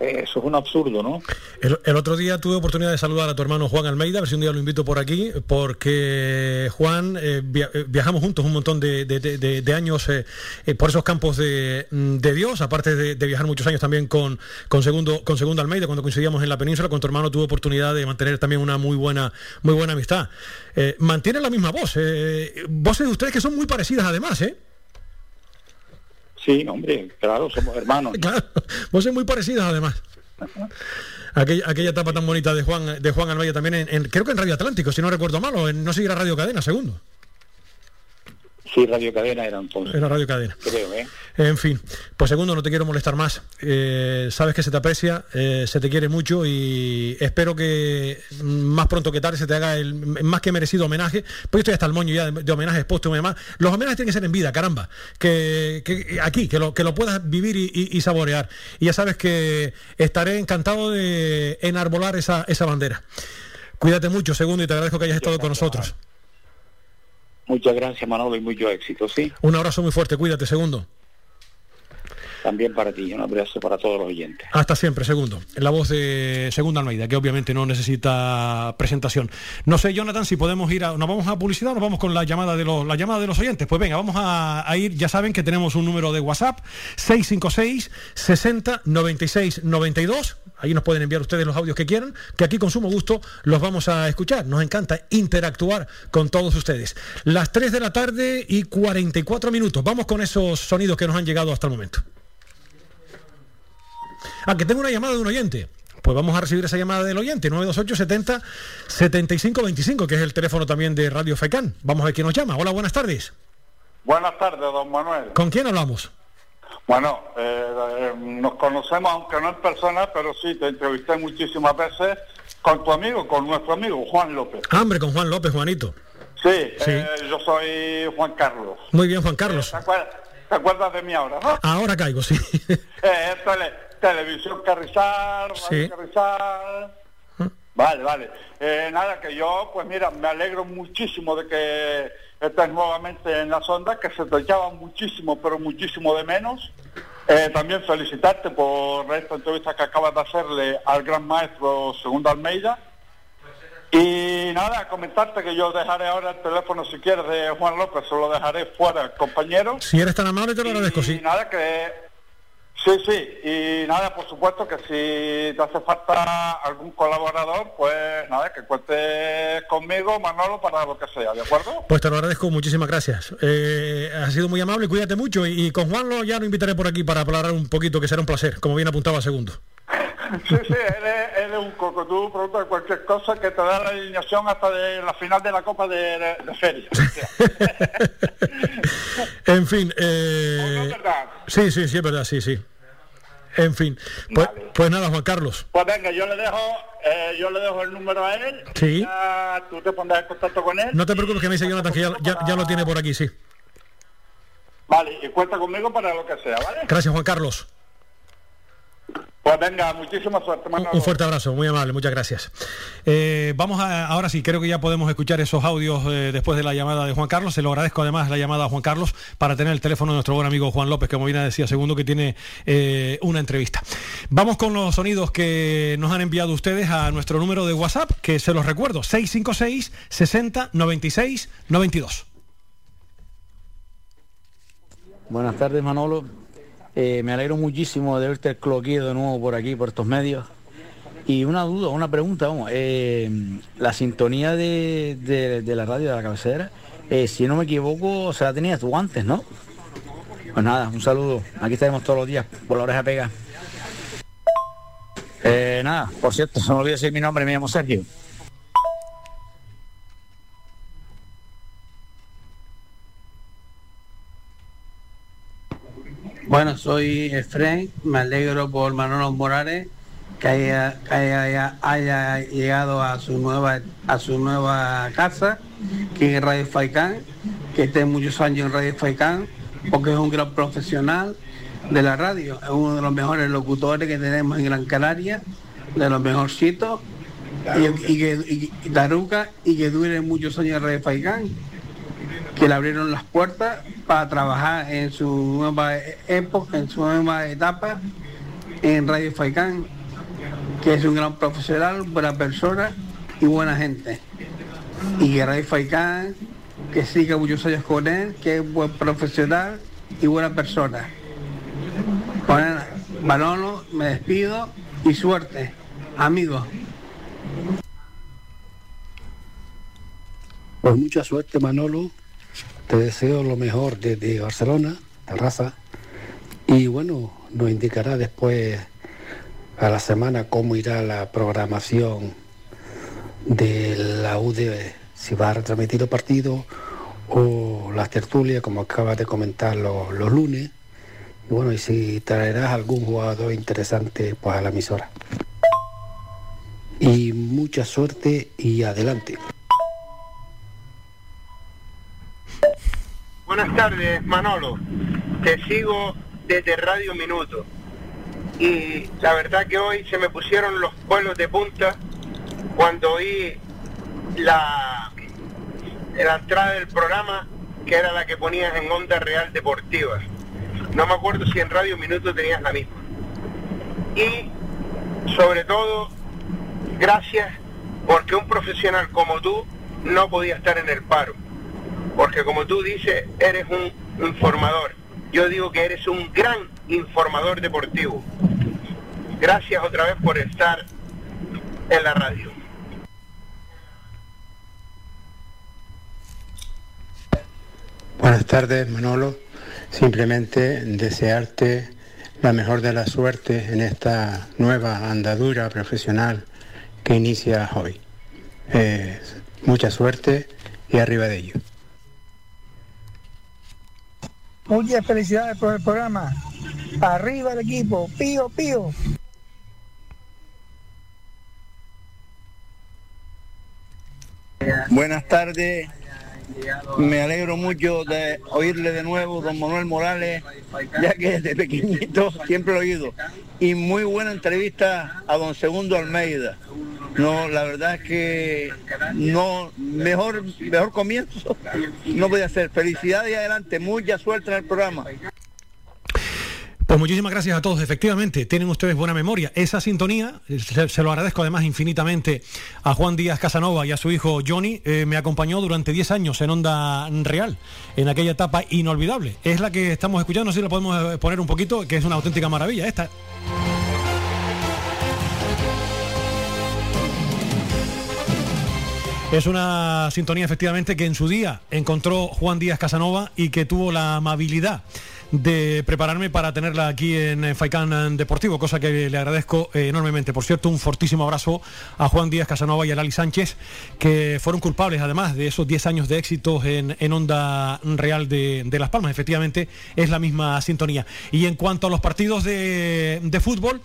Eh, Eso es un absurdo, ¿no? El, otro día tuve oportunidad de saludar a tu hermano Juan Almeida, a ver si un día lo invito por aquí, porque Juan, eh, eh, viajamos juntos un montón de, años por esos campos de, mm, Dios, aparte de, viajar muchos años también con, con, segundo, con Segundo Almeida, cuando coincidíamos en la península, con tu hermano tuve oportunidad de mantener también una muy buena, muy buena amistad. Eh, mantiene la misma voz, voces de ustedes que son muy parecidas además, ¿eh? Sí, hombre, claro, somos hermanos. Claro, voces muy parecidas además. Aquella, aquella etapa tan bonita de Juan de Juan Almeida también en, creo que en Radio Atlántico, si no recuerdo mal, o en, no era Radio Cadena, segundo. Sí, Radio Cadena era entonces. Era Radio Cadena. Creo, ¿eh? En fin, pues segundo, no te quiero molestar más. Eh, sabes que se te aprecia, eh, se te quiere mucho y espero que más pronto que tarde se te haga el más que merecido homenaje. Pues estoy hasta el moño ya de, de homenajes póstumos y demás. Los homenajes tienen que ser en vida, caramba. Que, que aquí, que lo, que lo puedas vivir y, y- y saborear. Y ya sabes que estaré encantado de enarbolar esa, esa bandera. Cuídate mucho, segundo, y te agradezco que hayas estado con nosotros. Muchas gracias, Manolo, y mucho éxito, ¿sí? Un abrazo muy fuerte, cuídate, segundo. También para ti, un abrazo para todos los oyentes. Hasta siempre, segundo. La voz de Segundo Almeida, que obviamente no necesita presentación. No sé, Jonathan, si podemos ir a. ¿Nos vamos a publicidad o nos vamos con la llamada de los, la llamada de los oyentes? Pues venga, vamos a, a ir. Ya saben que tenemos un número de WhatsApp: 656 60 96 92. Ahí nos pueden enviar ustedes los audios que quieran, que aquí con sumo gusto los vamos a escuchar. Nos encanta interactuar con todos ustedes. Las 3 de la tarde y 44 minutos. Vamos con esos sonidos que nos han llegado hasta el momento. Ah, que tengo una llamada de un oyente. Pues vamos a recibir esa llamada del oyente, 928 70 75 25, que es el teléfono también de Radio Faicán. Vamos a ver quién nos llama. Hola, buenas tardes. Buenas tardes, don Manuel. ¿Con quién hablamos? Bueno, eh, eh, nos conocemos, aunque no en persona, pero sí, te entrevisté muchísimas veces con tu amigo, con nuestro amigo Juan López. Hambre con Juan López, Juanito. Sí, Sí. eh, yo soy Juan Carlos. Muy bien, Juan Carlos. ¿Te acuerdas, te acuerdas de mí ahora, no? Ahora caigo, sí. Eh, es tele- televisión Carrizal, Sí. Carrizal. Vale, vale. Eh, nada, que yo, pues mira, me alegro muchísimo de que estés nuevamente en las ondas, que se te echaba muchísimo, pero muchísimo de menos. Eh, también felicitarte por esta entrevista que acabas de hacerle al gran maestro Segundo Almeida. Y nada, comentarte que yo dejaré ahora el teléfono, si quieres, de Juan López, se lo dejaré fuera, compañero. Si eres tan amable, te lo agradezco, Y sí. nada, que... Sí, sí, y nada, por supuesto que si te hace falta algún colaborador, pues nada, que cuentes conmigo, Manolo, para lo que sea, ¿de acuerdo? Pues te lo agradezco, muchísimas gracias. Eh, has sido muy amable, cuídate mucho. Y, y con Juan lo, ya lo invitaré por aquí para hablar un poquito, que será un placer, como bien apuntaba segundo. Sí, sí, él es, él es un coco, tú preguntas cualquier cosa que te da la alineación hasta de la final de la Copa de, de- de Feria. En fin, eh, sí, sí, sí, es verdad, sí, sí. En fin, pues, pues nada, Juan Carlos. Pues venga, yo le dejo, eh, yo le dejo el número a él. Sí. Ya tú te pondrás en contacto con él. No te preocupes que me dice Jonathan que ya, ya- ya lo tiene por aquí, sí. Vale, y cuenta conmigo para lo que sea, ¿vale? Gracias, Juan Carlos. Pues venga, muchísima suerte, Manolo. Un fuerte abrazo, muy amable, muchas gracias. Eh, vamos a, ahora sí, creo que ya podemos escuchar esos audios eh, después de la llamada de Juan Carlos. Se lo agradezco además la llamada a Juan Carlos para tener el teléfono de nuestro buen amigo Juan López, que como bien decía segundo, que tiene eh, una entrevista. Vamos con los sonidos que nos han enviado ustedes a nuestro número de WhatsApp, que se los recuerdo, 656 60 96 92. Buenas tardes, Manolo. Eh, me alegro muchísimo de verte cloquido de nuevo por aquí, por estos medios. Y una duda, una pregunta, vamos. eh, la sintonía de, de- la radio de la cabecera, eh, si no me equivoco, se la tenías tú antes, ¿no? Pues nada, un saludo. Aquí estaremos todos los días por la oreja pega. Nada, por cierto, se me olvidó decir mi nombre, me llamo Sergio. Bueno, soy Efraín, me alegro por Manolo Morales que haya, que haya, llegado a su nueva a su nueva casa, que es Radio Faicán, que esté muchos años en Radio Faicán, porque es un gran profesional de la radio, es uno de los mejores locutores que tenemos en Gran Canaria, de los mejorcitos, y, que y, y y que dure muchos años en Radio Faicán que le abrieron las puertas para trabajar en su nueva época, en su nueva etapa en Radio Faicán, que es un gran profesional, buena persona y buena gente. Y que Radio Faicán, que siga muchos años con él, que es buen profesional y buena persona. Bueno, Manolo, me despido y suerte, amigos. Pues mucha suerte Manolo, te deseo lo mejor desde Barcelona, Terraza, y bueno, nos indicará después a la semana cómo irá la programación de la UD, si va a retransmitir los partidos o las tertulias, como acabas de comentar los, los lunes, y bueno, y si traerás algún jugador interesante pues a la emisora. Y mucha suerte y adelante. Buenas tardes, Manolo. Te sigo desde Radio Minuto. Y la verdad que hoy se me pusieron los pelos de punta cuando oí la, la entrada del programa, que era la que ponías en Onda Real Deportiva. No me acuerdo si en Radio Minuto tenías la misma. Y sobre todo, gracias porque un profesional como tú no podía estar en el paro porque como tú dices, eres un informador. Yo digo que eres un gran informador deportivo. Gracias otra vez por estar en la radio. Buenas tardes, Manolo. Simplemente desearte la mejor de la suerte en esta nueva andadura profesional que inicia hoy. Eh, mucha suerte y arriba de ello. Muchas felicidades por el programa. Arriba el equipo. Pío, pío. Buenas tardes. Me alegro mucho de oírle de nuevo, don Manuel Morales, ya que desde pequeñito siempre lo he oído. Y muy buena entrevista a don Segundo Almeida. No, la verdad es que no, mejor, mejor comienzo no podía ser. Felicidades y adelante, mucha suerte en el programa. Pues muchísimas gracias a todos. Efectivamente, tienen ustedes buena memoria. Esa sintonía, eh, se, lo agradezco además infinitamente a Juan Díaz Casanova y a su hijo Johnny, eh, me acompañó durante 10 años en Onda Real, en aquella etapa inolvidable. Es la que estamos escuchando, si la podemos eh, poner un poquito, que es una auténtica maravilla esta. Es una sintonía efectivamente que en su día encontró Juan Díaz Casanova y que tuvo la amabilidad de prepararme para tenerla aquí en eh, Faicán Deportivo, cosa que le agradezco eh, enormemente. Por cierto, un fortísimo abrazo a Juan Díaz Casanova y a Lali Sánchez, que fueron culpables además de esos 10 años de éxitos en, en Onda Real de, de Las Palmas. Efectivamente, es la misma sintonía. Y en cuanto a los partidos de, de fútbol,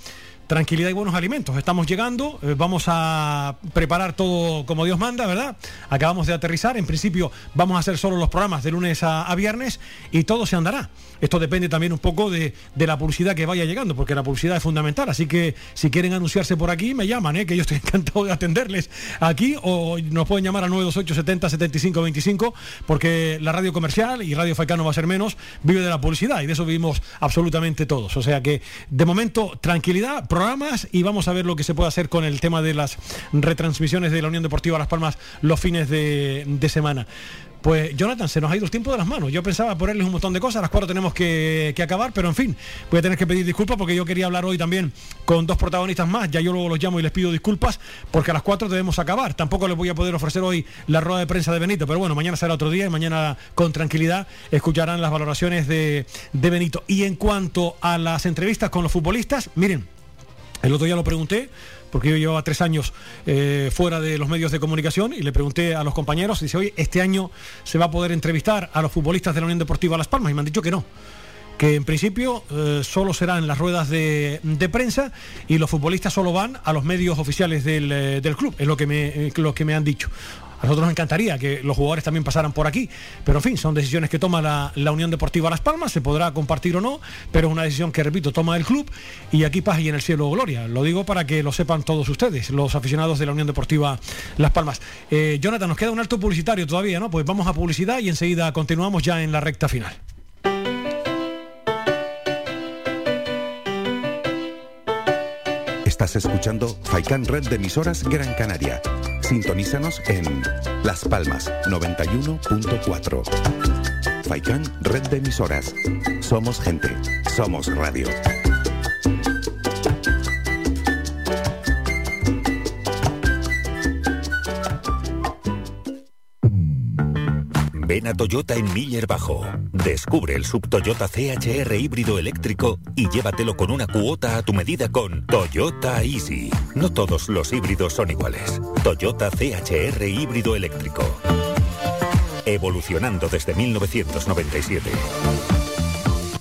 tranquilidad y buenos alimentos. Estamos llegando, eh, vamos a preparar todo como Dios manda, ¿verdad? Acabamos de aterrizar, en principio vamos a hacer solo los programas de lunes a, viernes y todo se andará. Esto depende también un poco de, de la publicidad que vaya llegando, porque la publicidad es fundamental. Así que si quieren anunciarse por aquí, me llaman, ¿eh? que yo estoy encantado de atenderles aquí o nos pueden llamar al 928 70 75 25, porque la radio comercial y Radio Faicano va a ser menos, vive de la publicidad y de eso vivimos absolutamente todos. O sea que de momento tranquilidad, y vamos a ver lo que se puede hacer con el tema de las retransmisiones de la Unión Deportiva Las Palmas los fines de, de semana. Pues Jonathan, se nos ha ido el tiempo de las manos. Yo pensaba ponerles un montón de cosas, a las cuatro tenemos que, que acabar, pero en fin, voy a tener que pedir disculpas porque yo quería hablar hoy también con dos protagonistas más. Ya yo luego los llamo y les pido disculpas porque a las cuatro debemos acabar. Tampoco les voy a poder ofrecer hoy la rueda de prensa de Benito, pero bueno, mañana será otro día y mañana con tranquilidad escucharán las valoraciones de, de Benito. Y en cuanto a las entrevistas con los futbolistas, miren, el otro día lo pregunté, porque yo llevaba tres años eh, fuera de los medios de comunicación y le pregunté a los compañeros, dice, oye, este año se va a poder entrevistar a los futbolistas de la Unión Deportiva Las Palmas y me han dicho que no que en principio eh, solo serán las ruedas de, de, prensa y los futbolistas solo van a los medios oficiales del, eh, del club, es lo que, me, eh, lo que me han dicho. A nosotros nos encantaría que los jugadores también pasaran por aquí, pero en fin, son decisiones que toma la, la, Unión Deportiva Las Palmas, se podrá compartir o no, pero es una decisión que, repito, toma el club y aquí paz y en el cielo gloria. Lo digo para que lo sepan todos ustedes, los aficionados de la Unión Deportiva Las Palmas. Eh, Jonathan, nos queda un alto publicitario todavía, ¿no? Pues vamos a publicidad y enseguida continuamos ya en la recta final. Escuchando Faikan Red de emisoras Gran Canaria. Sintonízanos en Las Palmas 91.4. Faikan Red de emisoras. Somos gente. Somos radio. Ven a Toyota en Miller Bajo. Descubre el sub Toyota CHR híbrido eléctrico y llévatelo con una cuota a tu medida con Toyota Easy. No todos los híbridos son iguales. Toyota CHR híbrido eléctrico. Evolucionando desde 1997.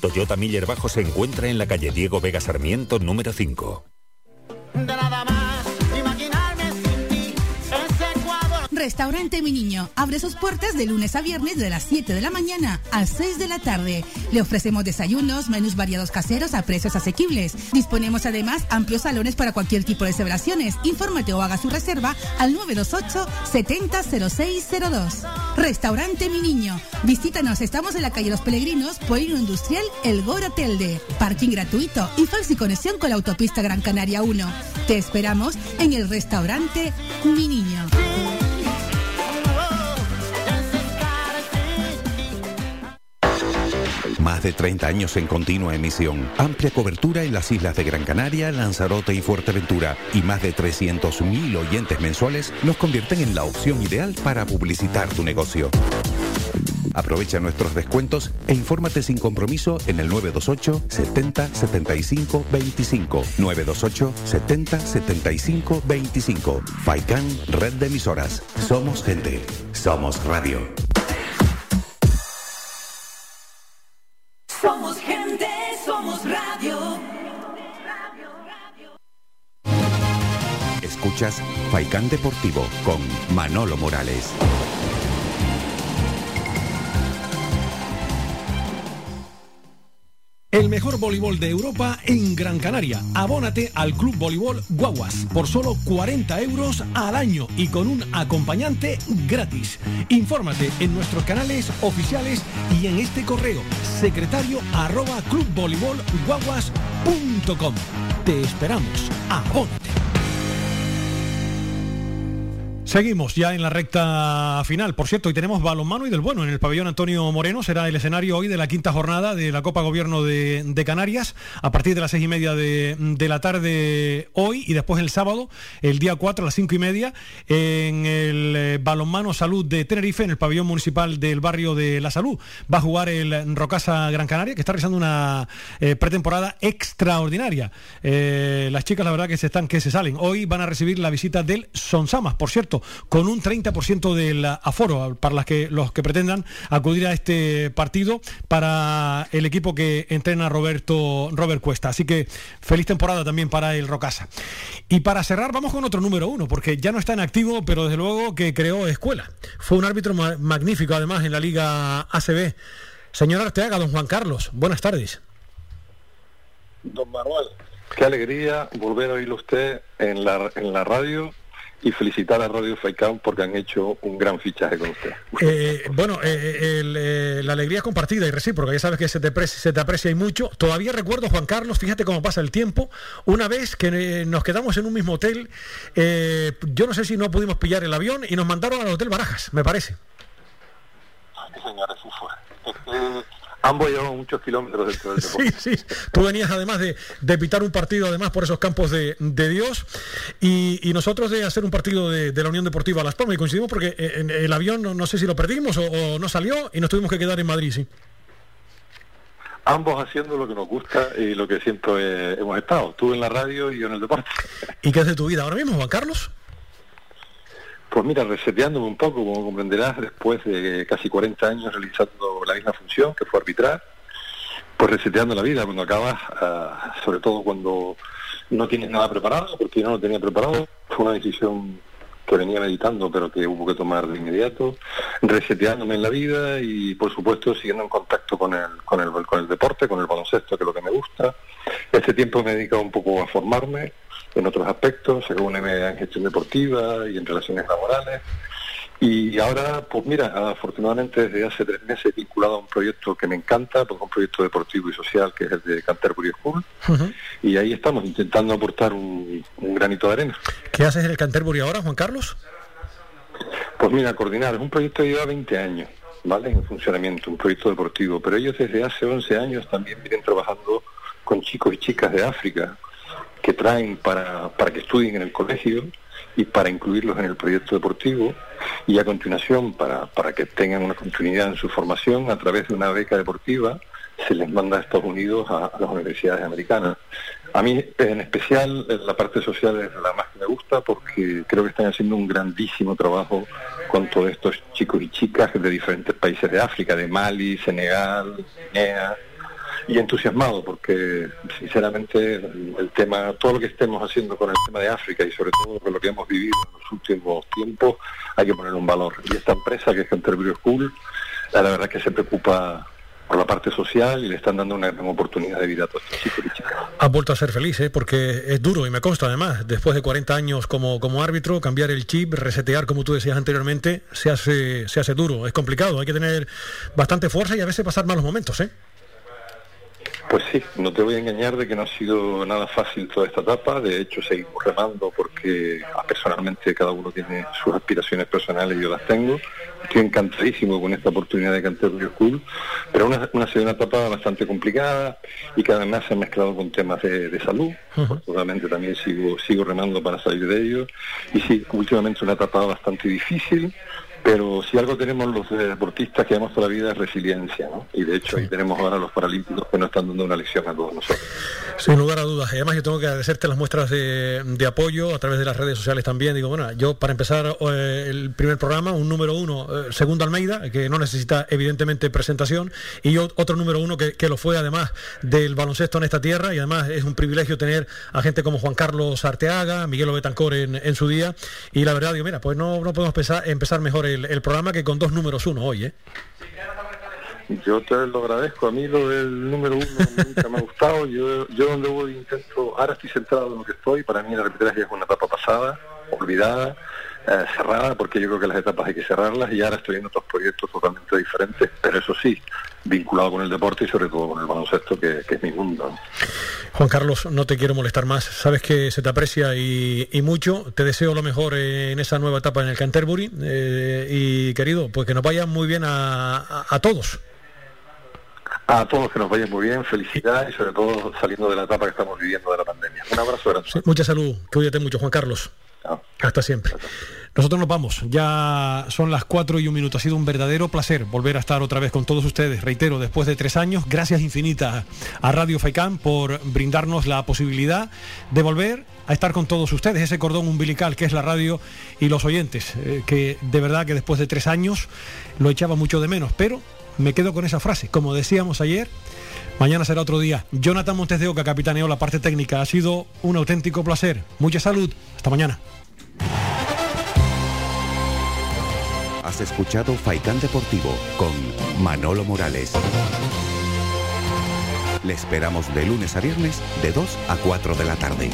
Toyota Miller Bajo se encuentra en la calle Diego Vega Sarmiento número 5. Restaurante Mi Niño abre sus puertas de lunes a viernes de las 7 de la mañana a 6 de la tarde. Le ofrecemos desayunos, menús variados caseros a precios asequibles. Disponemos además amplios salones para cualquier tipo de celebraciones. Infórmate o haga su reserva al 928 700602. Restaurante Mi Niño. Visítanos, estamos en la calle Los Peregrinos, Polino Industrial, El Gora Telde. Parking gratuito y fácil conexión con la autopista Gran Canaria 1. Te esperamos en el restaurante Mi Niño. Más de 30 años en continua emisión, amplia cobertura en las islas de Gran Canaria, Lanzarote y Fuerteventura y más de 300.000 oyentes mensuales nos convierten en la opción ideal para publicitar tu negocio. Aprovecha nuestros descuentos e infórmate sin compromiso en el 928 70 75 25. 928 70 75 25. Faikan, red de emisoras. Somos gente. Somos radio. Faikán Deportivo con Manolo Morales. El mejor voleibol de Europa en Gran Canaria. Abónate al Club Voleibol Guaguas por solo 40 euros al año y con un acompañante gratis. Infórmate en nuestros canales oficiales y en este correo secretario arroba. Te esperamos. Abónate. Seguimos ya en la recta final. Por cierto, hoy tenemos balonmano y del bueno en el pabellón Antonio Moreno. Será el escenario hoy de la quinta jornada de la Copa Gobierno de, Canarias a partir de las seis y media de, de la tarde hoy y después el sábado, el día 4 a las cinco y media, en el eh, balonmano Salud de Tenerife, en el pabellón municipal del barrio de La Salud. Va a jugar el Rocasa Gran Canaria, que está realizando una eh, pretemporada extraordinaria. Eh, las chicas, la verdad, que se están que se salen. Hoy van a recibir la visita del Sonsamas, por cierto con un 30% del aforo para las que, los que pretendan acudir a este partido para el equipo que entrena Roberto Robert Cuesta. Así que feliz temporada también para el Rocasa. Y para cerrar, vamos con otro número uno, porque ya no está en activo, pero desde luego que creó escuela. Fue un árbitro ma- magnífico, además, en la Liga ACB. Señor Arteaga, don Juan Carlos, buenas tardes. Don Manuel, qué alegría volver a oírlo usted en la, en la radio y felicitar a Radio Faicán porque han hecho un gran fichaje con usted. Eh, bueno, eh, el, eh, la alegría es compartida y recíproca, ya sabes que se te, pre- se te aprecia y mucho. Todavía recuerdo, Juan Carlos, fíjate cómo pasa el tiempo, una vez que nos quedamos en un mismo hotel, eh, yo no sé si no pudimos pillar el avión y nos mandaron al Hotel Barajas, me parece. Sí, señor, así fue. Ambos llevamos muchos kilómetros dentro del deporte. Sí, sí. Tú venías además de, de pitar un partido además por esos campos de, de Dios y, y nosotros de hacer un partido de, de la Unión Deportiva Las Palmas y coincidimos porque eh, en el avión no, no sé si lo perdimos o, o no salió y nos tuvimos que quedar en Madrid, sí. Ambos haciendo lo que nos gusta y lo que siempre eh, hemos estado. Tú en la radio y yo en el deporte. ¿Y qué es de tu vida ahora mismo, Juan Carlos? Pues mira, reseteándome un poco, como comprenderás, después de casi 40 años realizando la misma función, que fue arbitrar, pues reseteando la vida cuando acabas, ah, sobre todo cuando no tienes nada preparado, porque yo no lo tenía preparado, fue una decisión que venía meditando, pero que hubo que tomar de inmediato, reseteándome en la vida y, por supuesto, siguiendo en contacto con el, con el, con el deporte, con el baloncesto, que es lo que me gusta. Este tiempo me he dedicado un poco a formarme en otros aspectos, según MBA en gestión deportiva y en relaciones laborales. Y ahora, pues mira, afortunadamente desde hace tres meses vinculado a un proyecto que me encanta, pues un proyecto deportivo y social que es el de Canterbury School. Y ahí estamos intentando aportar un, un granito de arena. ¿Qué haces en el Canterbury ahora, Juan Carlos? Pues mira, coordinar, es un proyecto que lleva 20 años, ¿vale? En funcionamiento, un proyecto deportivo, pero ellos desde hace 11 años también vienen trabajando con chicos y chicas de África que traen para, para que estudien en el colegio y para incluirlos en el proyecto deportivo y a continuación para, para que tengan una continuidad en su formación a través de una beca deportiva se les manda a Estados Unidos a, a las universidades americanas. A mí en especial la parte social es la más que me gusta porque creo que están haciendo un grandísimo trabajo con todos estos chicos y chicas de diferentes países de África, de Mali, Senegal, Guinea, y entusiasmado porque sinceramente el, tema, todo lo que estemos haciendo con el tema de África y sobre todo con lo que hemos vivido en los últimos tiempos, hay que poner un valor. Y esta empresa que es Canterbury School, la verdad que se preocupa por la parte social y le están dando una gran oportunidad de vida a todos estos chicos y chicas. Has vuelto a ser feliz, ¿eh? porque es duro y me consta además, después de 40 años como, como árbitro, cambiar el chip, resetear, como tú decías anteriormente, se hace, se hace duro, es complicado, hay que tener bastante fuerza y a veces pasar malos momentos. ¿eh? Pues sí, no te voy a engañar de que no ha sido nada fácil toda esta etapa, de hecho seguimos remando porque ah, personalmente cada uno tiene sus aspiraciones personales y yo las tengo. Estoy encantadísimo con esta oportunidad de Canterbury School, pero una, una, una etapa bastante complicada y que además se ha mezclado con temas de, de salud. Afortunadamente también sigo, sigo remando para salir de ello. Y sí, últimamente una etapa bastante difícil, Pero si algo tenemos los eh, deportistas que damos toda la vida es resiliencia, ¿no? Y de hecho ahí tenemos ahora los paralímpicos que nos están dando una lección a todos nosotros. Sin lugar a dudas. Y además yo tengo que agradecerte las muestras de, de apoyo a través de las redes sociales también. Digo, bueno, yo para empezar eh, el primer programa, un número uno, eh, segundo Almeida, que no necesita evidentemente presentación, y yo otro número uno que, que lo fue además del baloncesto en esta tierra, y además es un privilegio tener a gente como Juan Carlos Arteaga, Miguel Betancor en, en su día, y la verdad, digo, mira, pues no, no podemos empezar, empezar mejor el, el programa que con dos números uno hoy, ¿eh? Yo te lo agradezco. A mí lo del número uno nunca me ha gustado. Yo, yo donde voy intento, ahora estoy centrado en lo que estoy. Para mí la arbitraje es una etapa pasada, olvidada, eh, cerrada, porque yo creo que las etapas hay que cerrarlas y ahora estoy en otros proyectos totalmente diferentes, pero eso sí, vinculado con el deporte y sobre todo con el baloncesto, que, que es mi mundo. ¿no? Juan Carlos, no te quiero molestar más. Sabes que se te aprecia y, y mucho. Te deseo lo mejor en esa nueva etapa en el Canterbury. eh, y querido, pues que nos vaya muy bien a, a- a todos. A todos que nos vaya muy bien, felicidades y sobre todo saliendo de la etapa que estamos viviendo de la pandemia. Un abrazo grande. Sí, mucha salud. Cuídate mucho, Juan Carlos. Hasta siempre. Nosotros nos vamos. Ya son las 4 y un minuto. Ha sido un verdadero placer volver a estar otra vez con todos ustedes. Reitero, después de tres años, gracias infinitas a Radio Faicán por brindarnos la posibilidad de volver a estar con todos ustedes, ese cordón umbilical que es la radio y los oyentes, eh, que de verdad que después de tres años lo echaba mucho de menos, pero me quedo con esa frase. Como decíamos ayer, mañana será otro día. Jonathan Montes de Oca capitaneó la parte técnica. Ha sido un auténtico placer. Mucha salud. Hasta mañana. Has escuchado Faikán Deportivo con Manolo Morales. Le esperamos de lunes a viernes de 2 a 4 de la tarde.